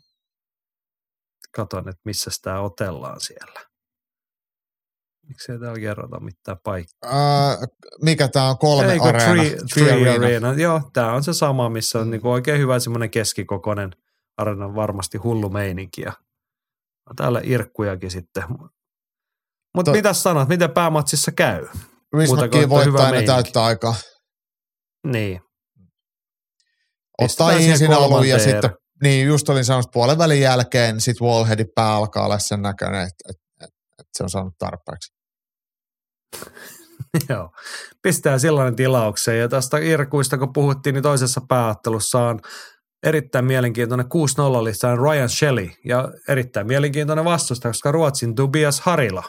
[SPEAKER 2] katon, että missä sitä otellaan siellä. Miksi ei täällä kerrota mitään paikkaa?
[SPEAKER 3] Ää, mikä tää on? Kolme
[SPEAKER 2] Eikö
[SPEAKER 3] areena.
[SPEAKER 2] Tree, Tree Arena. Joo, tämä on se sama, missä on niinku oikein hyvä semmoinen keskikokoinen areena, varmasti hullu meininki. Ja täällä irkkujakin sitten. Mutta
[SPEAKER 3] To-
[SPEAKER 2] mitä sanot, miten päämatsissa käy? Hyvä
[SPEAKER 3] voittaa aina
[SPEAKER 2] meininki.
[SPEAKER 3] täyttä aikaa.
[SPEAKER 2] Niin.
[SPEAKER 3] Ottaa ensin alun ja sitten, niin just olin sanonut puolen välin jälkeen, sitten Wallheadin pää alkaa olla sen näköinen, että, että, että, että se on saanut tarpeeksi.
[SPEAKER 2] Joo. Pistää sellainen tilaukseen. Ja tästä Irkuista, kun puhuttiin, niin toisessa pääottelussa on erittäin mielenkiintoinen 6-0 listaan Ryan Shelley. Ja erittäin mielenkiintoinen vastusta, koska Ruotsin Tobias Harila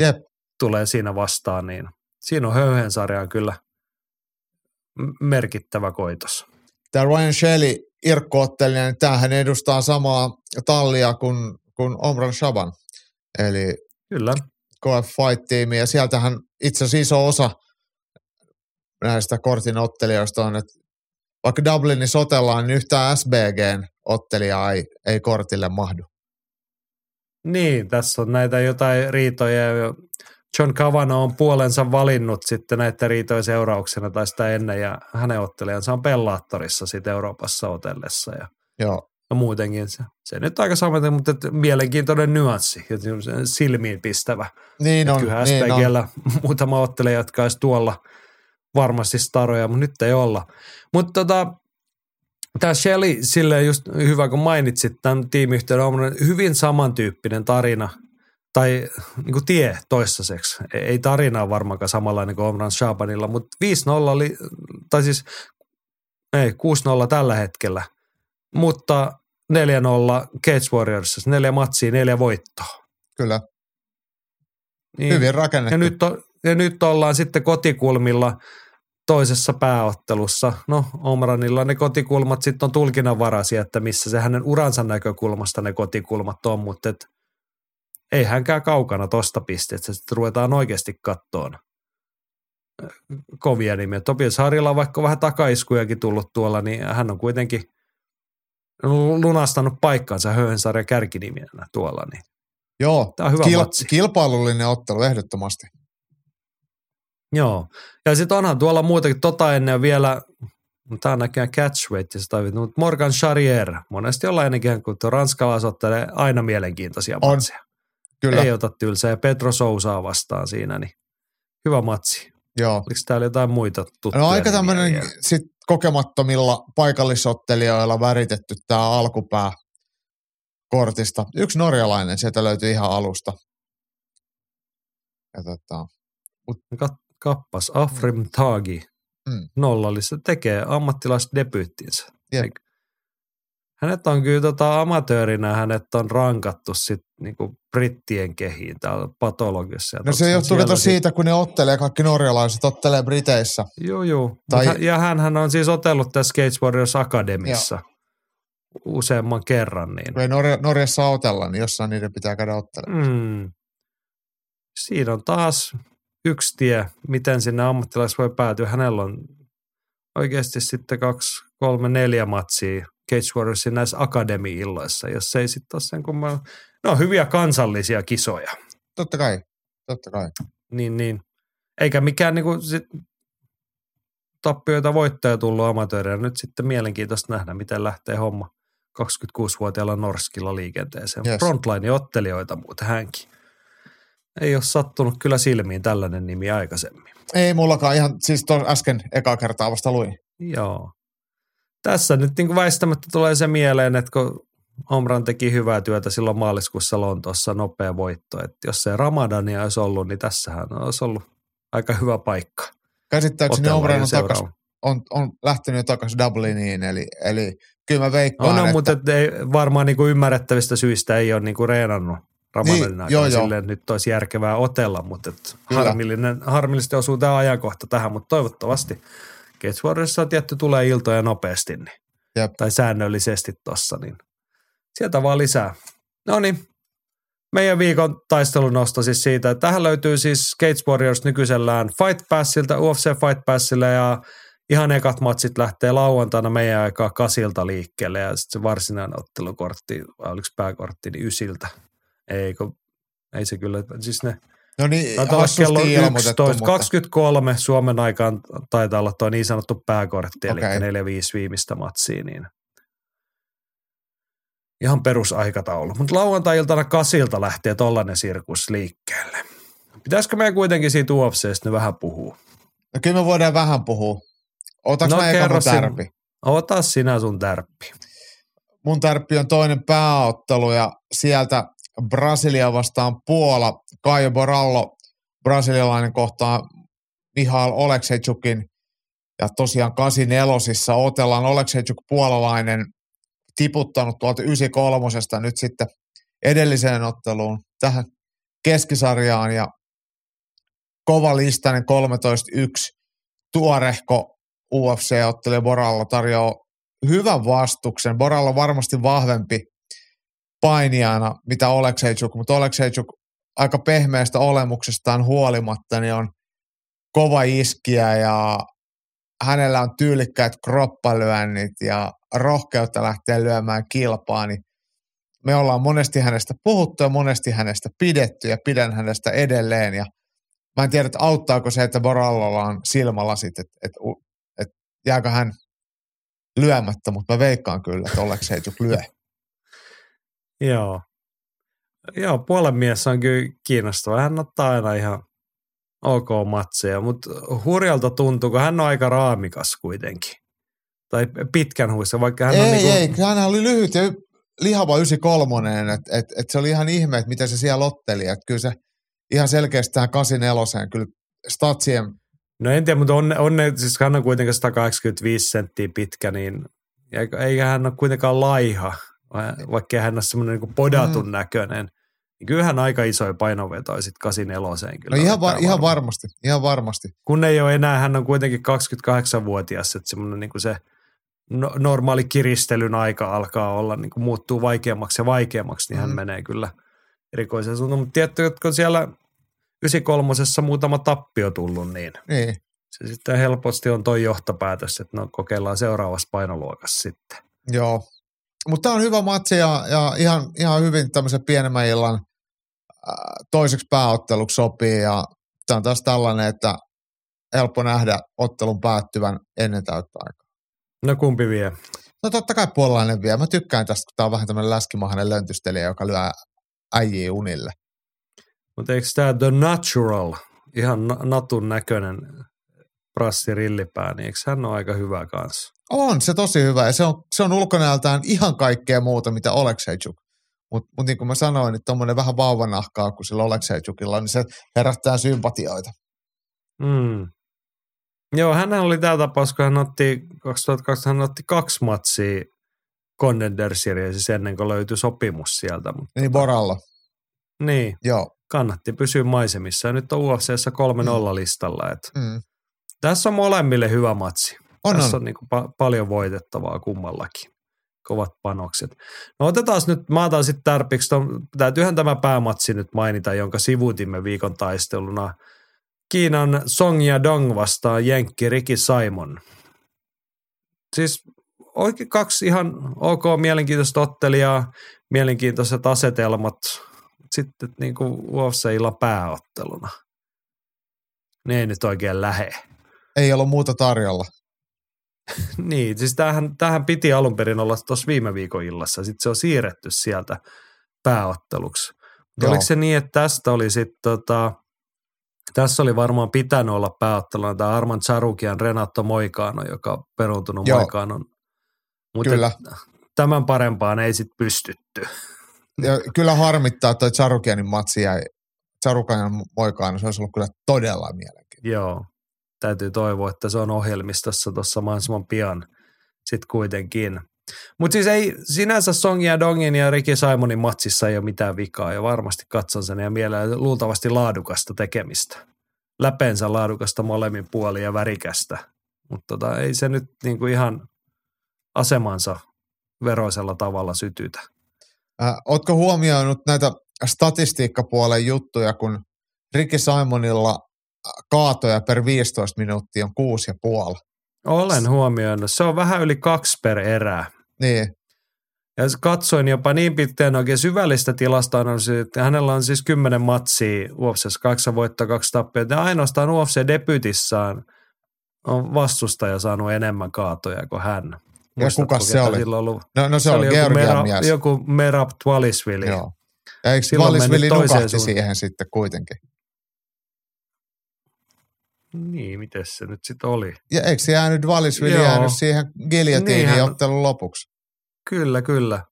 [SPEAKER 3] Jep.
[SPEAKER 2] tulee siinä vastaan. Niin siinä on höyhen sarjaan kyllä merkittävä koitos.
[SPEAKER 3] Tämä Ryan Shelley irkkoottelija, niin tämähän edustaa samaa tallia kuin, kuin Omran Shaban. Eli
[SPEAKER 2] Kyllä.
[SPEAKER 3] KF Fight-tiimi, ja sieltähän itse asiassa iso osa näistä kortin ottelijoista on, että vaikka Dublinissa otellaan, niin yhtään SBGn ottelijaa ei, ei kortille mahdu.
[SPEAKER 2] Niin, tässä on näitä jotain riitoja. ja John Cavano on puolensa valinnut sitten näiden riitojen seurauksena tai sitä ennen, ja hänen ottelijansa on Bellaattorissa sitten Euroopassa otellessa. Ja,
[SPEAKER 3] Joo,
[SPEAKER 2] ja muutenkin se, se nyt aika sama, mutta et mielenkiintoinen nyanssi, silmiin pistävä.
[SPEAKER 3] niin on.
[SPEAKER 2] On, kyllä
[SPEAKER 3] niin on.
[SPEAKER 2] SPGllä muutama ottelija, jotka olisi tuolla varmasti staroja, mutta nyt ei olla. Mutta tota, tämä Shelly, silleen just hyvä kun mainitsit tämän tiimiyhteyden, on hyvin samantyyppinen tarina tai niin kuin tie toistaiseksi. Ei- Ei tarina ole varmaankaan samanlainen kuin Omran Shabanilla, mutta 5-0 oli, tai siis ei, 6-0 tällä hetkellä, mutta 4-0 Cage Warriorsissa, neljä matsia, neljä voittoa.
[SPEAKER 3] Kyllä,
[SPEAKER 2] Niin,
[SPEAKER 3] hyvin rakennettu.
[SPEAKER 2] ja nyt, on, ja nyt ollaan sitten kotikulmilla toisessa pääottelussa. No Omranilla ne kotikulmat sitten on tulkinnanvaraisia, että missä se hänen uransa näkökulmasta ne kotikulmat on, mutta et, ei hänkään kaukana tosta pisteestä. Sitten ruvetaan oikeasti kattoon kovia nimiä. Topias Harilla on vaikka vähän takaiskujakin tullut tuolla, niin hän on kuitenkin lunastanut paikkansa Höhensarjan kärkinimienä tuolla. Niin.
[SPEAKER 3] Joo,
[SPEAKER 2] Tää on hyvä
[SPEAKER 3] kil-
[SPEAKER 2] matsi.
[SPEAKER 3] kilpailullinen ottelu ehdottomasti.
[SPEAKER 2] Joo. Ja sitten onhan tuolla muutakin tota ennen vielä, tämä on näköjään catchweightista, mutta Morgan Charrier, monesti ollaan ennenkin, kun tuo ranskalais ottelee aina mielenkiintoisia
[SPEAKER 3] On.
[SPEAKER 2] matseja.
[SPEAKER 3] Kyllä,
[SPEAKER 2] Ei ota tylsää ja Petro Sousaa vastaan siinä, niin hyvä matsi.
[SPEAKER 3] joo.
[SPEAKER 2] Oliko täällä jotain muita tuttuja
[SPEAKER 3] No aika tämmöinen sit kokemattomilla paikallisottelijoilla väritetty tämä alkupää kortista. Yksi norjalainen sieltä löytyi ihan alusta. Ja tota,
[SPEAKER 2] Kat- kappas, Afrim Tagi,
[SPEAKER 3] Mm.
[SPEAKER 2] nollallissa, tekee ammattilaisdebyyttinsä.
[SPEAKER 3] Jep.
[SPEAKER 2] Hänet on kyllä tota, amatöörinä, hänet on rankattu sit niinku brittien kehiin täällä patologissa.
[SPEAKER 3] No se johtuu
[SPEAKER 2] sit-
[SPEAKER 3] siitä, kun ne ottelee, kaikki norjalaiset ottelee Briteissä.
[SPEAKER 2] Joo, joo.
[SPEAKER 3] Tai-.
[SPEAKER 2] Ja hän on siis otellut tässä Skates Warriors Academissa useamman kerran. Niin.
[SPEAKER 3] Kun ei Norja, Norjassa otella, niin jossain niiden pitää käydä ottelemaan.
[SPEAKER 2] Mm. Siinä on taas yksi tie, miten sinne ammattilais voi päätyä. Hänellä on oikeasti sitten kaksi, kolme, neljä matsia Cage Warriorsin näissä akademi-illoissa, jos ei sitten ole sen kumman. Ne on hyviä kansallisia kisoja.
[SPEAKER 3] Totta kai, totta kai.
[SPEAKER 2] Niin, niin. Eikä mikään niinku sit tappioita voittoja tullut amatööreillä. Nyt sitten mielenkiintoista nähdä, miten lähtee homma 26-vuotiaalla Norskilla liikenteeseen.
[SPEAKER 3] Yes.
[SPEAKER 2] Frontline-ottelijoita muuten hänkin. Ei ole sattunut kyllä silmiin tällainen nimi aikaisemmin.
[SPEAKER 3] Ei mullakaan ihan, siis tuon äsken eka kertaa vasta luin.
[SPEAKER 2] Joo. Tässä nyt niin kuin väistämättä tulee se mieleen, että kun Omran teki hyvää työtä silloin maaliskuussa Lontoossa nopea voitto, että jos se Ramadania olisi ollut, niin tässähän olisi ollut aika hyvä paikka.
[SPEAKER 3] Käsittääkseni Omran on, takas, on, on lähtenyt jo takaisin Dubliniin, eli, eli kyllä mä veikkaan,
[SPEAKER 2] On, on
[SPEAKER 3] että
[SPEAKER 2] mutta ei, varmaan niin kuin ymmärrettävistä syistä ei ole niin kuin reenannut Ramadanin
[SPEAKER 3] Niin, joo,
[SPEAKER 2] aikana
[SPEAKER 3] joo.
[SPEAKER 2] silleen, että nyt olisi järkevää otella, mutta et harmillinen, harmillisesti osuu tämä ajankohta tähän, mutta toivottavasti Gates Warriorissa tietty tulee iltoja nopeasti niin,
[SPEAKER 3] Jep.
[SPEAKER 2] tai säännöllisesti tossa, niin sieltä vaan lisää. No niin, meidän viikon taistelunosto siis siitä, että tähän löytyy siis Gates Warriors nykyisellään Fight Passilta, UFC Fight Passille ja ihan ekat matsit lähtee lauantaina meidän aikaa kasilta liikkeelle ja sitten se varsinainen ottelukortti, vai oliko pääkortti, niin ysiltä. Ei, kun, ei se kyllä, siis ne
[SPEAKER 3] no niin,
[SPEAKER 2] taitaa olla kello
[SPEAKER 3] ilmoitettu,
[SPEAKER 2] 11,
[SPEAKER 3] mutta
[SPEAKER 2] 23 Suomen aikaan taitaa olla tuo niin sanottu pääkortti, eli
[SPEAKER 3] Okei.
[SPEAKER 2] 4-5 viimeistä matsia, niin ihan perusaikataulu. Mutta lauantai-iltana kasilta lähtee tollainen sirkus liikkeelle. Pitäisikö meidän kuitenkin siitä UFCstä nyt vähän puhua?
[SPEAKER 3] no kyllä me voidaan vähän puhua. Otaks
[SPEAKER 2] No
[SPEAKER 3] mä eka mun tärpi?
[SPEAKER 2] Ota sinä sun tärppi.
[SPEAKER 3] Mun tärppi on toinen pääottelu ja sieltä Brasilia vastaan Puola. Caio Borallo, brasilialainen kohtaa Mihail Oleksijukin ja tosiaan 84 otellaan Oleksijuk puolalainen tiputtanut tuolta 93 nyt sitten edelliseen otteluun tähän keskisarjaan ja kova listainen 13-1 tuorehko UFC-ottelija Boralla tarjoaa hyvän vastuksen. Boralla on varmasti vahvempi painijana, mitä Oleksejczuk, mutta Oleksejczuk aika pehmeästä olemuksestaan huolimatta, niin on kova iskiä ja hänellä on tyylikkäät kroppalyönnit ja rohkeutta lähteä lyömään kilpaa, niin me ollaan monesti hänestä puhuttu ja monesti hänestä pidetty ja pidän hänestä edelleen ja mä en tiedä, että auttaako se, että Borallolla on silmälasit, että, että, että jääkö hän lyömättä, mutta mä veikkaan kyllä, että Oleksejczuk lyö.
[SPEAKER 2] Joo. Joo, puolen mies on kyllä kiinnostava. Hän ottaa aina ihan ok matseja, mutta hurjalta tuntuu, kun hän on aika raamikas kuitenkin. Tai pitkän huissa, vaikka hän
[SPEAKER 3] ei,
[SPEAKER 2] on niin
[SPEAKER 3] kuin... ei, hän oli lyhyt ja lihava 93, että et, et se oli ihan ihme, että miten se siellä otteli. Että kyllä se ihan selkeästi tähän 84 kyllä statsien
[SPEAKER 2] No en tiedä, mutta on, on ne, siis hän on kuitenkin 185 senttiä pitkä, niin eikä hän ole kuitenkaan laiha, vaikka hän ole semmoinen niin podatun mm. näköinen. Niin kyllähän aika isoja painovetoja sitten 84 kyllä.
[SPEAKER 3] No ihan, va- ihan varmasti, ihan varmasti.
[SPEAKER 2] Kun ei ole enää, hän on kuitenkin 28-vuotias, että semmoinen niin se no, normaali kiristelyn aika alkaa olla, niin kuin muuttuu vaikeammaksi ja vaikeammaksi, niin hän mm. menee kyllä erikoiseen suuntaan. Mutta tiedätkö, että kun siellä 93 muutama tappio tullut, niin,
[SPEAKER 3] niin.
[SPEAKER 2] se sitten helposti on toi johtopäätös, että no kokeillaan seuraavassa painoluokassa sitten.
[SPEAKER 3] Joo, mutta tämä on hyvä matsi ja, ja ihan, ihan hyvin tämmöisen pienemmän illan äh, toiseksi pääotteluksi sopii ja tämä on taas tällainen, että helppo nähdä ottelun päättyvän ennen täyttä aikaa.
[SPEAKER 2] No kumpi vie?
[SPEAKER 3] No totta kai puolalainen vie. Mä tykkään tästä, kun tämä on vähän tämmöinen läskimahainen löntystelijä, joka lyö äijiä unille.
[SPEAKER 2] Mutta eikö tämä The Natural, ihan natun näköinen prassi rillipää, niin eikö hän ole aika hyvä kanssa?
[SPEAKER 3] On se tosi hyvä ja se on, se on ulkonäöltään ihan kaikkea muuta, mitä Oleksejczuk. Mutta mut niin kuin mä sanoin, niin tuommoinen vähän vauvanahkaa kuin sillä Oleksejczukilla, niin se herättää sympatioita.
[SPEAKER 2] Mm. Joo, hän oli tämä tapaus, kun hän otti 2002, hän otti kaksi matsia Contender Series ennen kuin löytyi sopimus sieltä. Mutta
[SPEAKER 3] niin Boralla.
[SPEAKER 2] Niin.
[SPEAKER 3] Joo.
[SPEAKER 2] Kannatti pysyä maisemissa ja nyt on UFCssä 3-0 mm. listalla. Et
[SPEAKER 3] mm.
[SPEAKER 2] Tässä on molemmille hyvä matsi.
[SPEAKER 3] On,
[SPEAKER 2] Tässä
[SPEAKER 3] on.
[SPEAKER 2] on niin kuin pa- paljon voitettavaa kummallakin. Kovat panokset. No otetaan nyt, mä otan sitten tärpiksi, täytyyhän tämä päämatsi nyt mainita, jonka sivutimme viikon taisteluna. Kiinan Song Dong vastaan Jenkki Riki Simon. Siis oikein kaksi ihan ok mielenkiintoista ottelijaa, mielenkiintoiset asetelmat, sitten niin kuin UFCilla pääotteluna. Ne ei nyt oikein lähe.
[SPEAKER 3] Ei ollut muuta tarjolla.
[SPEAKER 2] niin, siis tämähän, tämähän piti alun perin olla tuossa viime viikon illassa, sitten se on siirretty sieltä pääotteluksi. Mutta oliko se niin, että tästä oli sitten tota, tässä oli varmaan pitänyt olla pääotteluna tämä Arman Charukian Renato Moikano, joka on peruuntunut Joo. Moikanon. Mutta
[SPEAKER 3] kyllä.
[SPEAKER 2] tämän parempaan ei sitten pystytty.
[SPEAKER 3] Ja kyllä harmittaa, että Charukianin matsi jäi Charukianin Moikano, se olisi ollut kyllä todella mielenkiintoinen.
[SPEAKER 2] Joo, täytyy toivoa, että se on ohjelmistossa tuossa mahdollisimman pian sitten kuitenkin. Mutta siis ei sinänsä Songin ja Dongin ja Ricky Simonin matsissa ei ole mitään vikaa ja varmasti katson sen ja mielellä luultavasti laadukasta tekemistä. Läpensä laadukasta molemmin puoli ja värikästä. Mutta tota, ei se nyt niinku ihan asemansa veroisella tavalla sytytä.
[SPEAKER 3] Äh, ootko huomioinut näitä statistiikkapuolen juttuja, kun Ricky Simonilla kaatoja per 15 minuuttia on kuusi ja puoli.
[SPEAKER 2] Olen huomioinut. Se on vähän yli kaksi per erää.
[SPEAKER 3] Niin.
[SPEAKER 2] Ja katsoin jopa niin pitkään oikein syvällistä tilasta, että hänellä on siis kymmenen matsia UFCssä, kahdeksan voittoa, kaksi tappiota. Ja ainoastaan UFC-debytissaan on vastustaja saanut enemmän kaatoja kuin hän.
[SPEAKER 3] Ja kuka se oli?
[SPEAKER 2] Ollut,
[SPEAKER 3] no, no se, se oli, oli joku, Mera,
[SPEAKER 2] mies. joku Merab Twalisvili.
[SPEAKER 3] Joo. Ja eikö Twalisvili nukahti siihen sitten kuitenkin?
[SPEAKER 2] Niin, miten se nyt sitten oli?
[SPEAKER 3] Ja eikö se jäänyt Valisvili jäänyt siihen giljotiiniin Niinhän... ottelun lopuksi?
[SPEAKER 2] Kyllä, kyllä.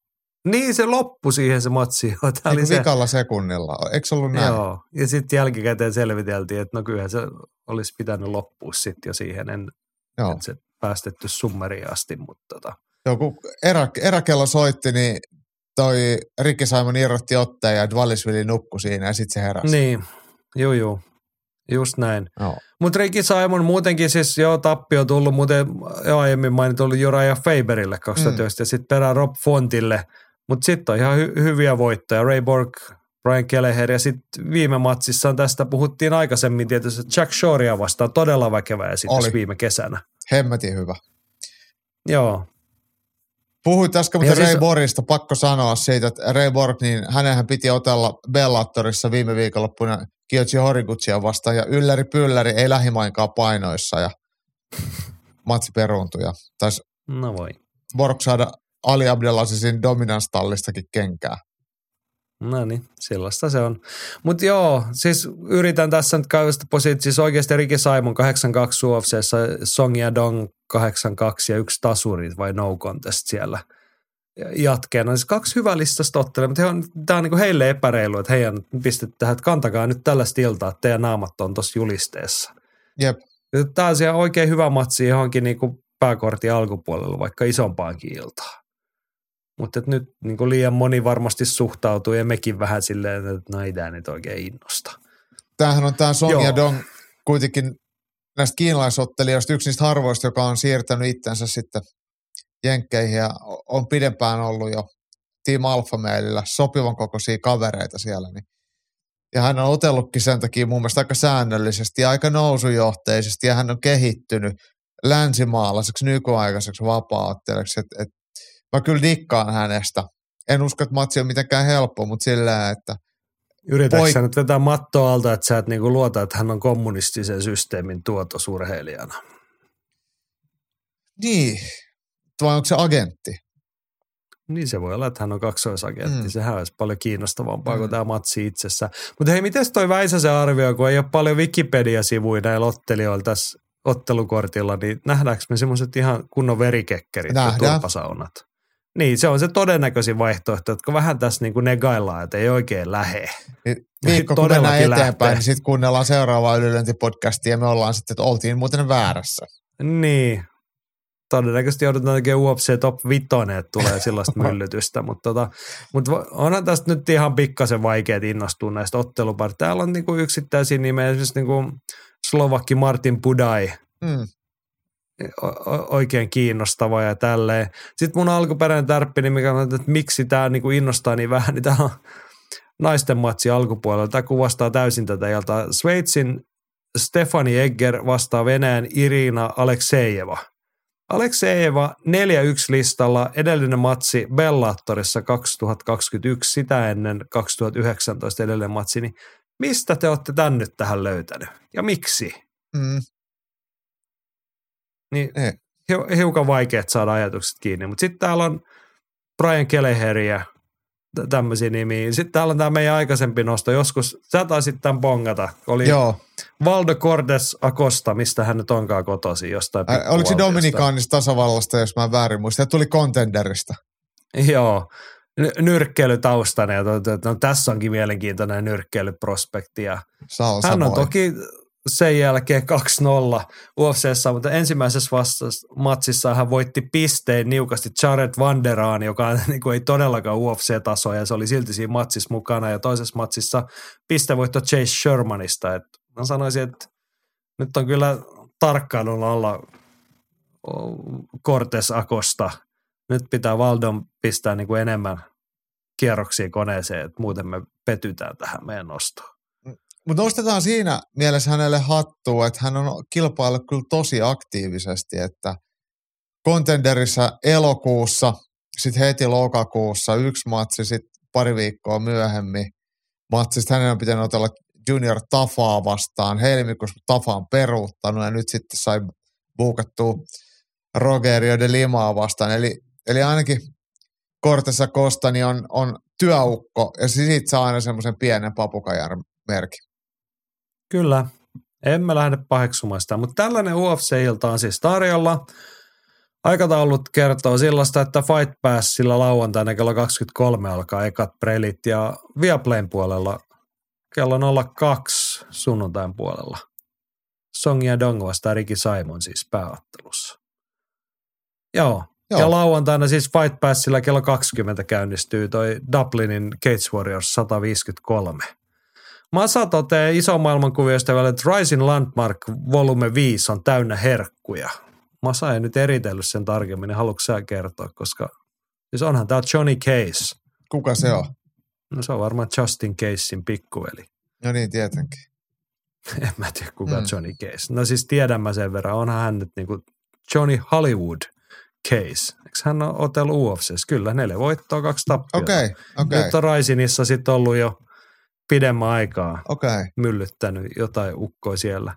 [SPEAKER 2] Niin se loppui siihen se matsi.
[SPEAKER 3] Tämä oli se... vikalla sekunnilla. Eikö se ollut näin?
[SPEAKER 2] Joo. Ja sitten jälkikäteen selviteltiin, että no kyllähän se olisi pitänyt loppua sitten jo siihen, en,
[SPEAKER 3] Joo.
[SPEAKER 2] että se päästetty summeriin asti, mutta tota,
[SPEAKER 3] Joku erä, eräkello soitti, niin toi Ricky Simon irrotti otteen ja Dvallisvili nukkui siinä ja sitten se heräsi.
[SPEAKER 2] niin, juu juu, just näin. Mutta Ricky Simon muutenkin siis joo tappio tullut, muuten jo aiemmin mainittu Juraja Faberille 2009 mm. ja sitten perään Rob Fontille, mutta sitten on ihan hy- hyviä voittoja. Ray Borg, Brian Kelleher ja sitten viime matsissa tästä puhuttiin aikaisemmin tietysti Jack Shorea vastaan todella väkevä esitys viime kesänä.
[SPEAKER 3] Hemmetin hyvä.
[SPEAKER 2] Joo,
[SPEAKER 3] Puhuit äsken mutta
[SPEAKER 2] Ja
[SPEAKER 3] Ray
[SPEAKER 2] siis-
[SPEAKER 3] Borgista, pakko sanoa siitä, että Ray Borg, niin hänenhän piti otella Bellatorissa viime viikonloppuna Kyoji Horigutsia vastaan ja ylläri pylläri ei lähimainkaan painoissa ja matsi peruuntui ja taisi
[SPEAKER 2] no voi.
[SPEAKER 3] Borg saada Ali Abdelazisin dominanstallistakin kenkää.
[SPEAKER 2] No niin, sellaista se on. Mutta joo, siis yritän tässä nyt käydä sitä positiivista. Siis oikeasti Ricky Simon 82 UFCssä, Song ja Dong 82 ja yksi tasuri vai no contest siellä jatkeena. Siis kaksi hyvää listasta ottelee, mutta tämä on niinku heille epäreilu, että heidän pistetään tähän, että kantakaa nyt tällaista iltaa, että teidän naamat on tuossa julisteessa.
[SPEAKER 3] Jep,
[SPEAKER 2] Tämä on siellä oikein hyvä matsi johonkin niinku pääkortin alkupuolella, vaikka isompaankin iltaan. Mutta nyt niinku liian moni varmasti suhtautuu ja mekin vähän silleen, että no ei tämä nyt oikein innosta.
[SPEAKER 3] tämähän on tämä Song ja Dong kuitenkin näistä kiinalaisottelijoista yksi niistä harvoista, joka on siirtänyt itsensä sitten jenkkeihin ja on pidempään ollut jo Team Alpha Mailillä sopivan kokoisia kavereita siellä. Niin. Ja hän on otellutkin sen takia mun mielestä aika säännöllisesti ja aika nousujohteisesti ja hän on kehittynyt länsimaalaiseksi nykyaikaiseksi vapaa-ottelijaksi. Et, et, mä kyllä dikkaan hänestä. En usko, että matsi on mitenkään helppo, mutta sillä että
[SPEAKER 2] Yritätkö sä nyt vetää mattoa alta, että sä et niinku luota, että hän on kommunistisen systeemin tuotosurheilijana?
[SPEAKER 3] niin, vai onko se agentti?
[SPEAKER 2] Niin se voi olla, että hän on kaksoisagentti.
[SPEAKER 3] Mm.
[SPEAKER 2] Sehän olisi paljon kiinnostavampaa mm. Kuin tämä matsi itsessä. Mutta hei, miten toi Väisäsen arvio, kun ei ole paljon Wikipedia-sivuja näillä ottelijoilla tässä ottelukortilla, niin nähdäänkö me semmoiset ihan kunnon verikekkerit ja
[SPEAKER 3] Nähdään.
[SPEAKER 2] turpasaunat? Niin, se on se todennäköisin vaihtoehto, että kun vähän tässä niin kuin negaillaan, että ei oikein lähe.
[SPEAKER 3] Niin Viikko kun mennään
[SPEAKER 2] lähtee.
[SPEAKER 3] eteenpäin, niin sitten kuunnellaan seuraavaa ylilöintipodcastia ja me ollaan sitten, että oltiin muuten väärässä.
[SPEAKER 2] Niin, todennäköisesti joudutaan tekemään UFC Top 5, että tulee sellaista myllytystä, mutta tota, mut onhan tästä nyt ihan pikkasen vaikea innostua näistä otteluparit. Täällä on niinku yksittäisiä nimeä, esimerkiksi niinku Slovakki Martin Budai,
[SPEAKER 3] Mm.
[SPEAKER 2] o- o- oikein kiinnostava ja tälleen. Sitten mun alkuperäinen tärppi, niin mikä on, että miksi tämä niinku innostaa niin vähän, niin tämä on naisten matsi alkupuolella. Tämä kuvastaa täysin tätä iltaa. Sveitsin Stefani Egger vastaa Venäjän Irina Aleksejeva. Aleksejeva 4-1 listalla, edellinen matsi Bellatorissa 2021, sitä ennen 2019 edellinen matsi, niin mistä te olette tän nyt tähän löytänyt ja miksi?
[SPEAKER 3] Mm.
[SPEAKER 2] Niin
[SPEAKER 3] Ei.
[SPEAKER 2] hiukan vaikeat saada ajatukset kiinni, mutta sitten täällä on Brian Keleheriä, tämmöisiä nimiä. Sitten täällä on tämä meidän aikaisempi nosto. Joskus sä taisit tämän bongata. Oli
[SPEAKER 3] Joo.
[SPEAKER 2] Valdo Cordes Acosta, mistä hän nyt onkaan kotoisin jostain.
[SPEAKER 3] Ä, Oliko se. Dominikaanista tasavallasta, jos mä väärin muistan? Tuli Contenderista.
[SPEAKER 2] Joo. N- nyrkkeilytaustainen. No, tässä onkin mielenkiintoinen nyrkkeilyprospekti. Ja hän on toki sen jälkeen 2-0 UFCssä, mutta ensimmäisessä matsissa hän voitti pisteen niukasti Jared Vanderaan, joka niin kuin, ei todellakaan UFC-taso, ja se oli silti siinä matsissa mukana. Ja toisessa matsissa pistevoitto Chase Shermanista. Et mä sanoisin, että nyt on kyllä tarkkailun alla Cortes Akosta. Nyt pitää Valdon pistää niin kuin enemmän kierroksia koneeseen, että muuten me petytään tähän meidän nostoon.
[SPEAKER 3] Mutta nostetaan siinä mielessä hänelle hattua, että hän on kilpaillut kyllä tosi aktiivisesti, että Contenderissa elokuussa, sitten heti lokakuussa yksi matsi, sitten pari viikkoa myöhemmin matsista hänen on pitänyt otella Junior Tafaa vastaan. Helmikuussa Tafa on peruuttanut ja nyt sitten sai buukattua Rogerio de Limaa vastaan. Eli, eli ainakin Cortesa Kostani on, on työukko ja siitä saa aina semmoisen pienen papukajan merkin.
[SPEAKER 2] Kyllä, emme lähde paheksumaan sitä, mutta tällainen UFC-ilta on siis tarjolla. Aikataulut kertoo sellaista, että Fight Pass sillä lauantaina kello 23 alkaa ekat prelit ja Viaplayn puolella kello 02 sunnuntain puolella Song ja Dong vastaan Ricky Simon siis pääottelussa. Joo.
[SPEAKER 3] Joo.
[SPEAKER 2] Joo. Ja lauantaina siis Fight Passilla kello 20 käynnistyy toi Dublinin Cage Warriors 153. Masa toteaa iso maailmankuviosta että Rising Landmark volume 5 on täynnä herkkuja. Masa ei nyt eritellyt sen tarkemmin, niin haluatko sä kertoa, koska siis onhan tää Johnny Case.
[SPEAKER 3] Kuka se on?
[SPEAKER 2] No se on varmaan Justin Casein pikkuveli.
[SPEAKER 3] No niin, tietenkin.
[SPEAKER 2] En mä tiedä, kuka
[SPEAKER 3] Mm.
[SPEAKER 2] Johnny Case. No siis tiedän mä sen verran. Onhan hän nyt niinku Johnny Hollywood Case. Eikö hän ole otellut UFCs? Kyllä, neljä voittoa, kaksi tappiota.
[SPEAKER 3] Okei, okei,
[SPEAKER 2] Nyt on Raisinissa sitten ollut jo pidemmän aikaa
[SPEAKER 3] okei.
[SPEAKER 2] myllyttänyt jotain ukkoa siellä.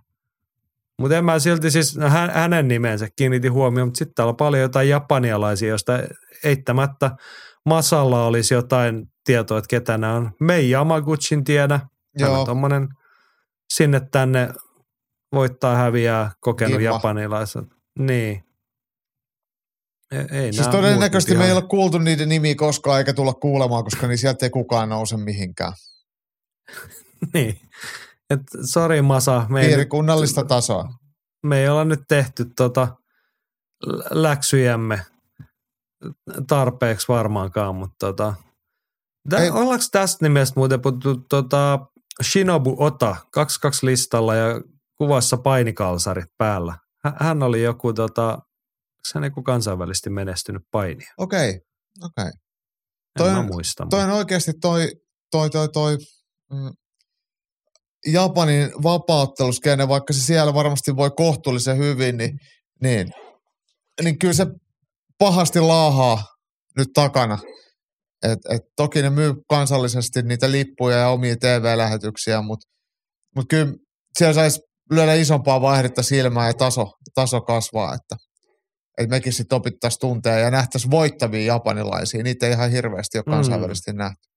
[SPEAKER 2] Mutta en mä silti siis, no hän, hänen nimensä kiinnitin huomioon, mutta sitten täällä on paljon jotain japanialaisia, joista eittämättä Masalla olisi jotain tietoa, että ketä nämä on. Mei Yamaguchin tiedä. Hän
[SPEAKER 3] Joo.
[SPEAKER 2] on tommonen sinne tänne voittaa häviää kokenut
[SPEAKER 3] Kimma.
[SPEAKER 2] japanilaiset. Niin. Ei, ei
[SPEAKER 3] Siis todennäköisesti me ei ole kuultu niiden nimiä koskaan eikä tulla kuulemaan, koska niin sieltä ei kukaan nouse mihinkään.
[SPEAKER 2] Niin. Et, sori Masa, me ei, nyt,
[SPEAKER 3] Piirikunnallista tasoa.
[SPEAKER 2] me ei olla nyt tehty tota lä- läksyjämme tarpeeksi varmaankaan, mutta tota, tä,
[SPEAKER 3] Ei-
[SPEAKER 2] ollaanko tästä nimestä muuten puhuttu tota, Shinobu Ota 22 listalla ja kuvassa painikalsarit päällä. Hä- Hän oli joku tota, hän joku kansainvälisesti menestynyt painija?
[SPEAKER 3] Okei, okei.
[SPEAKER 2] En
[SPEAKER 3] Toi on-
[SPEAKER 2] muista.
[SPEAKER 3] Toi on oikeasti toi, toi, toi, toi mm, Japanin vapautteluskene, vaikka se siellä varmasti voi kohtuullisen hyvin, niin, niin, niin kyllä se pahasti laahaa nyt takana. Et, et toki ne myy kansallisesti niitä lippuja ja omia TV-lähetyksiä, mutta mut kyllä siellä saisi lyödä isompaa vaihdetta silmään ja taso, taso kasvaa, että et mekin sitten opittaisiin tunteja ja nähtäisiin voittavia japanilaisia. Niitä ei ihan hirveästi ole
[SPEAKER 2] Mm.
[SPEAKER 3] kansainvälisesti nähty.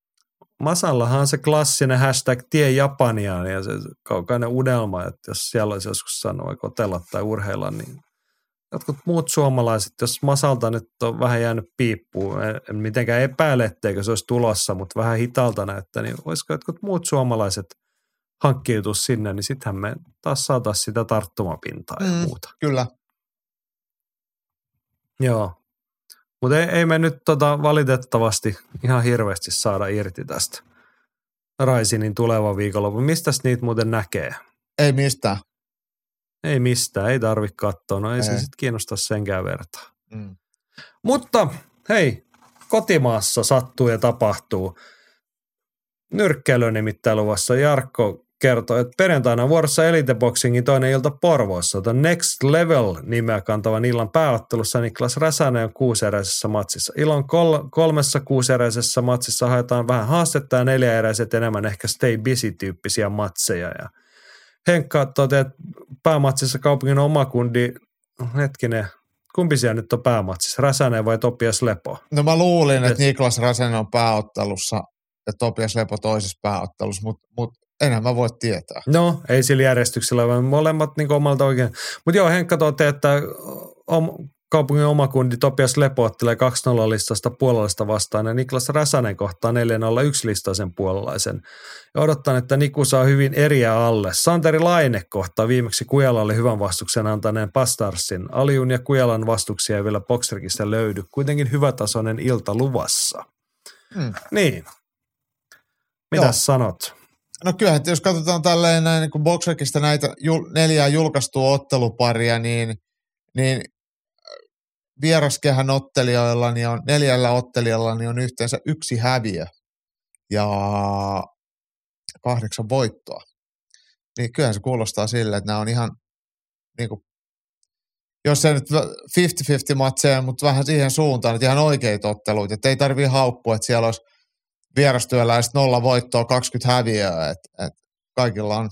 [SPEAKER 2] Masallahan on se klassinen hashtag tie Japaniaan ja se kaukainen unelma, että jos siellä olisi joskus saanut vaikka otella tai urheilla, niin jotkut muut suomalaiset, jos Masalta nyt on vähän jäänyt piippuun, en- en mitenkään epäile, etteikö se olisi tulossa, mutta vähän hitalta näyttää, niin voisiko jotkut muut suomalaiset hankkiutua sinne, niin sittenhän me taas saataisiin sitä tarttumapintaa ja
[SPEAKER 3] Mm.
[SPEAKER 2] muuta.
[SPEAKER 3] Kyllä.
[SPEAKER 2] Joo. Mutta ei, ei me nyt tota valitettavasti ihan hirveästi saada irti tästä Raisinin tulevan viikonlopun. Mistäs niitä muuten näkee?
[SPEAKER 3] Ei mistään.
[SPEAKER 2] Ei mistään, ei tarvi katsoa. No ei, ei. se sitten kiinnosta senkään vertaa.
[SPEAKER 3] Mm.
[SPEAKER 2] Mutta hei, kotimaassa sattuu ja tapahtuu. Nyrkkeily nimittäin luvassa. Jarkko kertoi, että perjantaina vuorossa Elite Boxingin toinen ilta Porvoossa. Tämä Next Level nimeä kantavan illan pääottelussa Niklas Räsänen on kuuseräisessä matsissa. Ilon kol- kolmessa kuuseräisessä matsissa haetaan vähän haastetta ja neljäeräiset enemmän ehkä stay busy-tyyppisiä matseja. Ja Henkka toteaa, että päämatsissa kaupungin oma kundi, hetkinen, kumpi siellä nyt on päämatsissa, Räsänen vai Topias Lepo?
[SPEAKER 3] No mä luulin, että. Niklas Räsänen on pääottelussa ja Topias Lepo toisessa pääottelussa, mutta mut enää mä voi tietää.
[SPEAKER 2] No, ei sillä järjestyksellä, vaan molemmat niin omalta oikein. Mutta joo, Henkka toteaa, että om, kaupungin oma kundi Topias Lepo ottelee 2-0 listasta puolalaista vastaan ja Niklas Räsänen kohtaa 4-0 listaisen puolalaisen. Ja odotan, että Niku saa hyvin eriä alle. Santeri Laine kohtaa viimeksi Kujalalle hyvän vastuksen antaneen Pastarsin. Aliun ja Kujalan vastuksia ei vielä Boxerkista löydy. Kuitenkin hyvätasoinen ilta luvassa.
[SPEAKER 3] Hmm.
[SPEAKER 2] Niin. Mitäs
[SPEAKER 3] Joo.
[SPEAKER 2] sanot?
[SPEAKER 3] No kyllähän, jos katsotaan tälleen näin niin kuin Boxerkista näitä jul, neljää julkaistua otteluparia, niin, niin vieraskehän ottelijoilla niin on, neljällä ottelijalla niin on yhteensä yksi häviö ja kahdeksan voittoa. Niin kyllähän se kuulostaa sille, että nämä on ihan niin kuin, jos se nyt 50-50 matseja, mutta vähän siihen suuntaan, että ihan oikeita otteluita, että ei tarvii haukkua, että siellä olisi vierastyöläiset nolla voittoa, 20 häviöä, että et kaikilla on,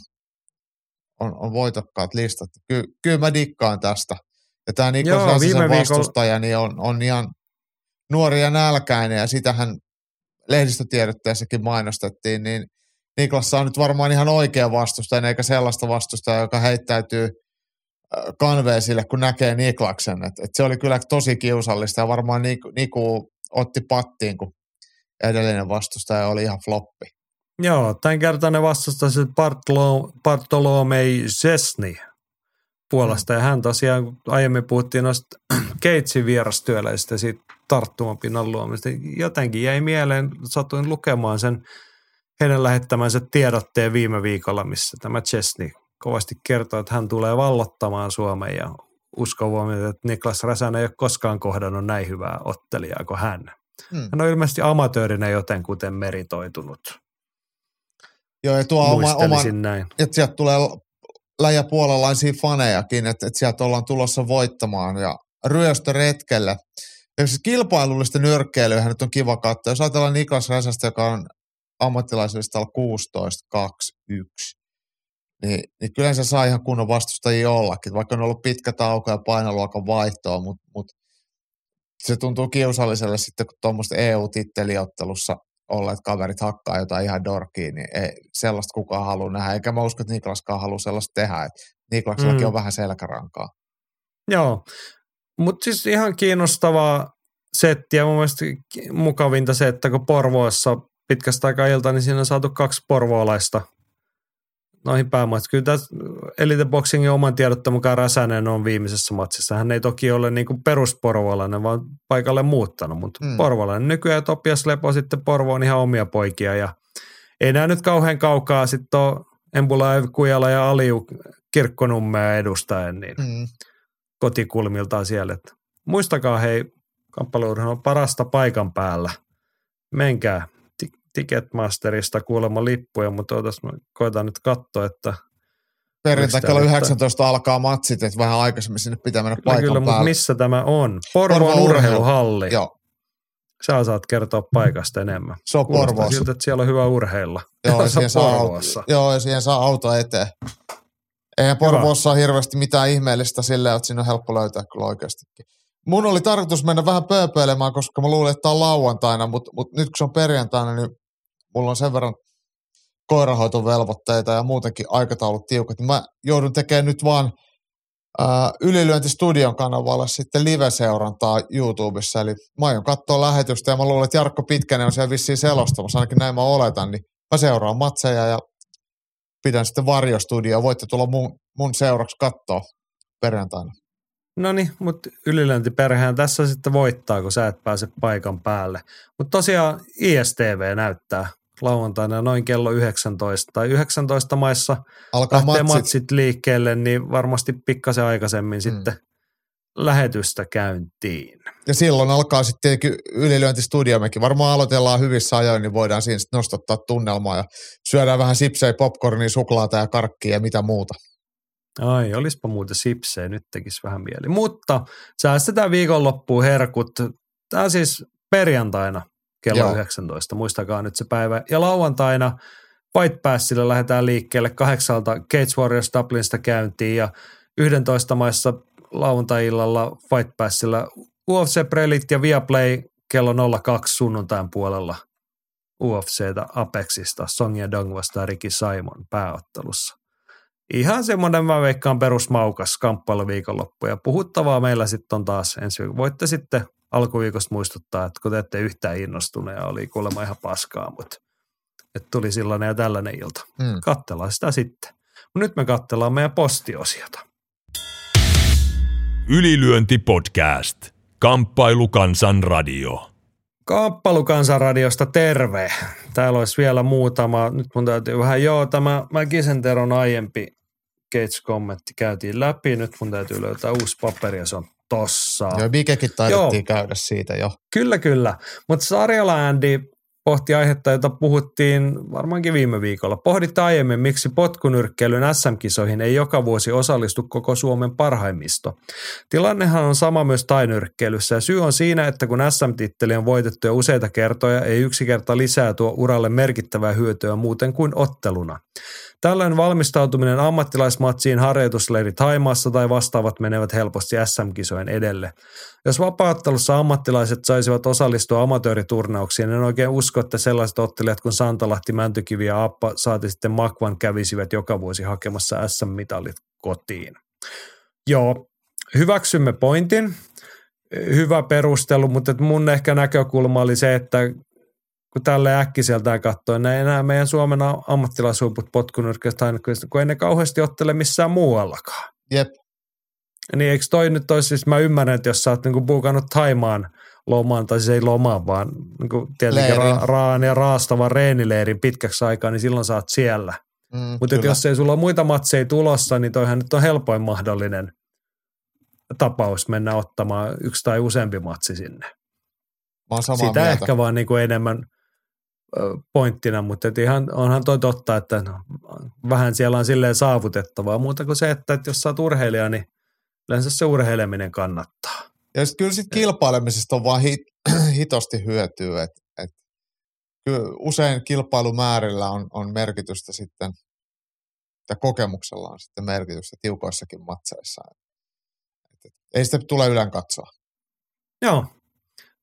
[SPEAKER 3] on, on voitokkaat listat. Ky, kyllä mä dikkaan tästä. Ja tämä
[SPEAKER 2] viikolla-
[SPEAKER 3] vastustaja niin on, on ihan nuori ja nälkäinen ja sitähän lehdistötiedotteessakin mainostettiin, niin Niklas on nyt varmaan ihan oikea vastustaja, eikä sellaista vastustajaa, joka heittäytyy äh, kanveen sille, kun näkee Niklaksen. Et, et se oli kyllä tosi kiusallista ja varmaan Niku, Niku otti pattiin, kun edellinen vastustaja oli ihan floppi.
[SPEAKER 2] Joo, tämän kertainen vastustaja Bartolo, Bartolomei Sesni. Puolasta. Ja hän tosiaan, aiemmin puhuttiin noista Keitsin vierastyöläisistä ja siitä tarttumapinnan luomista, jotenkin jäi mieleen, satuin lukemaan sen heidän lähettämänsä tiedotteen viime viikolla, missä tämä Chesney kovasti kertoo, että hän tulee vallottamaan Suomen ja uskon että Niklas Räsänen ei ole koskaan kohdannut näin hyvää ottelijaa kuin hän.
[SPEAKER 3] Hmm.
[SPEAKER 2] Hän on ilmeisesti amatöörinä jotenkuten meritoitunut.
[SPEAKER 3] Joo, ja tuo oma, oman,
[SPEAKER 2] näin.
[SPEAKER 3] että sieltä tulee läjä puolalaisia fanejakin, että, että sieltä ollaan tulossa voittamaan ja ryöstöretkelle. Ja siis kilpailullista nyrkkeilyä nyt on kiva katsoa. Jos ajatellaan Niklas Räsästä, joka on ammattilaisista 16, 2, 1, niin, niin kyllä se saa ihan kunnon vastustajia ollakin, vaikka on ollut pitkä tauko ja painoluokan vaihtoa, mutta mut se tuntuu kiusalliselle sitten, kun tuommoista EU-titteliottelussa olleet kaverit hakkaa jotain ihan dorkiin, niin ei sellaista kukaan halua nähdä. Eikä mä usko, että Niklaskaan halua sellaista tehdä. Et Niklassellakin
[SPEAKER 2] Mm.
[SPEAKER 3] on vähän selkärankaa.
[SPEAKER 2] Joo, mutta siis ihan kiinnostavaa settiä. Mun mielestä mukavinta se, että kun Porvoossa pitkästä aikaa ilta, niin siinä on saatu kaksi porvoolaista noihin päämatkaan. Kyllä tässä Elite Boxingin oman tiedotteen mukaan Räsänen on viimeisessä matsissa. Hän ei toki ole niin kuin perusporvoolainen, vaan paikalle muuttanut, mutta
[SPEAKER 3] Mm.
[SPEAKER 2] porvoolainen. Nykyään Topias Lepo sitten Porvo on ihan omia poikia ja ei nämä nyt kauhean kaukaa sitten ole Embulaev, Kujala ja Aliu kirkkonummea edustaen, niin
[SPEAKER 3] Mm.
[SPEAKER 2] kotikulmiltaan siellä. Että muistakaa hei, kamppailuurheilu on parasta paikan päällä. Menkää Ticketmasterista kuulemma lippuja, mutta otas, koitan nyt katsoa, että
[SPEAKER 3] Perjantai kello
[SPEAKER 2] tää nyt
[SPEAKER 3] 19 alkaa matsit, että vähän aikaisemmin sinne pitää mennä
[SPEAKER 2] kyllä,
[SPEAKER 3] paikan
[SPEAKER 2] kyllä mutta
[SPEAKER 3] päälle.
[SPEAKER 2] missä tämä on? Porvoon
[SPEAKER 3] Porvoon
[SPEAKER 2] urheiluhalli.
[SPEAKER 3] Joo,
[SPEAKER 2] Sä saat kertoa paikasta enemmän.
[SPEAKER 3] se on
[SPEAKER 2] Kuulostaa
[SPEAKER 3] Porvoossa.
[SPEAKER 2] siltä, että siellä on hyvä urheilla.
[SPEAKER 3] Joo, ja siihen saa, auto, joo, ja siihen saa auto eteen. Eihän Porvoossa ole hirveästi mitään ihmeellistä silleen, että siinä on helppo löytää kyllä oikeastikin. Mun oli tarkoitus mennä vähän pööpöilemään, koska mä luulin, että tää on lauantaina, mutta, mutta nyt kun se on perjantaina, niin mulla on sen verran koirahoitovelvoitteita ja muutenkin aikataulut tiukat, niin mä joudun tekemään nyt vaan ää, Ylilyönti Studion kanavalla sitten live-seurantaa YouTubessa, eli mä aion katsoa lähetystä ja mä luulen, että Jarkko Pitkänen on siellä vissiin selostamassa, ainakin näin mä oletan, niin mä seuraan matseja ja pidän sitten varjostudioa. Voitte tulla mun, mun seuraksi katsoa perjantaina.
[SPEAKER 2] No niin, mutta ylilöintiperheen tässä sitten voittaa, kun sä et pääse paikan päälle. Mutta tosiaan ISTV näyttää lauantaina noin kello 19 tai 19 maissa
[SPEAKER 3] Alkaa
[SPEAKER 2] lähtee
[SPEAKER 3] matsit.
[SPEAKER 2] matsit liikkeelle, niin varmasti pikkasen aikaisemmin
[SPEAKER 3] Mm.
[SPEAKER 2] sitten lähetystä käyntiin.
[SPEAKER 3] Ja silloin alkaa sitten tietenkin ylilyöntistudio. Mekin varmaan aloitellaan hyvissä ajoin, niin voidaan siinä sitten nostattaa tunnelmaa ja syödään vähän sipsejä, popcornia, suklaata ja karkkia ja mitä muuta.
[SPEAKER 2] Ai, olispa muuten sipsejä, nyt tekisi vähän mieli. Mutta säästetään viikonloppuun herkut. Tämä siis perjantaina kello
[SPEAKER 3] Joo.
[SPEAKER 2] Joo. 19, muistakaa nyt se päivä. Ja lauantaina White Passille lähdetään liikkeelle kahdeksalta Cage Warriors Dublinista käyntiin ja 11 maissa lauantai-illalla White Passilla UFC Prelit ja Viaplay kello 02 sunnuntain puolella UFCtä Apexista Song ja Dong vastaan Ricky Simon pääottelussa. Ihan semmoinen mä veikkaan perusmaukas kamppailuviikonloppu ja puhuttavaa meillä sitten on taas ensi viikolla. Voitte sitten alkuviikosta muistuttaa, että kun te ette yhtään innostuneet oli kuulemma ihan paskaa, mutta että tuli sellainen ja tällainen ilta.
[SPEAKER 3] Hmm.
[SPEAKER 2] Kattellaan sitä sitten. Mut nyt me katsellaan meidän postiosiota.
[SPEAKER 1] Ylilyönti podcast. Kamppailukansan radio.
[SPEAKER 2] Kamppailukansanradiosta terve. Täällä olisi vielä muutama. Nyt mun täytyy vähän, joo, tämä Mäkisen Teron aiempi Gates-kommentti käytiin läpi. Nyt mun täytyy löytää uusi paperi ja se on tossa.
[SPEAKER 3] Joo, Vikekin taidettiin
[SPEAKER 2] Joo.
[SPEAKER 3] käydä siitä jo.
[SPEAKER 2] Kyllä, kyllä. Mutta Sarjala Andy pohti aihetta, jota puhuttiin varmaankin viime viikolla. Pohditte aiemmin, miksi potkunyrkkeilyn SM-kisoihin ei joka vuosi osallistu koko Suomen parhaimmisto. Tilannehan on sama myös tainyrkkeilyssä ja syy on siinä, että kun SM-titteli on voitettu jo useita kertoja, ei yksi kerta lisää tuo uralle merkittävää hyötyä muuten kuin otteluna. Tällöin valmistautuminen ammattilaismatsiin harjoitusleiri Taimaassa tai vastaavat menevät helposti SM-kisojen edelle. Jos vapaattelussa ammattilaiset saisivat osallistua amatööriturnauksiin, en oikein usko, että sellaiset ottelijat kuin Santalahti, Mäntykivi ja Appa saati sitten Makvan kävisivät joka vuosi hakemassa SM-mitalit kotiin. Joo, hyväksymme pointin. Hyvä perustelu, mutta mun ehkä näkökulma oli se, että kun tälle äkkiseltään katsoen, ne enää meidän Suomen ammattilaishuiput potkunyrkkeistä, kun ei ne kauheasti ottele missään muuallakaan.
[SPEAKER 3] Jep.
[SPEAKER 2] Niin eikö toi nyt olisi, siis mä ymmärrän, että jos sä oot niinku buukannut Taimaan lomaan, tai siis ei lomaan, vaan niinku tietenkin ra- raan ja raastavan reenileirin pitkäksi aikaa, niin silloin sä oot siellä.
[SPEAKER 3] Mm,
[SPEAKER 2] Mutta jos ei sulla ole muita matseja tulossa, niin toihan nyt on helpoin mahdollinen tapaus mennä ottamaan yksi tai useampi matsi sinne.
[SPEAKER 3] Mä samaa
[SPEAKER 2] Sitä
[SPEAKER 3] mieltä.
[SPEAKER 2] ehkä vaan niin kuin enemmän pointtina, mutta et ihan, onhan toi totta, että no, vähän siellä on silleen saavutettavaa. Muuta kuin se, että, että jos sä oot urheilija, niin yleensä se urheileminen kannattaa.
[SPEAKER 3] Ja sit kyllä sit kilpailemisesta on vaan hit, hitosti hyötyä, että et, kyllä usein kilpailumäärillä on, on merkitystä sitten, ja kokemuksella on sitten merkitystä tiukoissakin matseissa. Et, et, ei sitä tule ylän katsoa.
[SPEAKER 2] Joo,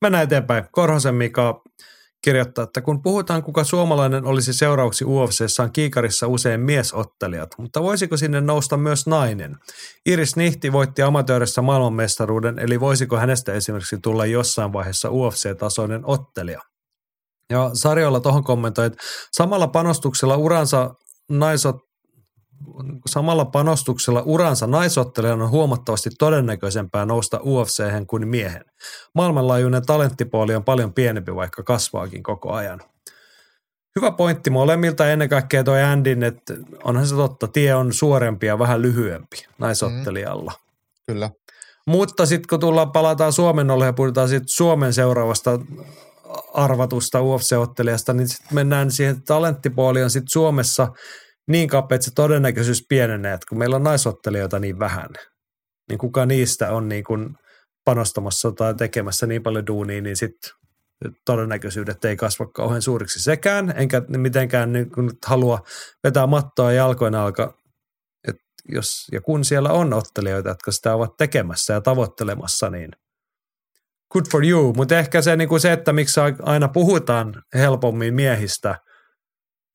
[SPEAKER 2] mennään eteenpäin. Korhosen Mika kirjoittaa, että kun puhutaan kuka suomalainen olisi seuraavaksi UFCssä on kiikarissa usein miesottelijat, mutta voisiko sinne nousta myös nainen? Iris Nihti voitti amatöörissä maailmanmestaruuden, eli voisiko hänestä esimerkiksi tulla jossain vaiheessa UFC-tasoinen ottelija? Ja Sarjolla tuohon kommentoi, että samalla panostuksella uransa naisot, samalla panostuksella uransa naisottelijan on huomattavasti todennäköisempää nousta ufc kuin miehen. Maailmanlaajuinen talenttipuoli on paljon pienempi, vaikka kasvaakin koko ajan. Hyvä pointti molemmilta ennen kaikkea toi Andin, että onhan se totta, tie on suorempi ja vähän lyhyempi naisottelijalla.
[SPEAKER 3] Kyllä.
[SPEAKER 2] Mutta sitten kun tullaan, palataan Suomen olle ja puhutaan siitä Suomen seuraavasta arvatusta UFC-ottelijasta, niin sitten mennään siihen, että talenttipuoli on sitten Suomessa niin kapea, että se todennäköisyys pienenee, että kun meillä on naisottelijoita niin vähän, niin kuka niistä on niin kuin panostamassa tai tekemässä niin paljon duunia, niin sitten todennäköisyydet ei kasva kauhean suuriksi sekään, enkä mitenkään niin kuin halua vetää mattoa jalkojen alka, että jos ja kun siellä on ottelijoita, jotka sitä ovat tekemässä ja tavoittelemassa, niin good for you, mutta ehkä se, niin kuin se, että miksi aina puhutaan helpommin miehistä,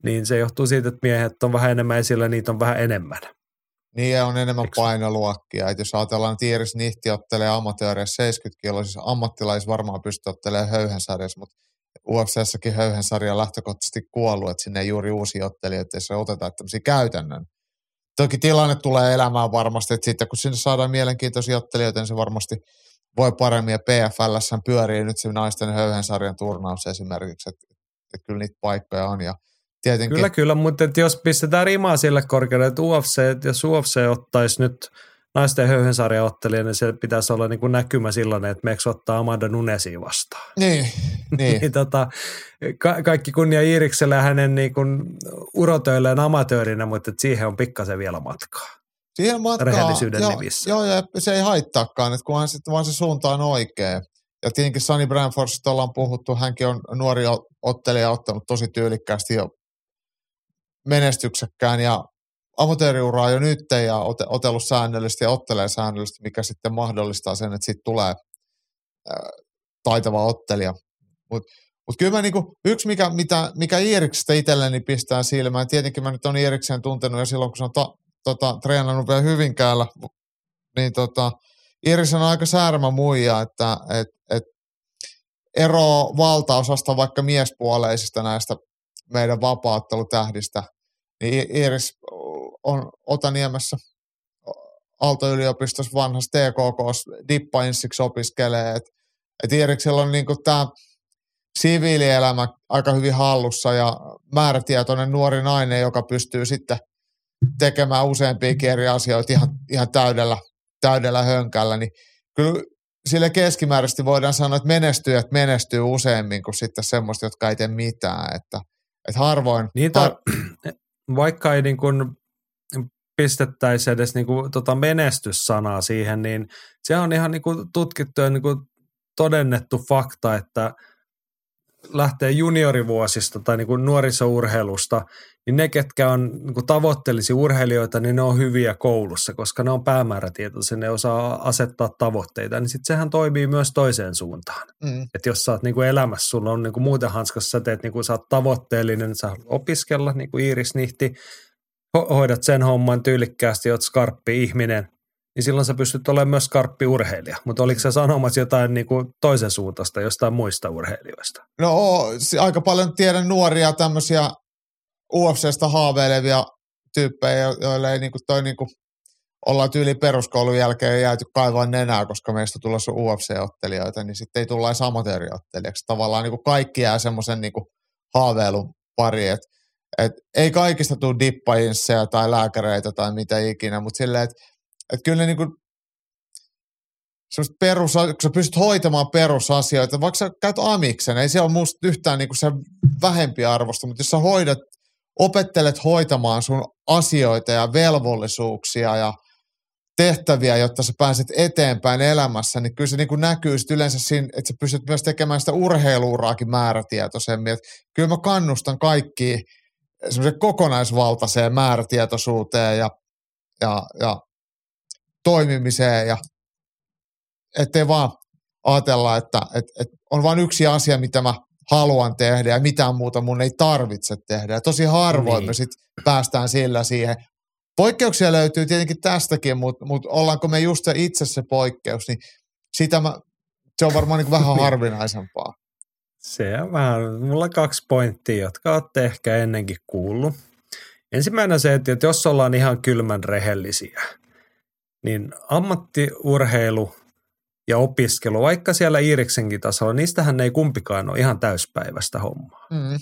[SPEAKER 2] niin se johtuu siitä, että miehet on vähän enemmän esillä, niitä on vähän enemmän.
[SPEAKER 3] Niin ja on enemmän
[SPEAKER 2] Eks-
[SPEAKER 3] painoluokkia. Et jos ajatellaan, että Iiris Nihti ottelee amatööreissä 70 kiloa, siis ammattilais varmaan pystyy ottelemaan höyhensarjassa, mutta UFCssäkin höyhensarja on lähtökohtaisesti kuollut, että sinne ei juuri uusia ottelijoita, jos otetaan tämmöisiä käytännön. Toki tilanne tulee elämään varmasti, että sitten kun sinne saadaan mielenkiintoisia ottelijoita, niin se varmasti voi paremmin. Ja PFLssä pyörii nyt se naisten höyhensarjan turnaus esimerkiksi, että, että kyllä niitä paikkoja on. Ja tietenkin,
[SPEAKER 2] Kyllä, kyllä, mutta et jos pistetään rimaa sille korkealle, että UFC, että jos UFC ottaisi nyt naisten höyhensarjan ottelija, niin se pitäisi olla niin kuin näkymä sellainen, että meeks ottaa Amanda Nunesi vastaan.
[SPEAKER 3] Niin, niin.
[SPEAKER 2] Niin, tota, ka- kaikki kunnia Iirikselle ja hänen niin kuin urotöilleen amatöörinä, mutta siihen on pikkasen vielä matkaa.
[SPEAKER 3] Siihen matkaa,
[SPEAKER 2] rehellisyyden
[SPEAKER 3] joo,
[SPEAKER 2] nimissä.
[SPEAKER 3] Joo, ja se ei haittaakaan, että kunhan sitten vaan se suunta on oikea. Ja tietenkin Sunny Branfordista ollaan puhuttu, hänkin on nuori ottelija ottanut tosi tyylikkäästi jo menestyksekkään ja amatööriuraa jo nyt ja ote, otellut säännöllisesti ja ottelee säännöllisesti, mikä sitten mahdollistaa sen, että siitä tulee taitava ottelija. Mutta mut kyllä mä niinku, yksi, mikä, mitä, mikä Iiriksestä itselleni pistää silmään, tietenkin mä nyt on Iiriksen tuntenut jo silloin, kun se on ta, tota, treenannut vielä Hyvinkäällä, niin tota, Iiris on aika särmä muija, että et, et ero valtaosasta vaikka miespuoleisista näistä meidän vapaattelutähdistä, niin Iiris on Otaniemessä Aalto-yliopistossa vanhassa TKK dippainssiksi opiskelee, että et Iiriksellä on niinku tämä siviilielämä aika hyvin hallussa ja määrätietoinen nuori nainen, joka pystyy sitten tekemään useampiakin eri asioita ihan, ihan täydellä, täydellä hönkällä, niin kyllä sille keskimääräisesti voidaan sanoa, että menestyjät menestyy useammin kuin sitten semmoista, jotka ei tee mitään, että, että harvoin,
[SPEAKER 2] Niin,
[SPEAKER 3] har,
[SPEAKER 2] vaikka ei niin kuin pistettäisi edes niin kuin tota menestyssanaa siihen, niin se on ihan niin kuin tutkittu ja niin kuin todennettu fakta, että lähtee juniorivuosista tai niin kuin nuorisourheilusta, niin ne, ketkä on niin kuin tavoittelisi urheilijoita, niin ne on hyviä koulussa, koska ne on päämäärätietoisia, ne osaa asettaa tavoitteita, niin sitten sehän toimii myös toiseen suuntaan.
[SPEAKER 3] mm,
[SPEAKER 2] Että jos sä oot niinku elämässä, sulla on niinku muuten hanskassa, sä teet niinku, sä oot tavoitteellinen, sä haluat opiskella, niin kuin Iiris Nihti, ho- hoidat sen homman tyylikkäästi, oot skarppi ihminen, niin silloin sä pystyt olemaan myös skarppi urheilija. Mutta oliko sä sanomassa jotain niinku toisen suuntaista, jostain muista urheilijoista?
[SPEAKER 3] No aika paljon tiedän nuoria tämmöisiä UFCstä haaveilevia tyyppejä, jo- joille ei niinku toi niinku ollaan tyyli peruskoulun jälkeen jääty kaivaa nenää, koska meistä tulossa UFC-ottelijoita, niin sitten ei tulla edes amatööriottelijaksi. Tavallaan niin kuin kaikki jää semmoisen niin haaveilun pari, että et ei kaikista tule dippajinsseja tai lääkäreitä tai mitä ikinä, mutta silleen, että et kyllä ne niin kuin perus, kun sä pystyt hoitamaan perusasioita, vaikka sä käyt amiksen, ei se ole musta yhtään niin kuin se vähempi arvosta, mutta jos sä hoidat, opettelet hoitamaan sun asioita ja velvollisuuksia ja tehtäviä, jotta sä pääset eteenpäin elämässä, niin kyllä se niin kuin näkyy sit yleensä siinä, että sä pystyt myös tekemään sitä urheiluuraakin määrätietoisemmin. Että kyllä mä kannustan kaikki semmoiseen kokonaisvaltaiseen määrätietoisuuteen ja, ja, ja toimimiseen ja ettei vaan ajatella, että, että, että on vain yksi asia, mitä mä haluan tehdä ja mitään muuta mun ei tarvitse tehdä. Ja tosi harvoin niin. me sitten päästään sillä siihen. Poikkeuksia löytyy tietenkin tästäkin, mutta, mutta ollaanko me just se itse se poikkeus, niin sitä mä, se on varmaan niin vähän harvinaisempaa.
[SPEAKER 2] Se on vähän, mulla on kaksi pointtia, jotka olette ehkä ennenkin kuullut. Ensimmäinen se, että jos ollaan ihan kylmän rehellisiä, niin ammattiurheilu ja opiskelu, vaikka siellä Iiriksenkin tasolla, niistähän ei kumpikaan ole ihan täyspäiväistä hommaa. Mm.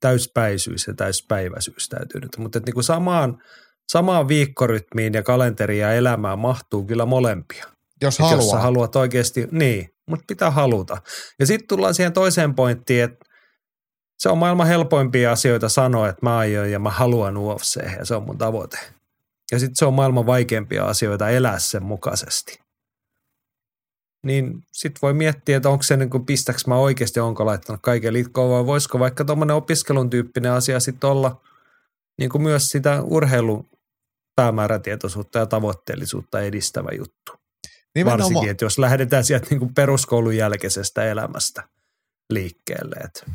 [SPEAKER 2] Täyspäisyys ja täyspäiväisyys täytyy nyt. Mutta niin kuin samaan, samaan viikkorytmiin ja kalenteriin ja elämään mahtuu kyllä molempia.
[SPEAKER 3] Jos haluaa.
[SPEAKER 2] Jos haluat oikeasti, niin, mutta pitää haluta. Ja sitten tullaan siihen toiseen pointtiin, että se on maailman helpoimpia asioita sanoa, että mä aion ja mä haluan UFC ja se on mun tavoite. Ja sitten se on maailman vaikeimpia asioita elää sen mukaisesti niin sitten voi miettiä, että onko se niin kuin, pistäks mä oikeasti, onko laittanut kaiken liitkoon vai voisiko vaikka tuommoinen opiskelun tyyppinen asia sitten olla niin kuin myös sitä urheilun päämäärätietoisuutta ja tavoitteellisuutta edistävä juttu. Nimenomaan. Varsinkin, että jos lähdetään sieltä niin kuin peruskoulun jälkeisestä elämästä liikkeelle. Että.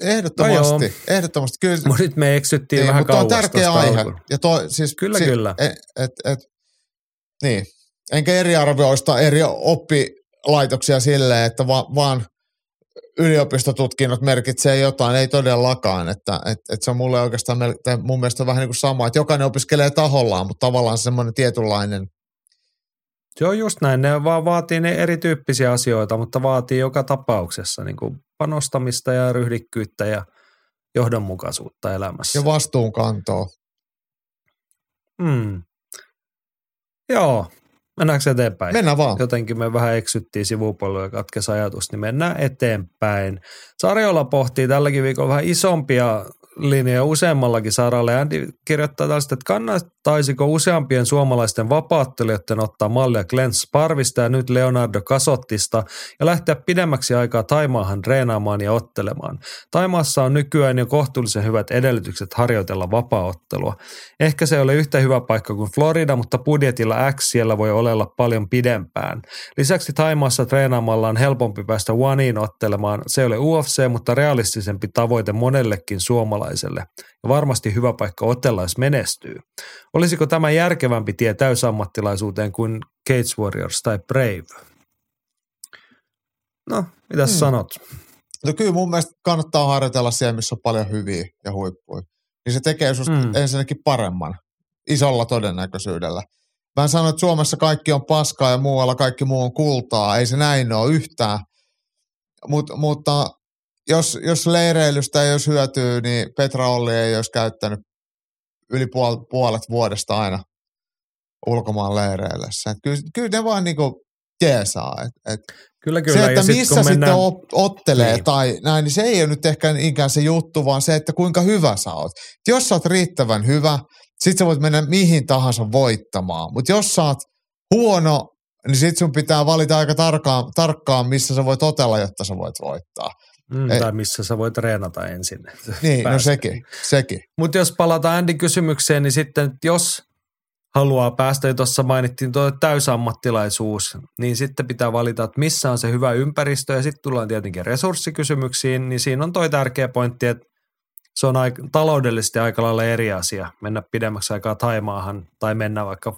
[SPEAKER 3] Ehdottomasti, no
[SPEAKER 2] ehdottomasti. Kyllä, mutta nyt me eksyttiin niin, vähän kauas
[SPEAKER 3] on tärkeä aihe. Ja
[SPEAKER 2] toi, siis, kyllä,
[SPEAKER 3] si,
[SPEAKER 2] kyllä.
[SPEAKER 3] Et, et, et, niin, enkä eriarvioista eri oppilaitoksia silleen, että va, vaan yliopistotutkinnot merkitsee jotain, ei todellakaan. Että, et, et se on mulle oikeastaan mun mielestä vähän niin kuin sama, että jokainen opiskelee tahollaan, mutta tavallaan semmoinen tietynlainen
[SPEAKER 2] se on just näin, ne vaan vaatii ne erityyppisiä asioita, mutta vaatii joka tapauksessa niin kuin panostamista ja ryhdikkyyttä ja johdonmukaisuutta elämässä.
[SPEAKER 3] Ja vastuunkantoa.
[SPEAKER 2] Hmm. Joo, Mennäänkö eteenpäin?
[SPEAKER 3] Mennään vaan.
[SPEAKER 2] Jotenkin me vähän eksyttiin sivupuolelle ja katkes ajatus, niin mennään eteenpäin. Sarjolla pohtii tälläkin viikolla vähän isompia linja useammallakin saralla. Andy kirjoittaa tällaista, että kannattaisiko useampien suomalaisten vapaattelijoiden ottaa mallia Glenn Sparvista ja nyt Leonardo Kasottista ja lähteä pidemmäksi aikaa Taimaahan treenaamaan ja ottelemaan. Taimaassa on nykyään jo kohtuullisen hyvät edellytykset harjoitella vapaaottelua. Ehkä se ei ole yhtä hyvä paikka kuin Florida, mutta budjetilla X siellä voi olella paljon pidempään. Lisäksi Taimaassa treenaamalla on helpompi päästä Oneiin ottelemaan. Se ei ole UFC, mutta realistisempi tavoite monellekin suomalaiselle suomalaiselle ja varmasti hyvä paikka otella, jos menestyy. Olisiko tämä järkevämpi tie täysammattilaisuuteen kuin Cage Warriors tai Brave? No, mitä hmm. sanot?
[SPEAKER 3] No kyllä mun mielestä kannattaa harjoitella siellä, missä on paljon hyviä ja huippuja. Niin se tekee susta hmm. ensinnäkin paremman, isolla todennäköisyydellä. Mä en sano, että Suomessa kaikki on paskaa ja muualla kaikki muu on kultaa. Ei se näin ole yhtään. Mut, mutta jos, jos leireilystä ei olisi hyötyä, niin Petra Olli ei olisi käyttänyt yli puol, puolet vuodesta aina ulkomaan leireillessä. kyllä, kyllä ne vaan niinku jeesaa. Et, et
[SPEAKER 2] kyllä, kyllä.
[SPEAKER 3] Se, että sit, missä mennään... sitten ottelee niin. tai näin, niin se ei ole nyt ehkä niinkään se juttu, vaan se, että kuinka hyvä sä oot. Et jos sä oot riittävän hyvä, sit sä voit mennä mihin tahansa voittamaan. Mutta jos sä oot huono, niin sit sun pitää valita aika tarkkaan, tarkkaan, missä sä voit otella, jotta sä voit voittaa.
[SPEAKER 2] Mm, tai missä sä voit treenata ensin.
[SPEAKER 3] Niin, no sekin. sekin.
[SPEAKER 2] Mutta jos palataan Andy kysymykseen, niin sitten jos haluaa päästä, ja tuossa mainittiin tuo täysammattilaisuus, niin sitten pitää valita, että missä on se hyvä ympäristö, ja sitten tullaan tietenkin resurssikysymyksiin, niin siinä on toi tärkeä pointti, että se on aika, taloudellisesti aika lailla eri asia mennä pidemmäksi aikaa Taimaahan tai mennä vaikka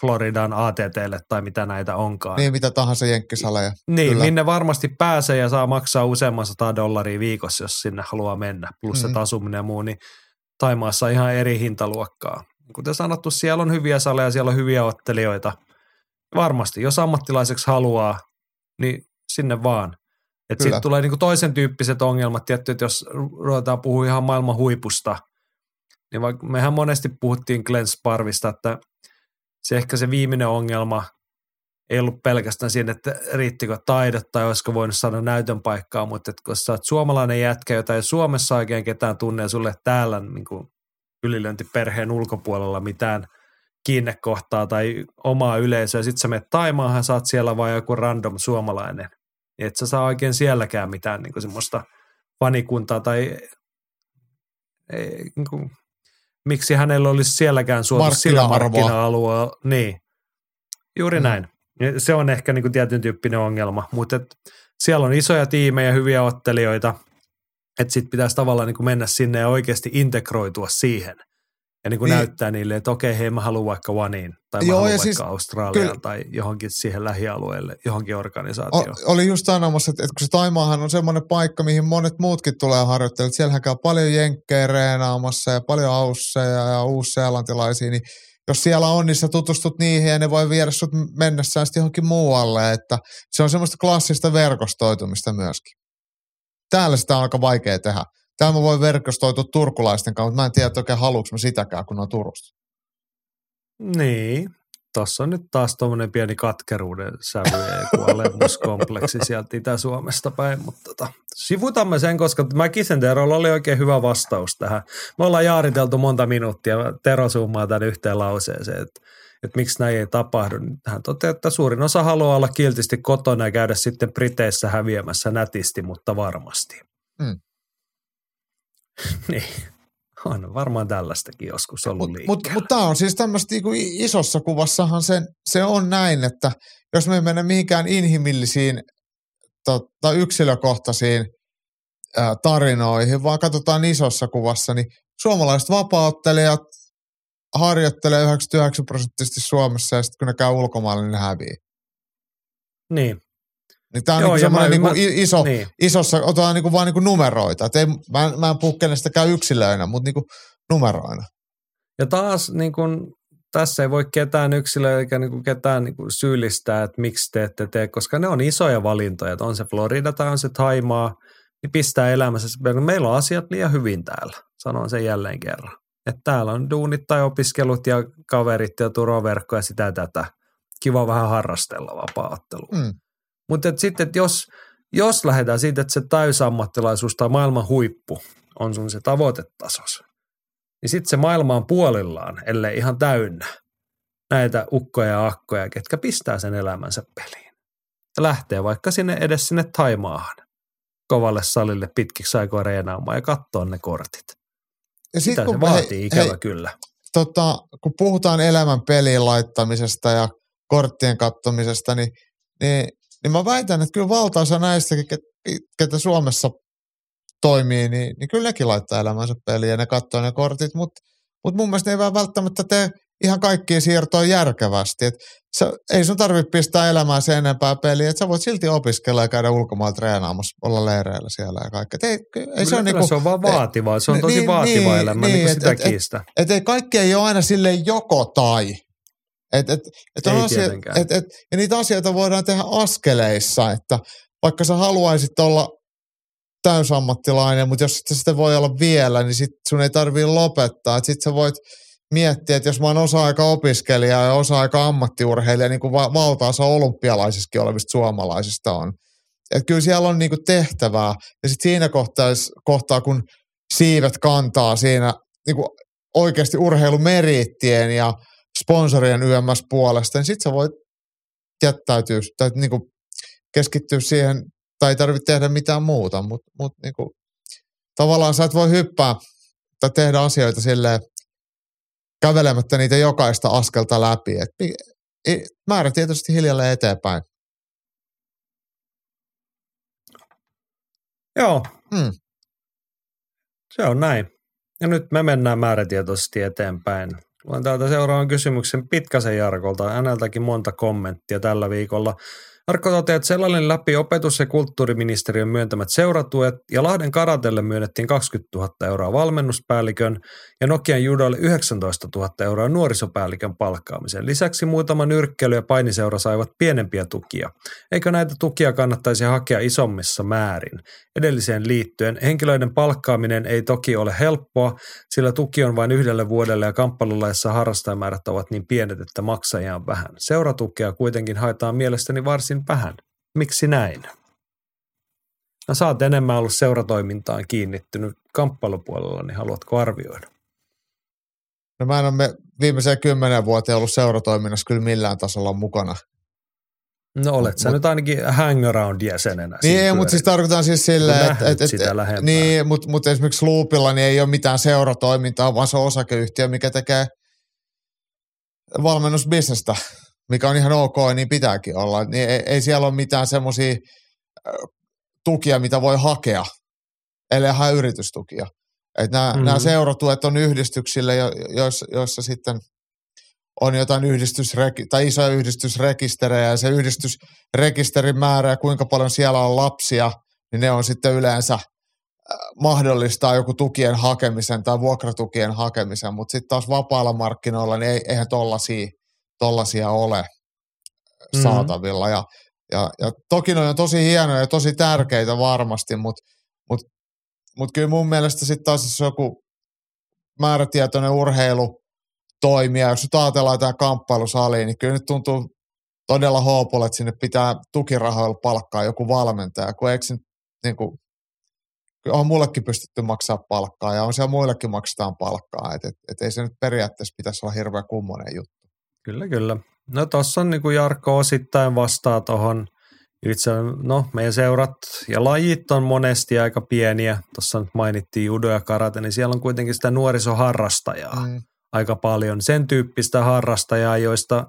[SPEAKER 2] Floridan ATTlle tai mitä näitä onkaan.
[SPEAKER 3] Niin, mitä tahansa jenkkisaleja.
[SPEAKER 2] Niin, Kyllä. minne varmasti pääsee ja saa maksaa useamman sata dollaria viikossa, jos sinne haluaa mennä. Plus mm. se asuminen ja muu, niin Taimaassa ihan eri hintaluokkaa. Kuten sanottu, siellä on hyviä saleja, siellä on hyviä ottelijoita. Varmasti, jos ammattilaiseksi haluaa, niin sinne vaan. Että sitten tulee niinku toisen tyyppiset ongelmat, tietty, että jos ruvetaan puhua ihan maailman huipusta, niin vaikka mehän monesti puhuttiin Glenn Sparvista, että se ehkä se viimeinen ongelma ei ollut pelkästään siinä, että riittikö taidot tai olisiko voinut saada näytön paikkaa, mutta että kun sä oot suomalainen jätkä, jota ei Suomessa oikein ketään tunne ja sulle täällä niin kuin ylilöintiperheen ulkopuolella mitään kiinnekohtaa tai omaa yleisöä, sitten sä menet Taimaahan, sä oot siellä vaan joku random suomalainen, niin et sä saa oikein sielläkään mitään niin kuin semmoista fanikuntaa tai ei, niin kuin, miksi hänellä olisi sielläkään suotu sillä markkina-alueella. Niin, juuri
[SPEAKER 3] Mm.
[SPEAKER 2] näin. Se on ehkä niin kuin tietyn tyyppinen ongelma, mutta et siellä on isoja tiimejä, hyviä ottelijoita, että sitten pitäisi tavallaan niin kuin mennä sinne ja oikeasti integroitua siihen. Ja niin kuin
[SPEAKER 3] Niin.
[SPEAKER 2] näyttää niille, että okei, hei mä haluan vaikka Oneiin, tai mä
[SPEAKER 3] Joo,
[SPEAKER 2] haluan vaikka
[SPEAKER 3] siis
[SPEAKER 2] Australiaan,
[SPEAKER 3] kyllä-
[SPEAKER 2] tai johonkin siihen lähialueelle, johonkin organisaatioon.
[SPEAKER 3] O, oli just sanomassa, että, että kun se Taimaahan on semmoinen paikka, mihin monet muutkin tulee harjoittelemaan. että Siellähän käy paljon jenkkejä reenaamassa ja paljon ausseja ja uusseelantilaisia, niin jos siellä on, niin sä tutustut niihin ja ne voi viedä sut mennessään sitten johonkin muualle, että se on semmoista klassista verkostoitumista myöskin. Täällä sitä on aika vaikea tehdä. Täällä mä voin verkostoitua turkulaisten kanssa, mutta mä en tiedä, että oikein haluuks mä sitäkään, kun on Turusta.
[SPEAKER 2] Niin, tuossa on nyt taas tuommoinen pieni katkeruuden sävy ja joku alemuskompleksi sieltä Itä-Suomesta päin, mutta tota, sivutamme sen, koska Mäkisen Terolla oli oikein hyvä vastaus tähän. Me ollaan jaariteltu monta minuuttia, Tero zoomaa tämän yhteen lauseeseen, että, että miksi näin ei tapahdu. Hän toteaa, että suurin osa haluaa olla kiltisti kotona ja käydä sitten Briteissä häviämässä nätisti, mutta varmasti.
[SPEAKER 3] Mm.
[SPEAKER 2] niin, on varmaan tällaistakin joskus ollut
[SPEAKER 3] Mutta mut, mut tämä on siis tämmöistä niinku isossa kuvassahan se, se on näin, että jos me ei mennä mihinkään inhimillisiin tota, yksilökohtaisiin ää, tarinoihin, vaan katsotaan isossa kuvassa, niin suomalaiset vapauttelijat harjoittelee 99 prosenttisesti Suomessa ja sitten kun ne käy ulkomailla, niin ne hävii.
[SPEAKER 2] Niin,
[SPEAKER 3] Niin tämä on
[SPEAKER 2] Joo,
[SPEAKER 3] niinku
[SPEAKER 2] ja
[SPEAKER 3] semmoinen niinku
[SPEAKER 2] mä-
[SPEAKER 3] i- iso,
[SPEAKER 2] niin.
[SPEAKER 3] isossa, otetaan niinku vaan niinku numeroita. Et ei, mä, en- mä en puhu kenestäkään yksilöinä, mutta niinku numeroina.
[SPEAKER 2] Ja taas niin kun, tässä ei voi ketään yksilöä eikä niin kuin ketään niin kuin syyllistää, että miksi te ette tee, koska ne on isoja valintoja. Että on se Florida tai on se Taimaa, niin pistää elämässä. Meillä on asiat liian hyvin täällä, sanon sen jälleen kerran. Että täällä on duunit tai opiskelut ja kaverit ja turvaverkko ja sitä tätä. Kiva vähän harrastella vapaa-ottelua.
[SPEAKER 3] Mm.
[SPEAKER 2] Mutta sitten, että jos, jos lähdetään siitä, että se täysammattilaisuus tai maailman huippu on sun se tavoitetasos, niin sitten se maailma on puolillaan, ellei ihan täynnä näitä ukkoja ja akkoja, ketkä pistää sen elämänsä peliin. Ja lähtee vaikka sinne edes sinne Taimaahan kovalle salille pitkiksi aikoja reenaamaan ja katsoa ne kortit.
[SPEAKER 3] Ja
[SPEAKER 2] Sitä
[SPEAKER 3] kun-
[SPEAKER 2] se vaatii
[SPEAKER 3] hei,
[SPEAKER 2] ikävä
[SPEAKER 3] hei,
[SPEAKER 2] kyllä.
[SPEAKER 3] tota, kun puhutaan elämän peliin laittamisesta ja korttien kattomisesta, niin, niin, niin mä väitän, että kyllä valtaosa näistäkin, ket- ketä Suomessa toimii, niin, niin kyllä nekin laittaa elämänsä peliin ja ne katsoo ne kortit, mutta mut mun mielestä ne ei vaan välttämättä tee ihan kaikkia siirtoja järkevästi. Et sä, ei sun tarvitse pistää elämää sen enempää peliin, että sä voit silti opiskella ja käydä ulkomailla treenaamassa, olla leireillä siellä ja kaikkea. Et Ei, ei se, on niinku,
[SPEAKER 2] se on vaan vaativaa. Se on tosi
[SPEAKER 3] niin,
[SPEAKER 2] vaativa
[SPEAKER 3] niin,
[SPEAKER 2] elämä,
[SPEAKER 3] niin,
[SPEAKER 2] niin, niin
[SPEAKER 3] et-
[SPEAKER 2] sitä
[SPEAKER 3] et- et-
[SPEAKER 2] kiistä.
[SPEAKER 3] että ei kaikki ei ole aina sille joko tai. Et, et, et on
[SPEAKER 2] Ei
[SPEAKER 3] asia, et, et, ja niitä asioita voidaan tehdä askeleissa, että vaikka sä haluaisit olla täysammattilainen, mutta jos et sitä voi olla vielä, niin sit sun ei tarvii lopettaa. Sitten sä voit miettiä, että jos mä oon osa-aika opiskelija ja osa-aika ammattiurheilija, niin kuin va- valtaosa olympialaisissakin olevista suomalaisista on. Että kyllä siellä on niinku tehtävää. Ja sitten siinä kohtaa, kohtaa, kun siivet kantaa siinä niinku oikeasti urheilumeriittien ja sponsorien YMS puolesta, niin sitten sä voit jättäytyä tai niinku keskittyä siihen, tai ei tarvitse tehdä mitään muuta, mutta mut niinku, tavallaan sä et voi hyppää tai tehdä asioita silleen kävelemättä niitä jokaista askelta läpi. Et, pi- i- määrätietoisesti hiljalleen eteenpäin.
[SPEAKER 2] Joo,
[SPEAKER 3] Mm.
[SPEAKER 2] se on näin. Ja nyt me mennään määrätietoisesti eteenpäin. Luen täältä seuraavan kysymyksen Pitkäsen Jarkolta. Häneltäkin monta kommenttia tällä viikolla. Arko toteaa, että sellainen läpi opetus- ja kulttuuriministeriön myöntämät seuratuet ja Lahden karatelle myönnettiin 20 000 euroa valmennuspäällikön ja Nokian judolle 19 000 euroa nuorisopäällikön palkkaamiseen. Lisäksi muutama nyrkkeily- ja painiseura saivat pienempiä tukia. Eikö näitä tukia kannattaisi hakea isommissa määrin? Edelliseen liittyen henkilöiden palkkaaminen ei toki ole helppoa, sillä tuki on vain yhdelle vuodelle ja kamppailulaissa harrastajamäärät ovat niin pienet, että maksajia on vähän. Seuratukea kuitenkin haetaan mielestäni varsin vähän. Miksi näin? No, sä oot enemmän ollut seuratoimintaan kiinnittynyt kamppailupuolella, niin haluatko arvioida?
[SPEAKER 3] No mä en ole viimeiseen kymmenen vuoteen ollut seuratoiminnassa kyllä millään tasolla mukana.
[SPEAKER 2] No olet sä
[SPEAKER 3] Mut-
[SPEAKER 2] nyt ainakin hangaround-jäsenenä.
[SPEAKER 3] Niin, mutta siis tarkoitan siis silleen, että
[SPEAKER 2] nähnyt
[SPEAKER 3] et,
[SPEAKER 2] sitä
[SPEAKER 3] et,
[SPEAKER 2] lähempää.
[SPEAKER 3] niin, mutta mut esimerkiksi Loopilla niin ei ole mitään seuratoimintaa, vaan se on osakeyhtiö, mikä tekee valmennusbisnestä, mikä on ihan ok, niin pitääkin olla. Niin ei, ei siellä ole mitään semmoisia tukia, mitä voi hakea, ellei hae yritystukia. Että nämä,
[SPEAKER 2] Mhm.
[SPEAKER 3] mm. nämä seuratuet on yhdistyksille, jo- joissa, joissa sitten on jotain yhdistysreki- tai isoja yhdistysrekisterejä ja se yhdistysrekisterin määrä ja kuinka paljon siellä on lapsia, niin ne on sitten yleensä mahdollistaa joku tukien hakemisen tai vuokratukien hakemisen, mutta sitten taas vapaalla markkinoilla niin ei, eihän tollasia, tollasia ole
[SPEAKER 2] Mhm.
[SPEAKER 3] saatavilla. Ja, ja, ja toki ne on tosi hienoja ja tosi tärkeitä varmasti, mutta mut, mut kyllä mun mielestä sitten taas jos joku määrätietoinen urheilu toimia, jos nyt ajatellaan tämä kamppailusali, niin kyllä nyt tuntuu todella hoopulle, että sinne pitää tukirahoilla palkkaa joku valmentaja, kun eikö nyt niin kuin, on mullekin pystytty maksaa palkkaa ja on siellä muillekin maksetaan palkkaa, että et, et ei se nyt periaatteessa pitäisi olla hirveän kummonen juttu.
[SPEAKER 2] Kyllä, kyllä. No tuossa on niin kuin Jarkko osittain vastaa tuohon. Itse, no meidän seurat ja lajit on monesti aika pieniä. Tuossa nyt mainittiin judo ja karate, niin siellä on kuitenkin sitä nuorisoharrastajaa
[SPEAKER 3] Mm.
[SPEAKER 2] aika paljon. Sen tyyppistä harrastajaa, joista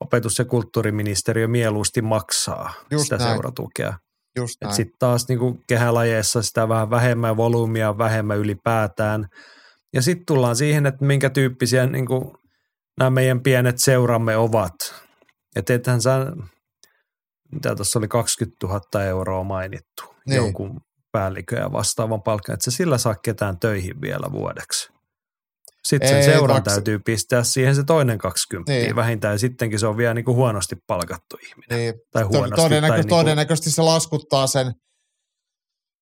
[SPEAKER 2] opetus- ja kulttuuriministeriö mieluusti maksaa
[SPEAKER 3] Just
[SPEAKER 2] sitä
[SPEAKER 3] näin.
[SPEAKER 2] seuratukea. Sitten taas niin kuin kehälajeissa sitä vähän vähemmän volyymia, vähemmän ylipäätään. Ja sitten tullaan siihen, että minkä tyyppisiä niin kuin nämä meidän pienet seuramme ovat. Että ethän sä, mitä tuossa oli 20 000 euroa mainittu,
[SPEAKER 3] Niin.
[SPEAKER 2] jonkun päällikön ja vastaavan palkan, että sä sillä saa ketään töihin vielä vuodeksi. Sitten sen
[SPEAKER 3] Ei,
[SPEAKER 2] seuran
[SPEAKER 3] maksa-
[SPEAKER 2] täytyy pistää siihen se toinen 20
[SPEAKER 3] Niin.
[SPEAKER 2] vähintään, ja sittenkin se on vielä niin kuin huonosti palkattu ihminen.
[SPEAKER 3] Niin.
[SPEAKER 2] Tai huonosti.
[SPEAKER 3] todennäkö-
[SPEAKER 2] tai niin kuin,
[SPEAKER 3] todennäköisesti se laskuttaa sen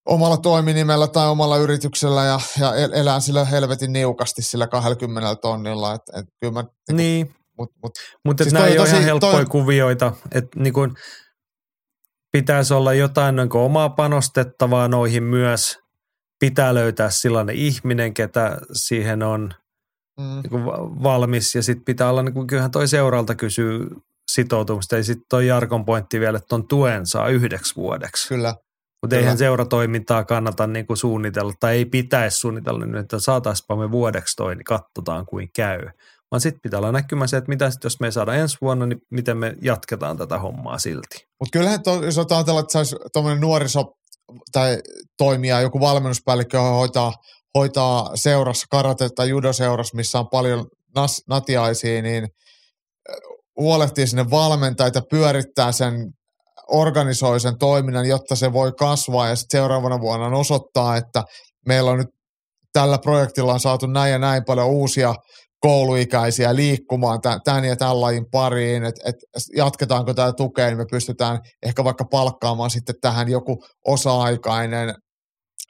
[SPEAKER 3] omalla toiminimellä tai omalla yrityksellä ja, ja el- elää sillä helvetin niukasti sillä 20 tonnilla. Et, et kyllä mä,
[SPEAKER 2] niin,
[SPEAKER 3] mut, mut,
[SPEAKER 2] Mutta
[SPEAKER 3] Siis
[SPEAKER 2] nämä ei
[SPEAKER 3] on
[SPEAKER 2] ole ihan helppoja
[SPEAKER 3] toi-
[SPEAKER 2] kuvioita, että niin kuin pitäisi olla jotain niin kuin omaa panostettavaa noihin myös. Pitää löytää sellainen ihminen, ketä siihen on
[SPEAKER 3] mm,
[SPEAKER 2] niin kuin valmis ja sitten pitää olla, niin kuin, kyllähän toi seuralta kysyy sitoutumista ja sitten toi Jarkon pointti vielä, että ton tuen saa yhdeksi vuodeksi.
[SPEAKER 3] kyllä.
[SPEAKER 2] Mutta
[SPEAKER 3] Kyllä.
[SPEAKER 2] eihän seuratoimintaa kannata niin kuin suunnitella tai ei pitäisi suunnitella niin, että saataispa me vuodeksi toi, niin katsotaan kuin käy. Vaan sitten pitää olla näkymä se, että mitä sit, jos me ei saada ensi vuonna, niin miten me jatketaan tätä hommaa silti.
[SPEAKER 3] Mutta kyllähän to, jos ajatellaan, että saisi tuommoinen nuoriso tai toimija, joku valmennuspäällikkö hoitaa, hoitaa seurassa, karate- tai judoseurassa, missä on paljon nas, natiaisia, niin huolehtii sinne valmentajia, pyörittää sen, organisoi sen toiminnan, jotta se voi kasvaa ja sitten seuraavana vuonna osoittaa, että meillä on nyt tällä projektilla on saatu näin ja näin paljon uusia kouluikäisiä liikkumaan tä- tämän ja tämän lajin pariin, että et jatketaanko tämä tukea, niin me pystytään ehkä vaikka palkkaamaan sitten tähän joku osa-aikainen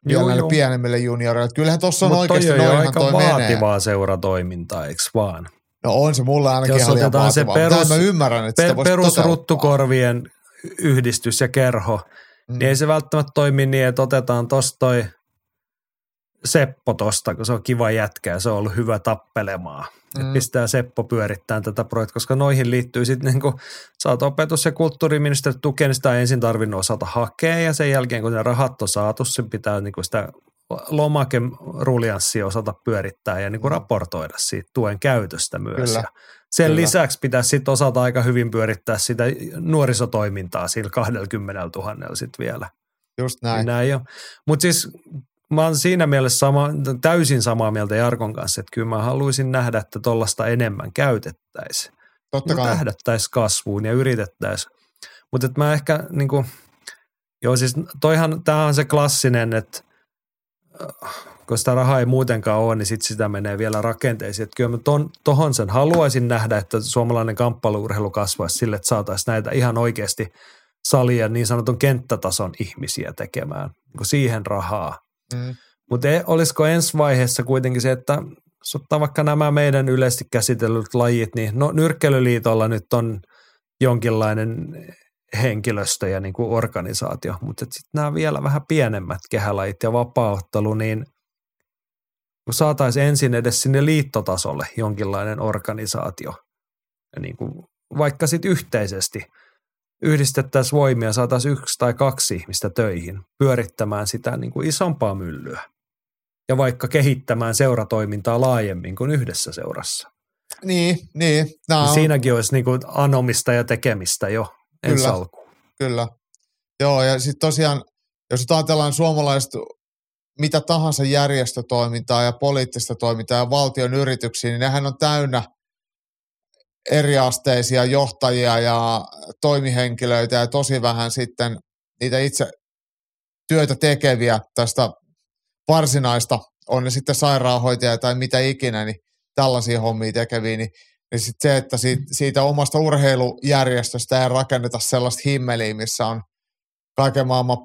[SPEAKER 3] vielä
[SPEAKER 2] Joo,
[SPEAKER 3] näille
[SPEAKER 2] joo.
[SPEAKER 3] pienemmille junioreille. Kyllähän tuossa on oikeasti
[SPEAKER 2] toi
[SPEAKER 3] noinhan
[SPEAKER 2] aika
[SPEAKER 3] toi menee.
[SPEAKER 2] vaativaa seuratoimintaa, eikö vaan?
[SPEAKER 3] No on se mulle ainakin
[SPEAKER 2] Jos
[SPEAKER 3] ihan
[SPEAKER 2] otetaan se perus-
[SPEAKER 3] mä ymmärrän, että
[SPEAKER 2] Per, perusruttukorvien yhdistys ja kerho,
[SPEAKER 3] Mm.
[SPEAKER 2] niin ei se välttämättä toimi niin, että otetaan tosta toi Seppo tosta, kun se on kiva jätkä ja se on ollut hyvä tappelemaan. Mm.
[SPEAKER 3] Mm.
[SPEAKER 2] Pistää Seppo pyörittämään tätä projektia, koska noihin liittyy sitten niin kuin, sä oot opetus- ja kulttuuriministeri tukeen, niin sitä ensin tarvinnut osata hakea ja sen jälkeen kun ne rahat on saatu, sen pitää niin kuin sitä lomakerulianssia osata pyörittää ja niin kuin
[SPEAKER 3] Mm.
[SPEAKER 2] raportoida siitä tuen käytöstä myös.
[SPEAKER 3] Kyllä.
[SPEAKER 2] Ja sen
[SPEAKER 3] Kyllä.
[SPEAKER 2] lisäksi pitäisi sitten osata aika hyvin pyörittää sitä nuorisotoimintaa sillä 20 000 sitten vielä.
[SPEAKER 3] Just
[SPEAKER 2] Näin.
[SPEAKER 3] näin.
[SPEAKER 2] Mutta siis mä oon siinä mielessä sama, täysin samaa mieltä Jarkon kanssa, että kyllä mä haluaisin nähdä, että tuollaista enemmän käytettäisiin.
[SPEAKER 3] Totta kai.
[SPEAKER 2] tähdättäisiin kasvuun ja yritettäisiin. Mutta mä ehkä niin kuin, joo siis toihan, tämähän on se klassinen, että kun sitä rahaa ei muutenkaan ole, niin sitten sitä menee vielä rakenteisiin. Että kyllä mä ton, tohon sen haluaisin nähdä, että suomalainen kamppailuurheilu kasvaisi sille, että saataisiin näitä ihan oikeasti salia niin sanotun kenttätason ihmisiä tekemään niin siihen rahaa. Mm. Mutta e, olisiko ensi vaiheessa kuitenkin se, että ottaa vaikka nämä meidän yleisesti käsitellyt lajit, niin no nyrkkelyliitolla nyt on jonkinlainen henkilöstö ja niin kuin organisaatio, mutta sitten nämä vielä vähän pienemmät kehälajit ja vapaaottelu, niin kun saataisiin ensin edes sinne liittotasolle jonkinlainen organisaatio, ja niin kuin vaikka sitten yhteisesti yhdistettäisiin voimia, saataisiin yksi tai kaksi ihmistä töihin pyörittämään sitä niin kuin isompaa myllyä ja vaikka kehittämään seuratoimintaa laajemmin kuin yhdessä seurassa.
[SPEAKER 3] Niin, niin.
[SPEAKER 2] No. Siinäkin olisi niin kuin anomista ja tekemistä jo ensi
[SPEAKER 3] kyllä,
[SPEAKER 2] alkuun.
[SPEAKER 3] Kyllä. Joo, ja sitten tosiaan, jos ajatellaan suomalaista mitä tahansa järjestötoimintaa ja poliittista toimintaa ja valtion yrityksiä, niin nehän on täynnä eriasteisia johtajia ja toimihenkilöitä ja tosi vähän sitten niitä itse työtä tekeviä tästä varsinaista, on ne sitten sairaanhoitaja tai mitä ikinä, niin tällaisia hommia tekeviä, niin, niin sitten se, että siitä, siitä omasta urheilujärjestöstä ei rakenneta sellaista himmeliä, missä on kaiken maailman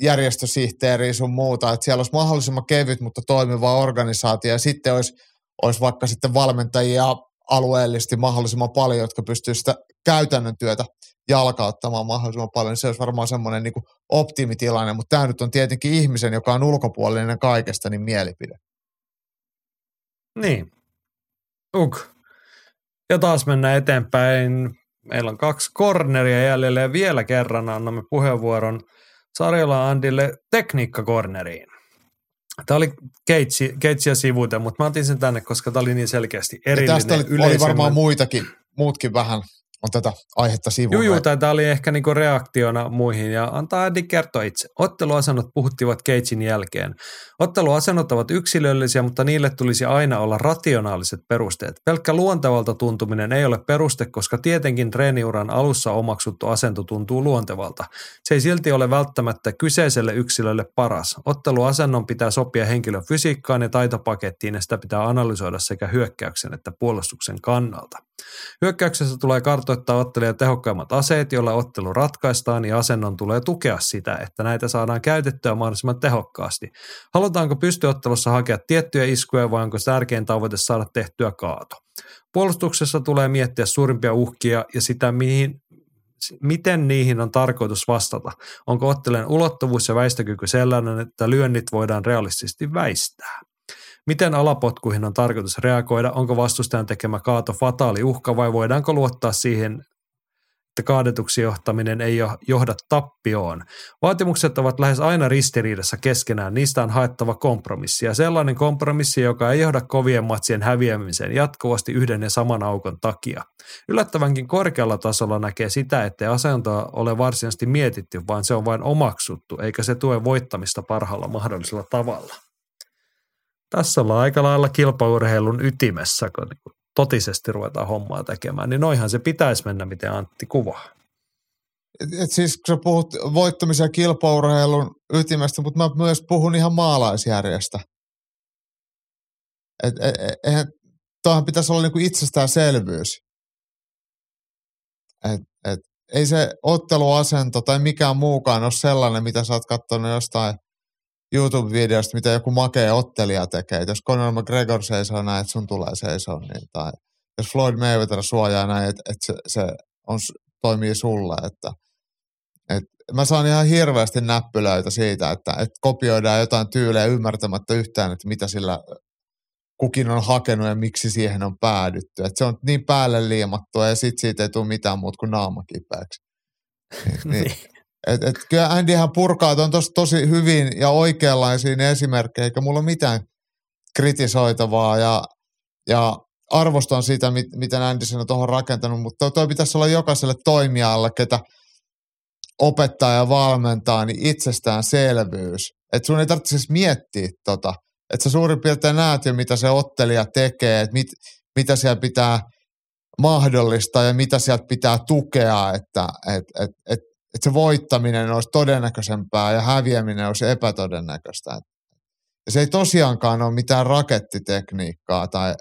[SPEAKER 3] järjestösihteeri sun muuta, että siellä olisi mahdollisimman kevyt, mutta toimiva organisaatio ja sitten olisi, olisi vaikka sitten valmentajia alueellisesti mahdollisimman paljon, jotka pystyisivät sitä käytännön työtä jalkauttamaan mahdollisimman paljon. Se olisi varmaan semmoinen niin optimitilanne, mutta tämä nyt on tietenkin ihmisen, joka on ulkopuolinen kaikesta, niin mielipide.
[SPEAKER 2] Niin. Uk. Ja taas mennään eteenpäin. Meillä on kaksi korneria jäljellä ja vielä kerran annamme puheenvuoron Sarjola Andille tekniikkakorneriin. Tämä oli keitsi, keitsiä sivuuten, mutta mä otin sen tänne, koska tämä oli niin selkeästi erillinen.
[SPEAKER 3] Ja tästä oli, oli varmaan muitakin, muutkin vähän on tätä aihetta sivuun.
[SPEAKER 2] Juu, tämä oli ehkä niinku reaktiona muihin ja antaa Andy kertoa itse. Otteluasennot puhuttivat Cagein jälkeen. Otteluasennot ovat yksilöllisiä, mutta niille tulisi aina olla rationaaliset perusteet. Pelkkä luontevalta tuntuminen ei ole peruste, koska tietenkin treeniuran alussa omaksuttu asento tuntuu luontevalta. Se ei silti ole välttämättä kyseiselle yksilölle paras. Otteluasennon pitää sopia henkilön fysiikkaan ja taitopakettiin ja sitä pitää analysoida sekä hyökkäyksen että puolustuksen kannalta. Hyökkäyksessä tulee kartoittaa ottelijan tehokkaimmat aseet, joilla ottelu ratkaistaan ja asennon tulee tukea sitä, että näitä saadaan käytettyä mahdollisimman tehokkaasti. Halutaanko pystyottelussa hakea tiettyjä iskuja vai onko tärkein tavoite saada tehtyä kaato? Puolustuksessa tulee miettiä suurimpia uhkia ja sitä, mihin, miten niihin on tarkoitus vastata. Onko ottelijan ulottuvuus ja väistökyky sellainen, että lyönnit voidaan realistisesti väistää? Miten alapotkuihin on tarkoitus reagoida? Onko vastustajan tekemä kaato fataali uhka vai voidaanko luottaa siihen, että kaadetuksi johtaminen ei johda tappioon. Vaatimukset ovat lähes aina ristiriidassa keskenään, niistä on haettava kompromissi ja sellainen kompromissi, joka ei johda kovien matsien häviämiseen jatkuvasti yhden ja saman aukon takia. Yllättävänkin korkealla tasolla näkee sitä, ettei asentoa ole varsinaisesti mietitty, vaan se on vain omaksuttu, eikä se tue voittamista parhaalla mahdollisella tavalla tässä ollaan aika lailla kilpaurheilun ytimessä, kun niin totisesti ruvetaan hommaa tekemään, niin noihan se pitäisi mennä, miten Antti kuvaa.
[SPEAKER 3] Et, et siis kun sä puhut voittamisen ja kilpaurheilun ytimestä, mutta mä myös puhun ihan maalaisjärjestä. Et, et, et, tuohan pitäisi olla niinku itsestäänselvyys. Et, et, ei se otteluasento tai mikään muukaan ole sellainen, mitä sä oot katsonut jostain – YouTube-videosta, mitä joku makea ottelija tekee. Et jos Conor McGregor seisoo näin, että sun tulee seisoo, niin, tai jos Floyd Mayweather suojaa näin, että, että se, se on, toimii sulle, että, että mä saan ihan hirveästi näppylöitä siitä, että, että kopioidaan jotain tyylejä ymmärtämättä yhtään, että mitä sillä kukin on hakenut ja miksi siihen on päädytty. Että se on niin päälle liimattua ja sit siitä ei tule mitään muuta kuin naamakipeäksi. Niin, niin. Et, et kyllä Andyhän purkaa on tos, tosi hyvin ja oikeanlaisia esimerkkejä, eikä mulla ole mitään kritisoitavaa ja, ja arvostan sitä, mit, miten Andy sen on tuohon rakentanut, mutta toi, pitäisi olla jokaiselle toimijalle, ketä opettaa ja valmentaa, niin itsestäänselvyys. Että sun ei tarvitse siis miettiä tota. Että sä suurin piirtein näet jo, mitä se ottelija tekee, että mit, mitä siellä pitää mahdollista ja mitä sieltä pitää tukea, että et, et, et, et se voittaminen olisi todennäköisempää ja häviäminen olisi epätodennäköistä. Ja se ei tosiaankaan ole mitään rakettitekniikkaa tai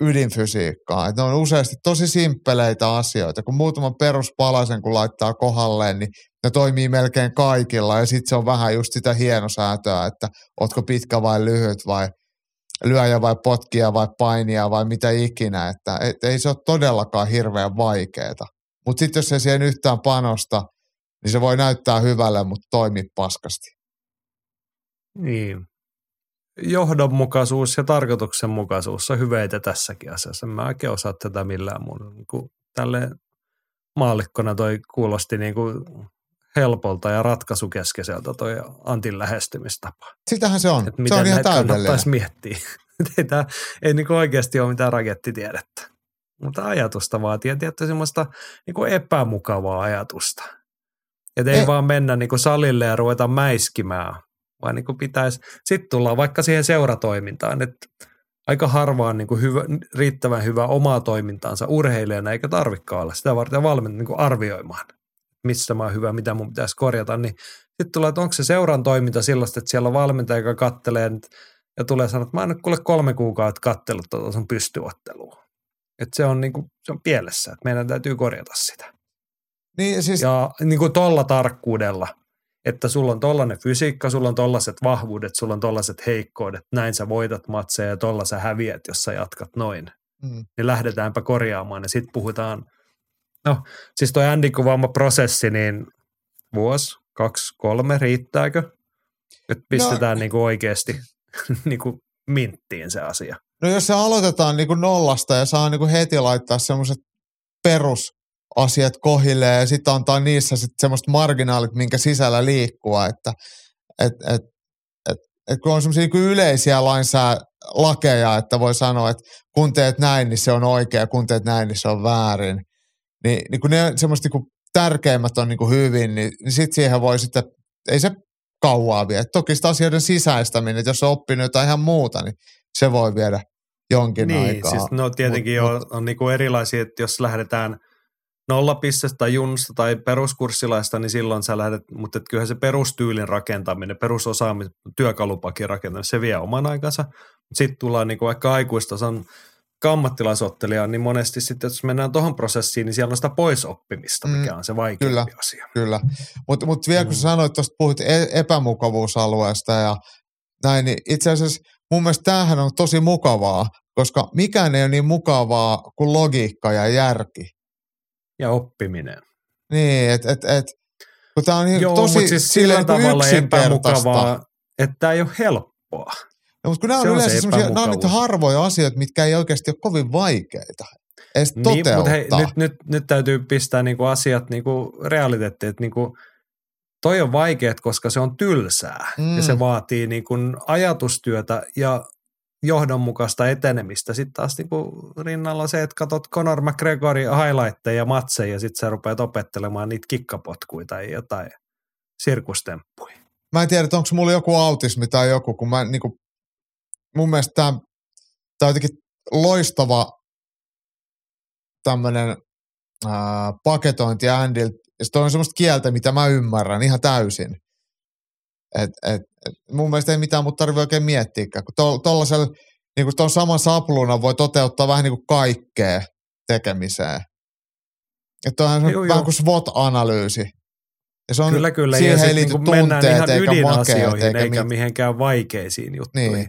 [SPEAKER 3] ydinfysiikkaa. Et ne on useasti tosi simppeleitä asioita. Kun muutaman peruspalasen kun laittaa kohdalleen, niin ne toimii melkein kaikilla. Ja sitten se on vähän just sitä hienosäätöä, että ootko pitkä vai lyhyt vai lyöjä vai potkia vai painia vai mitä ikinä. Että et ei se ole todellakaan hirveän vaikeeta. Mutta sitten jos ei siihen yhtään panosta, niin se voi näyttää hyvälle, mutta toimii paskasti.
[SPEAKER 2] Niin. Johdonmukaisuus ja tarkoituksenmukaisuus on hyveitä tässäkin asiassa. Mä oikein osaa tätä millään muulla. Niin tälle maallikkona toi kuulosti niin kuin helpolta ja ratkaisukeskeiseltä toi Antin lähestymistapa.
[SPEAKER 3] Sitähän se on.
[SPEAKER 2] Miten
[SPEAKER 3] se on ihan täydellinen.
[SPEAKER 2] miettiä. ei, tää, ei niin oikeasti ole mitään rakettitiedettä. Mutta ajatusta vaatii ja tietty semmoista niin kuin epämukavaa ajatusta. Että ei
[SPEAKER 3] Ei.
[SPEAKER 2] vaan mennä niin kuin salille ja ruveta mäiskimään, vaan niin kuin pitäisi, sitten tullaan vaikka siihen seuratoimintaan, että aika harvaan niin kuin hyvä, riittävän hyvä omaa toimintaansa urheilijana, eikä tarvikaan olla sitä varten valmiita niin kuin arvioimaan, missä mä oon hyvä, mitä mun pitäisi korjata, niin sitten tulee, että onko se seuran toiminta sellaista, että siellä on valmentaja, joka kattelee ja tulee sanoa, että mä oon nyt kuule kolme kuukautta kattellut tuota sun pystyottelua. Että se on, niin kuin, se on pielessä, että meidän täytyy korjata sitä.
[SPEAKER 3] Niin, siis,
[SPEAKER 2] Ja niin kuin tolla tarkkuudella, että sulla on tollainen fysiikka, sulla on tollaiset vahvuudet, sulla on tollaiset heikkoudet, näin sä voitat matseja ja tolla sä häviät, jos sä jatkat noin.
[SPEAKER 3] mm,
[SPEAKER 2] Niin lähdetäänpä korjaamaan ja sitten puhutaan, no siis toi Andy kuvaama prosessi, niin vuosi, kaksi, kolme, riittääkö? Että pistetään no, niin kuin oikeasti niin kuin minttiin se asia.
[SPEAKER 3] No jos se aloitetaan niin kuin nollasta ja saa niin kuin heti laittaa semmoiset perusasiat kohille ja sitten antaa niissä sitten semmoiset marginaalit, minkä sisällä liikkua, että et, et, et, et kun on semmoisia niin yleisiä lainsää lakeja, että voi sanoa, että kun teet näin, niin se on oikea, kun teet näin, niin se on väärin. Niin, niin kun ne semmoista niin tärkeimmät on niin kuin hyvin, niin, niin sitten siihen voi sitten, ei se kauaa vie. Toki sitä asioiden sisäistäminen, että jos on oppinut jotain ihan muuta, niin se voi viedä jonkin
[SPEAKER 2] niin,
[SPEAKER 3] aikaa.
[SPEAKER 2] siis no tietenkin
[SPEAKER 3] Mut-
[SPEAKER 2] mut, on, on niin kuin erilaisia, että jos lähdetään nollapistestä tai junnusta tai peruskurssilaista, niin silloin sä lähdet, mutta et kyllähän se perustyylin rakentaminen, perusosaaminen, työkalupakin rakentaminen, se vie oman aikansa. Sitten tullaan niin kuin vaikka aikuistason ammattilaisottelija, niin monesti sitten, jos mennään tuohon prosessiin, niin siellä on sitä poisoppimista, mikä
[SPEAKER 3] Mm,
[SPEAKER 2] on se vaikeampi
[SPEAKER 3] kyllä.
[SPEAKER 2] asia.
[SPEAKER 3] Kyllä, mutta mut vielä kun
[SPEAKER 2] Mm.
[SPEAKER 3] sanoit, tuosta puhuit e- epämukavuusalueesta ja näin, niin itse asiassa mun mielestä tämähän on tosi mukavaa, koska mikään ei ole niin mukavaa kuin logiikka ja järki.
[SPEAKER 2] Ja oppiminen.
[SPEAKER 3] Niin, että et, et, kun tämä on niin
[SPEAKER 2] Joo,
[SPEAKER 3] tosi
[SPEAKER 2] siis sillä
[SPEAKER 3] niin
[SPEAKER 2] tavalla epämukavaa, että tämä ei ole helppoa.
[SPEAKER 3] No, mutta kun nämä
[SPEAKER 2] Se
[SPEAKER 3] on
[SPEAKER 2] on se
[SPEAKER 3] yleensä semmosia, nämä on niitä harvoja asioita, mitkä ei oikeasti ole kovin vaikeita edes
[SPEAKER 2] Niin,
[SPEAKER 3] toteuttaa.
[SPEAKER 2] mutta hei, nyt, nyt, nyt täytyy pistää niinku asiat niinku realiteettiin, että niinku, toi on vaikeet, koska se on tylsää
[SPEAKER 3] Mm.
[SPEAKER 2] ja se vaatii niinku ajatustyötä ja johdonmukaista etenemistä. Sitten taas niinku rinnalla se, että katsot Conor McGregorin highlightteja ja matseja ja sitten sä rupeat opettelemaan niitä kikkapotkuja tai jotain sirkustemppuja.
[SPEAKER 3] mä en tiedä, onko mulla joku autismi tai joku, kun mä niinku, mun mielestä tämä, on jotenkin loistava tämmöinen paketointi Andil, ja se on semmoista kieltä, mitä mä ymmärrän ihan täysin. Et, et, et, mun mielestä ei mitään, mutta tarvitse oikein miettiäkään, kun tuollaisella, niin kuin tuon saman sapluunan voi toteuttaa vähän niin kuin kaikkea tekemiseen. Että onhan se
[SPEAKER 2] Joo,
[SPEAKER 3] vähän
[SPEAKER 2] joo.
[SPEAKER 3] kuin SWOT-analyysi. Ja se on,
[SPEAKER 2] Kyllä, kyllä.
[SPEAKER 3] siihen
[SPEAKER 2] ja
[SPEAKER 3] ei
[SPEAKER 2] sitten
[SPEAKER 3] liity
[SPEAKER 2] niinku mennään
[SPEAKER 3] tunteet
[SPEAKER 2] ihan
[SPEAKER 3] eikä
[SPEAKER 2] ydinasioihin
[SPEAKER 3] makeet eikä,
[SPEAKER 2] eikä mihinkään vaikeisiin juttuihin.
[SPEAKER 3] Niin.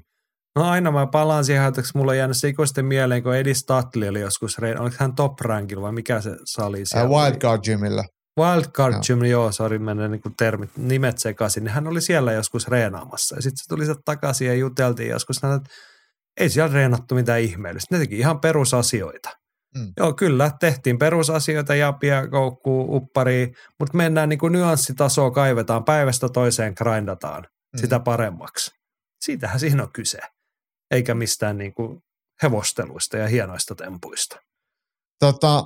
[SPEAKER 2] No aina mä palaan siihen, että mulla on jäänyt se ikuisten mieleen, kun Eddie Statli oli joskus, oliko hän top rankilla vai mikä se sali
[SPEAKER 3] Ää,
[SPEAKER 2] siellä?
[SPEAKER 3] Wildcard Gymillä.
[SPEAKER 2] Wildcard
[SPEAKER 3] Joo.
[SPEAKER 2] Gym, joo, sori, menee niin termit, nimet sekaisin, niin hän oli siellä joskus reenaamassa. Ja sitten se tuli sieltä takaisin ja juteltiin joskus, hän, että ei siellä reenattu mitään ihmeellistä. Ne teki ihan perusasioita.
[SPEAKER 3] Mm.
[SPEAKER 2] Joo, kyllä, tehtiin perusasioita, japia, koukkuu, uppari, mutta mennään niin kuin nyanssitasoa, kaivetaan päivästä toiseen, grindataan
[SPEAKER 3] Mm.
[SPEAKER 2] sitä paremmaksi. Siitähän siinä on kyse, eikä mistään niin kuin hevosteluista ja hienoista tempuista.
[SPEAKER 3] Tota,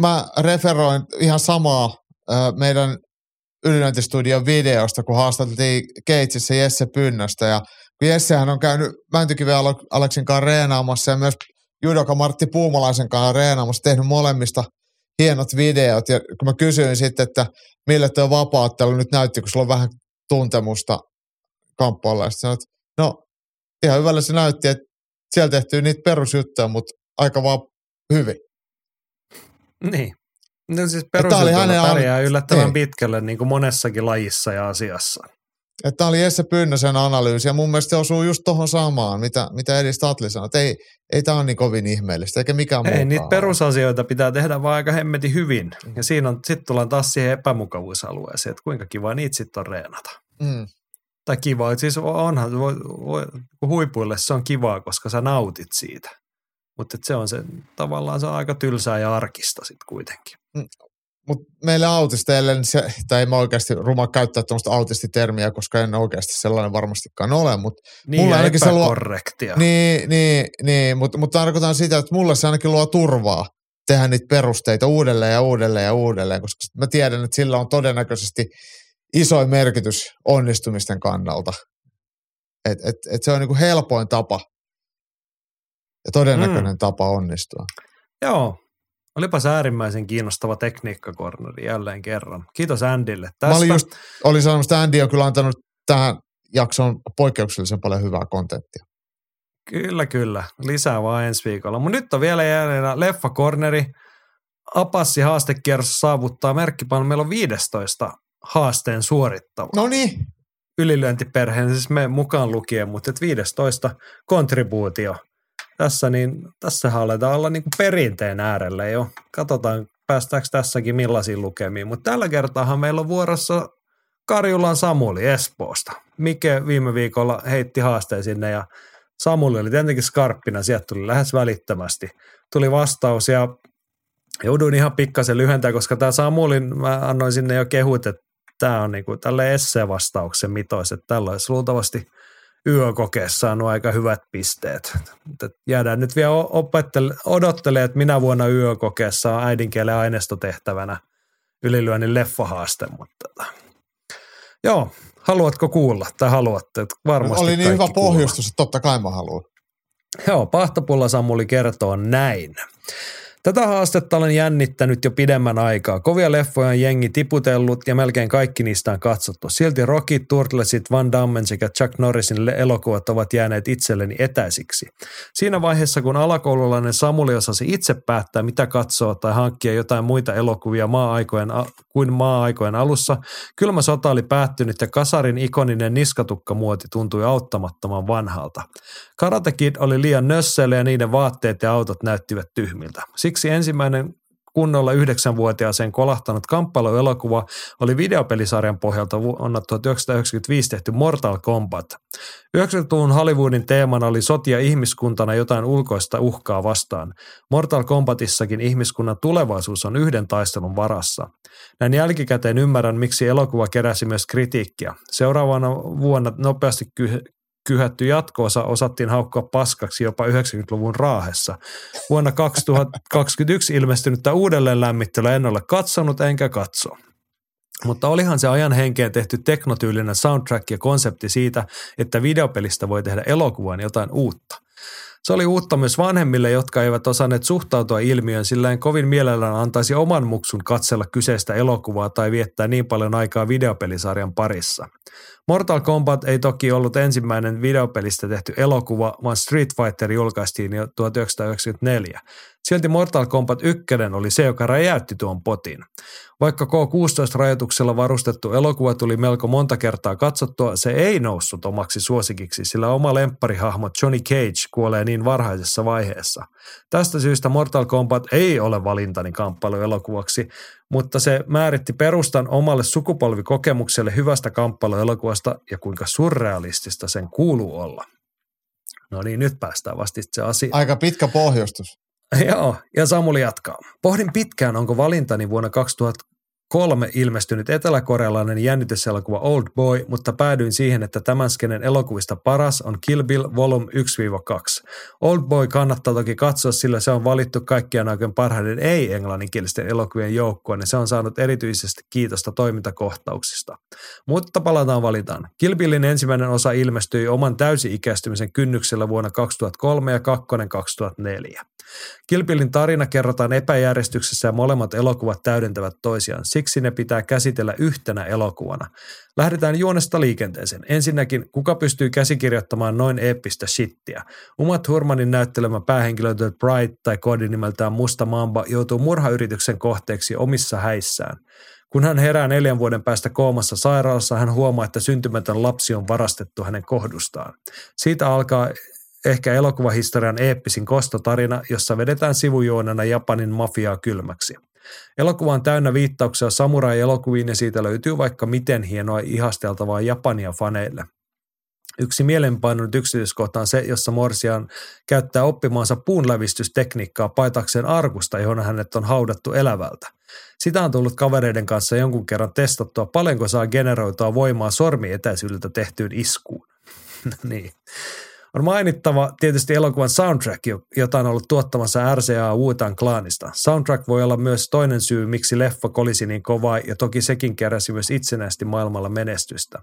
[SPEAKER 3] mä referoin ihan samaa meidän ylilöintistudion videosta, kun haastateltiin Keitsissä Jesse Pynnöstä. Ja kun Jessehän on käynyt Mäntykiven Aleksin kanssa reenaamassa ja myös judoka Martti Puumalaisen kanssa reenaamassa, tehnyt molemmista hienot videot. Ja kun mä kysyin sitten, että millä tuo vapaattelu nyt näytti, kun sulla on vähän tuntemusta kamppailla. Ja sanoin, että no ihan hyvällä se näytti, että siellä tehtiin niitä perusjuttuja, mutta aika vaan hyvin.
[SPEAKER 2] Niin. No siis perusjuttuilla pärjää
[SPEAKER 3] an-
[SPEAKER 2] yllättävän
[SPEAKER 3] niin.
[SPEAKER 2] pitkälle niin kuin monessakin lajissa ja asiassa.
[SPEAKER 3] Että tämä oli Jesse Pynnösen analyysi ja mun mielestä se osuu just tuohon samaan, mitä, mitä Edi Statli sanoi. Että ei, ei tämä ole niin kovin ihmeellistä, eikä mikään
[SPEAKER 2] Ei,
[SPEAKER 3] muukaan
[SPEAKER 2] niitä
[SPEAKER 3] ole.
[SPEAKER 2] perusasioita pitää tehdä vaan aika hemmetin hyvin. Ja siinä on, sitten tullaan taas siihen epämukavuusalueeseen, että kuinka kiva niitä sitten on reenata.
[SPEAKER 3] Mm.
[SPEAKER 2] Tai kiva, että siis onhan, voi, voi, huipuille se on kivaa, koska sä nautit siitä. Mutta se on se, tavallaan se on aika tylsää ja arkista sitten kuitenkin.
[SPEAKER 3] Mutta meille autisteille, niin se, tai en mä oikeasti ruma käyttää tuommoista autistitermiä, koska en oikeasti sellainen varmastikaan ole, mutta
[SPEAKER 2] Niin
[SPEAKER 3] Mulla ainakin se luo- niin, niin, niin mutta mut tarkoitan sitä, että mulle se ainakin luo turvaa tehdä niitä perusteita uudelleen ja uudelleen ja uudelleen, koska mä tiedän, että sillä on todennäköisesti isoin merkitys onnistumisten kannalta. Et, et, et se on niinku helpoin tapa ja todennäköinen mm. tapa onnistua.
[SPEAKER 2] Joo, olipas äärimmäisen kiinnostava tekniikkakorneri jälleen kerran. Kiitos Andylle tästä.
[SPEAKER 3] Mä olin just, olin sanomassa, että Andy on kyllä antanut tähän jaksoon poikkeuksellisen paljon hyvää kontenttia.
[SPEAKER 2] Kyllä, kyllä. Lisää vaan ensi viikolla. Mutta nyt on vielä jäljellä leffakorneri. Apassi haastekierros saavuttaa merkkipaan. Meillä on 15 haasteen suorittava.
[SPEAKER 3] No niin,
[SPEAKER 2] Ylilyöntiperheen, siis me mukaan lukien, mutta et 15 kontribuutio. Tässä, niin, tässä aletaan olla niin kuin perinteen äärellä jo. Katsotaan, päästäänkö tässäkin millaisiin lukemiin. Mutta tällä kertaahan meillä on vuorossa Karjulan Samuli Espoosta. Mike viime viikolla heitti haasteen sinne ja Samuli oli tietenkin skarppina, sieltä tuli lähes välittömästi. Tuli vastaus ja jouduin ihan pikkasen lyhentää, koska tämä Samulin, mä annoin sinne jo kehut, että tämä on niinku tälle essevastauksen mitois, että tällä olisi luultavasti yökokeessa saanut aika hyvät pisteet. Jäädään nyt vielä opettele, odottelemaan, että minä vuonna yökokeessa on äidinkielen aineistotehtävänä ylilyönnin leffahaaste, mutta tota. joo, haluatko kuulla tai haluatte? Että varmasti
[SPEAKER 3] oli niin hyvä pohjustus, että totta kai mä haluan.
[SPEAKER 2] Joo, Pahtopulla Samuli kertoo näin. Tätä haastetta olen jännittänyt jo pidemmän aikaa. Kovia leffoja on jengi tiputellut ja melkein kaikki niistä on katsottu. Silti Rocky, Turtlesit, Van Dammen sekä Chuck Norrisin elokuvat ovat jääneet itselleni etäisiksi. Siinä vaiheessa, kun alakoululainen Samuli osasi itse päättää, mitä katsoa tai hankkia jotain muita elokuvia maa-aikojen kuin maa-aikojen alussa, kylmä sota oli päättynyt ja kasarin ikoninen niskatukkamuoti tuntui auttamattoman vanhalta. Karate Kid oli liian nössöille ja niiden vaatteet ja autot näyttivät tyhmiltä. Siksi ensimmäinen kunnolla yhdeksänvuotiaaseen kolahtanut kamppailuelokuva oli videopelisarjan pohjalta vuonna 1995 tehty Mortal Kombat. 90-luvun Hollywoodin teemana oli sotia ihmiskuntana jotain ulkoista uhkaa vastaan. Mortal Kombatissakin ihmiskunnan tulevaisuus on yhden taistelun varassa. Näin jälkikäteen ymmärrän, miksi elokuva keräsi myös kritiikkiä. Seuraavana vuonna nopeasti kyhätty jatkoosa osattiin haukkoa paskaksi jopa 90-luvun raahessa. Vuonna 2021 ilmestynyttä uudelleen lämmittelyä en ole katsonut enkä katso. Mutta olihan se ajan henkeen tehty teknotyylinen soundtrack ja konsepti siitä, että videopelistä voi tehdä elokuvan jotain uutta. Se oli uutta myös vanhemmille, jotka eivät osanneet suhtautua ilmiöön, sillä en kovin mielellään antaisi oman muksun katsella kyseistä elokuvaa tai viettää niin paljon aikaa videopelisarjan parissa. Mortal Kombat ei toki ollut ensimmäinen videopelistä tehty elokuva, vaan Street Fighter julkaistiin jo 1994. Silti Mortal Kombat 1 oli se, joka räjäytti tuon potin. Vaikka K16-rajoituksella varustettu elokuva tuli melko monta kertaa katsottua, se ei noussut omaksi suosikiksi, sillä oma lempparihahmo Johnny Cage kuolee niin varhaisessa vaiheessa. Tästä syystä Mortal Kombat ei ole valintani kamppailuelokuvaksi, mutta se määritti perustan omalle sukupolvikokemukselle hyvästä kamppailuelokuvasta ja kuinka surrealistista sen kuuluu olla. No niin, nyt päästään vasta itse asiaan.
[SPEAKER 3] Aika pitkä pohjustus.
[SPEAKER 2] Joo, ja Samuli jatkaa. Pohdin pitkään, onko valintani vuonna kolme ilmestynyt eteläkorealainen jännityselokuva Old Boy, mutta päädyin siihen, että tämän skenen elokuvista paras on Kill Bill Volume 1-2. Old Boy kannattaa toki katsoa, sillä se on valittu kaikkien aikojen parhaiden ei-englanninkielisten elokuvien joukkoon ja se on saanut erityisesti kiitosta toimintakohtauksista. Mutta palataan valitaan. Kill Billin ensimmäinen osa ilmestyi oman täysi-ikäistymisen kynnyksellä vuonna 2003 ja kakkonen 2004. Kilpilin tarina kerrotaan epäjärjestyksessä ja molemmat elokuvat täydentävät toisiaan. Siksi ne pitää käsitellä yhtenä elokuvana. Lähdetään juonesta liikenteeseen. Ensinnäkin, kuka pystyy käsikirjoittamaan noin eeppistä shittiä? Uma Thurmanin näyttelemä päähenkilö The Bright tai koodinimeltään Musta Mamba joutuu murhayrityksen kohteeksi omissa häissään. Kun hän herää neljän vuoden päästä koomassa sairaalassa, hän huomaa, että syntymätön lapsi on varastettu hänen kohdustaan. Siitä alkaa ehkä elokuvahistorian eeppisin kostotarina, jossa vedetään sivujuonena Japanin mafiaa kylmäksi. Elokuva on täynnä viittauksia samurai-elokuviin ja siitä löytyy vaikka miten hienoa ihasteltavaa Japania faneille. Yksi mielenpainunut yksityiskohta on se, jossa Morsian käyttää oppimaansa puunlävistystekniikkaa paitakseen arkusta, johon hänet on haudattu elävältä. Sitä on tullut kavereiden kanssa jonkun kerran testattua, paljonko saa generoitua voimaa sormietäisyydeltä tehtyyn iskuun. niin. On mainittava tietysti elokuvan soundtrack, jota on ollut tuottamassa RCA Wutan klaanista. Soundtrack voi olla myös toinen syy, miksi leffa kolisi niin kovaa ja toki sekin keräsi myös itsenäisesti maailmalla menestystä.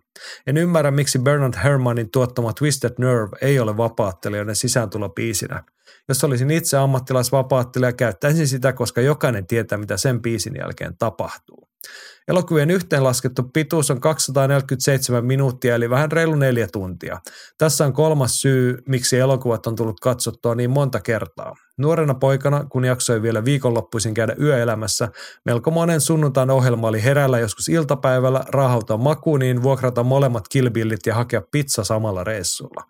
[SPEAKER 2] En ymmärrä, miksi Bernard Herrmannin tuottama Twisted Nerve ei ole vapaattelijoiden sisääntulopiisinä. Jos olisin itse ammattilaisvapaattelija, käyttäisin sitä, koska jokainen tietää, mitä sen biisin jälkeen tapahtuu. Elokuvien yhteenlaskettu pituus on 247 minuuttia, eli vähän reilu neljä tuntia. Tässä on kolmas syy, miksi elokuvat on tullut katsottua niin monta kertaa. Nuorena poikana, kun jaksoi vielä viikonloppuisin käydä yöelämässä, melko monen sunnuntain ohjelma oli herällä joskus iltapäivällä, rahauta makuuniin, vuokrata molemmat kilbillit ja hakea pizza samalla reissulla.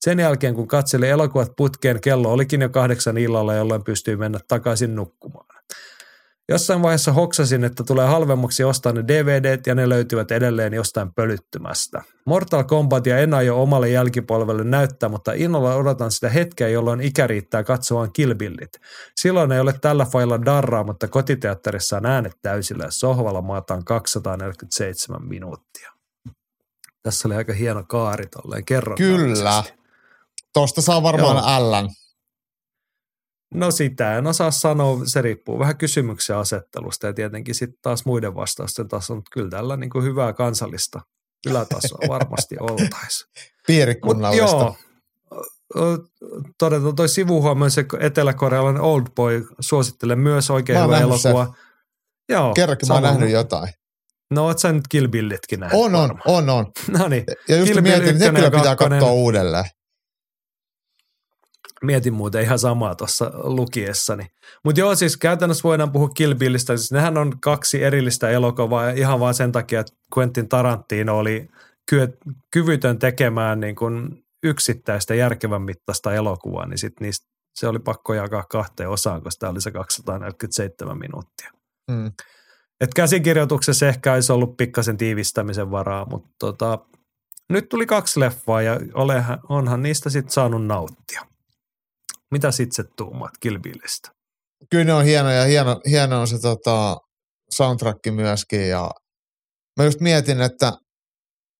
[SPEAKER 2] Sen jälkeen, kun katseli elokuvat putkeen, kello olikin jo kahdeksan illalla, jolloin pystyi mennä takaisin nukkumaan. Jossain vaiheessa hoksasin, että tulee halvemmaksi ostaa ne DVDt ja ne löytyvät edelleen jostain pölyttymästä. Mortal Kombatia en aio omalle jälkipolvelle näyttää, mutta innolla odotan sitä hetkeä, jolloin ikä riittää katsomaan kilbillit. Silloin ei ole tällä failla darraa, mutta kotiteatterissa on äänet täysillä ja sohvalla maataan 247 minuuttia. Tässä oli aika hieno kaari tolleen kerron.
[SPEAKER 3] Kyllä. Tuosta saa varmaan Joo.
[SPEAKER 2] No sitä en osaa sanoa, se riippuu vähän kysymyksen asettelusta ja tietenkin sitten taas muiden vastausten tasolla, mutta kyllä tällä niin kuin hyvää kansallista ylätasoa varmasti oltaisiin.
[SPEAKER 3] Piirikunnallista.
[SPEAKER 2] Joo, todetaan toi sivuhuomio, se etelä-korealainen Old Boy, suosittelen myös oikein hyvä elokuva. Sen.
[SPEAKER 3] Joo, Kerrankin mä oon nähnyt jotain.
[SPEAKER 2] No oot sä nyt Kill Billitkin nähnyt
[SPEAKER 3] On, on, on, on.
[SPEAKER 2] no niin.
[SPEAKER 3] Ja just Kill mietin, että ne kyllä pitää katsoa uudelleen.
[SPEAKER 2] Mietin muuten ihan samaa tuossa lukiessani. Mutta joo, siis käytännössä voidaan puhua Kill Billistä. Siis nehän on kaksi erillistä elokuvaa ihan vaan sen takia, että Quentin Tarantino oli ky- kyvytön tekemään niin kuin yksittäistä järkevän mittaista elokuvaa, niin sit niistä se oli pakko jakaa kahteen osaan, koska tämä oli se 247 minuuttia. Mm. Et käsikirjoituksessa ehkä olisi ollut pikkasen tiivistämisen varaa, mutta tota, nyt tuli kaksi leffaa ja olehan, onhan niistä sitten saanut nauttia. Mitä sit se tuumaat Kilbillistä?
[SPEAKER 3] Kyllä ne on hieno ja hieno, hieno on se tota, soundtrack myöskin ja mä just mietin, että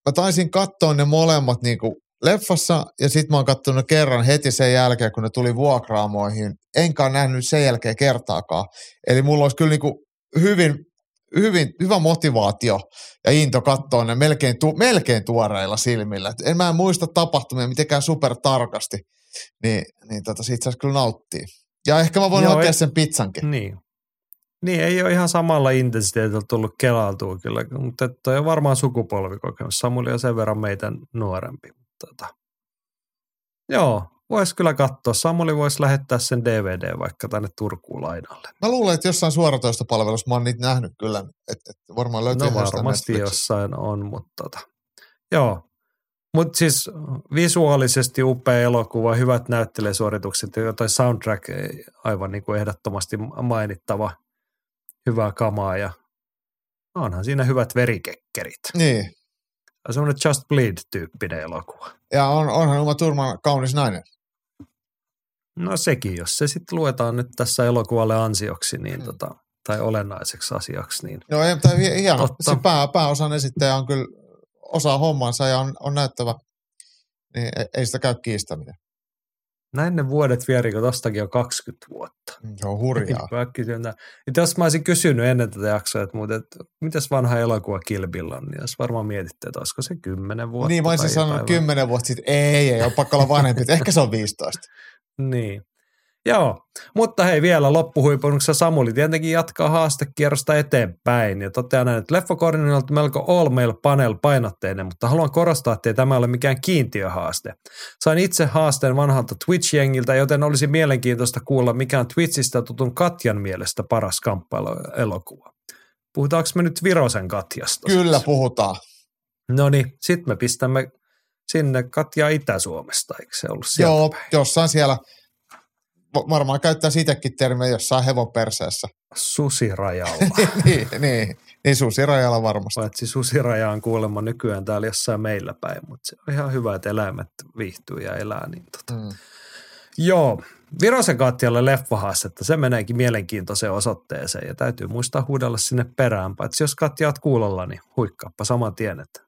[SPEAKER 3] mä taisin katsoa ne molemmat niin kuin leffassa ja sit mä oon katsonut kerran heti sen jälkeen, kun ne tuli vuokraamoihin. Enkä nähnyt sen jälkeen kertaakaan. Eli mulla olisi kyllä niin kuin hyvin, hyvin, hyvä motivaatio ja into katsoa ne melkein, tu, melkein tuoreilla silmillä. Et en mä muista tapahtumia mitenkään super tarkasti niin, niin tota, siitä saisi kyllä nauttia. Ja ehkä mä voin hakea sen pizzankin.
[SPEAKER 2] Niin. Niin, ei ole ihan samalla intensiteetillä tullut kelailtua kyllä, mutta toi on varmaan sukupolvikokemus. Samuli on sen verran meitä nuorempi. Tota. Joo, voisi kyllä katsoa. Samuli voisi lähettää sen DVD vaikka tänne Turkuun lainalle.
[SPEAKER 3] Mä luulen, että jossain suoratoistopalvelussa mä oon niitä nähnyt kyllä. Että et varmaan löytyy
[SPEAKER 2] No varmasti jossain on, mutta tota. Joo, mutta siis visuaalisesti upea elokuva, hyvät näyttelijäsuoritukset toi soundtrack aivan niin kuin ehdottomasti mainittava hyvää kamaa ja onhan siinä hyvät verikekkerit.
[SPEAKER 3] Niin.
[SPEAKER 2] Semmoinen Just Bleed-tyyppinen elokuva.
[SPEAKER 3] Ja on, onhan Uma Thurman kaunis nainen.
[SPEAKER 2] No sekin, jos se sitten luetaan nyt tässä elokuvalle ansioksi, niin hmm. tota, tai olennaiseksi asiaksi. Niin
[SPEAKER 3] No ei, mutta hi- hieno.
[SPEAKER 2] Totta.
[SPEAKER 3] Se pää, pääosan esittäjä on kyllä osaa hommansa ja on, on näyttävä. Niin ei, sitä käy kiistäminen.
[SPEAKER 2] näin ne vuodet vieri, kun tostakin on 20 vuotta.
[SPEAKER 3] Se on hurjaa.
[SPEAKER 2] Et jos mä olisin kysynyt ennen tätä jaksoa, että, muuten, että mitäs vanha elokuva Kill Bill on, niin jos varmaan mietitte, että olisiko se 10 vuotta.
[SPEAKER 3] niin mä olisin sanonut
[SPEAKER 2] jotain.
[SPEAKER 3] kymmenen vuotta sitten, ei, ei, on pakko olla vanhempi. Ehkä se on 15.
[SPEAKER 2] Niin. Joo, mutta hei vielä loppuhuipunnuksessa Samuli tietenkin jatkaa haastekierrosta eteenpäin ja toteaa näin, että leffakoordinaatio on melko all mail panel painotteinen, mutta haluan korostaa, että ei tämä ole mikään kiintiöhaaste. Sain itse haasteen vanhalta Twitch-jengiltä, joten olisi mielenkiintoista kuulla, mikä on Twitchistä tutun Katjan mielestä paras kamppailuelokuva. Puhutaanko me nyt Virosen Katjasta?
[SPEAKER 3] Kyllä
[SPEAKER 2] siis?
[SPEAKER 3] puhutaan.
[SPEAKER 2] No niin, sitten me pistämme sinne Katja Itä-Suomesta, eikö se ollut sieltä
[SPEAKER 3] Joo,
[SPEAKER 2] päin?
[SPEAKER 3] jossain siellä, varmaan käyttää sitäkin termiä jossain hevon perseessä.
[SPEAKER 2] Susirajalla.
[SPEAKER 3] niin, niin, niin susirajalla varmasti.
[SPEAKER 2] Paitsi susiraja on kuulemma nykyään täällä jossain meillä päin, mutta se on ihan hyvä, että eläimet viihtyy ja elää. Niin tota.
[SPEAKER 3] Mm.
[SPEAKER 2] Joo, Virosen Katjalle leffahaastetta, se meneekin mielenkiintoiseen osoitteeseen ja täytyy muistaa huudella sinne perään. Paitsi jos Katja oot kuulolla, niin huikkaappa saman tien, että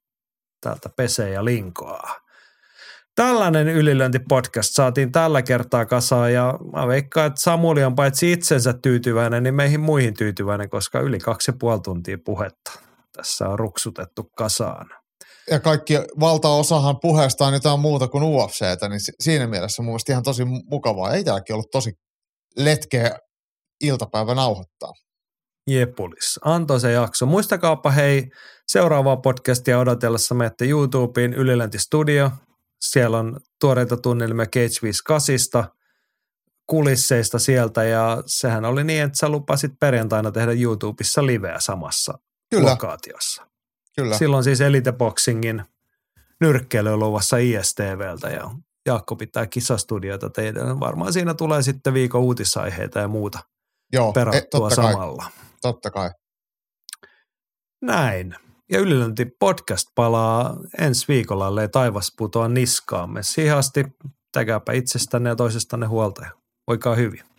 [SPEAKER 2] täältä pesee ja linkoaa. Tällainen ylilöintipodcast saatiin tällä kertaa kasaan ja mä veikkaan, että Samuli on paitsi itsensä tyytyväinen, niin meihin muihin tyytyväinen, koska yli kaksi ja puoli tuntia puhetta tässä on ruksutettu kasaan.
[SPEAKER 3] Ja kaikki valtaosahan puheesta on jotain muuta kuin UFCtä, niin si- siinä mielessä mun mielestä ihan tosi mu- mukavaa. Ei täälläkin ollut tosi letkeä iltapäivä nauhoittaa.
[SPEAKER 2] Jepulis. Antoisa jakso. Muistakaapa hei seuraavaa podcastia odotellessa menette YouTubeen Ylilänti Studio. Siellä on tuoreita tunnelmia Cage 58 kulisseista sieltä ja sehän oli niin, että sä lupasit perjantaina tehdä YouTubessa liveä samassa
[SPEAKER 3] Kyllä,
[SPEAKER 2] lokaatiossa.
[SPEAKER 3] kyllä.
[SPEAKER 2] Silloin siis Elite Boxingin nyrkkeily luvassa ISTVltä ja Jaakko pitää kisastudioita teidän. Varmaan siinä tulee sitten viikon uutisaiheita ja muuta
[SPEAKER 3] Joo, e,
[SPEAKER 2] perattua
[SPEAKER 3] totta kai,
[SPEAKER 2] samalla.
[SPEAKER 3] totta kai.
[SPEAKER 2] Näin. Ja Ylilönti podcast palaa ensi viikolla, ellei taivas putoa niskaamme. Siihen asti täkääpä itsestänne ja toisestanne huolta ja voikaa hyvin.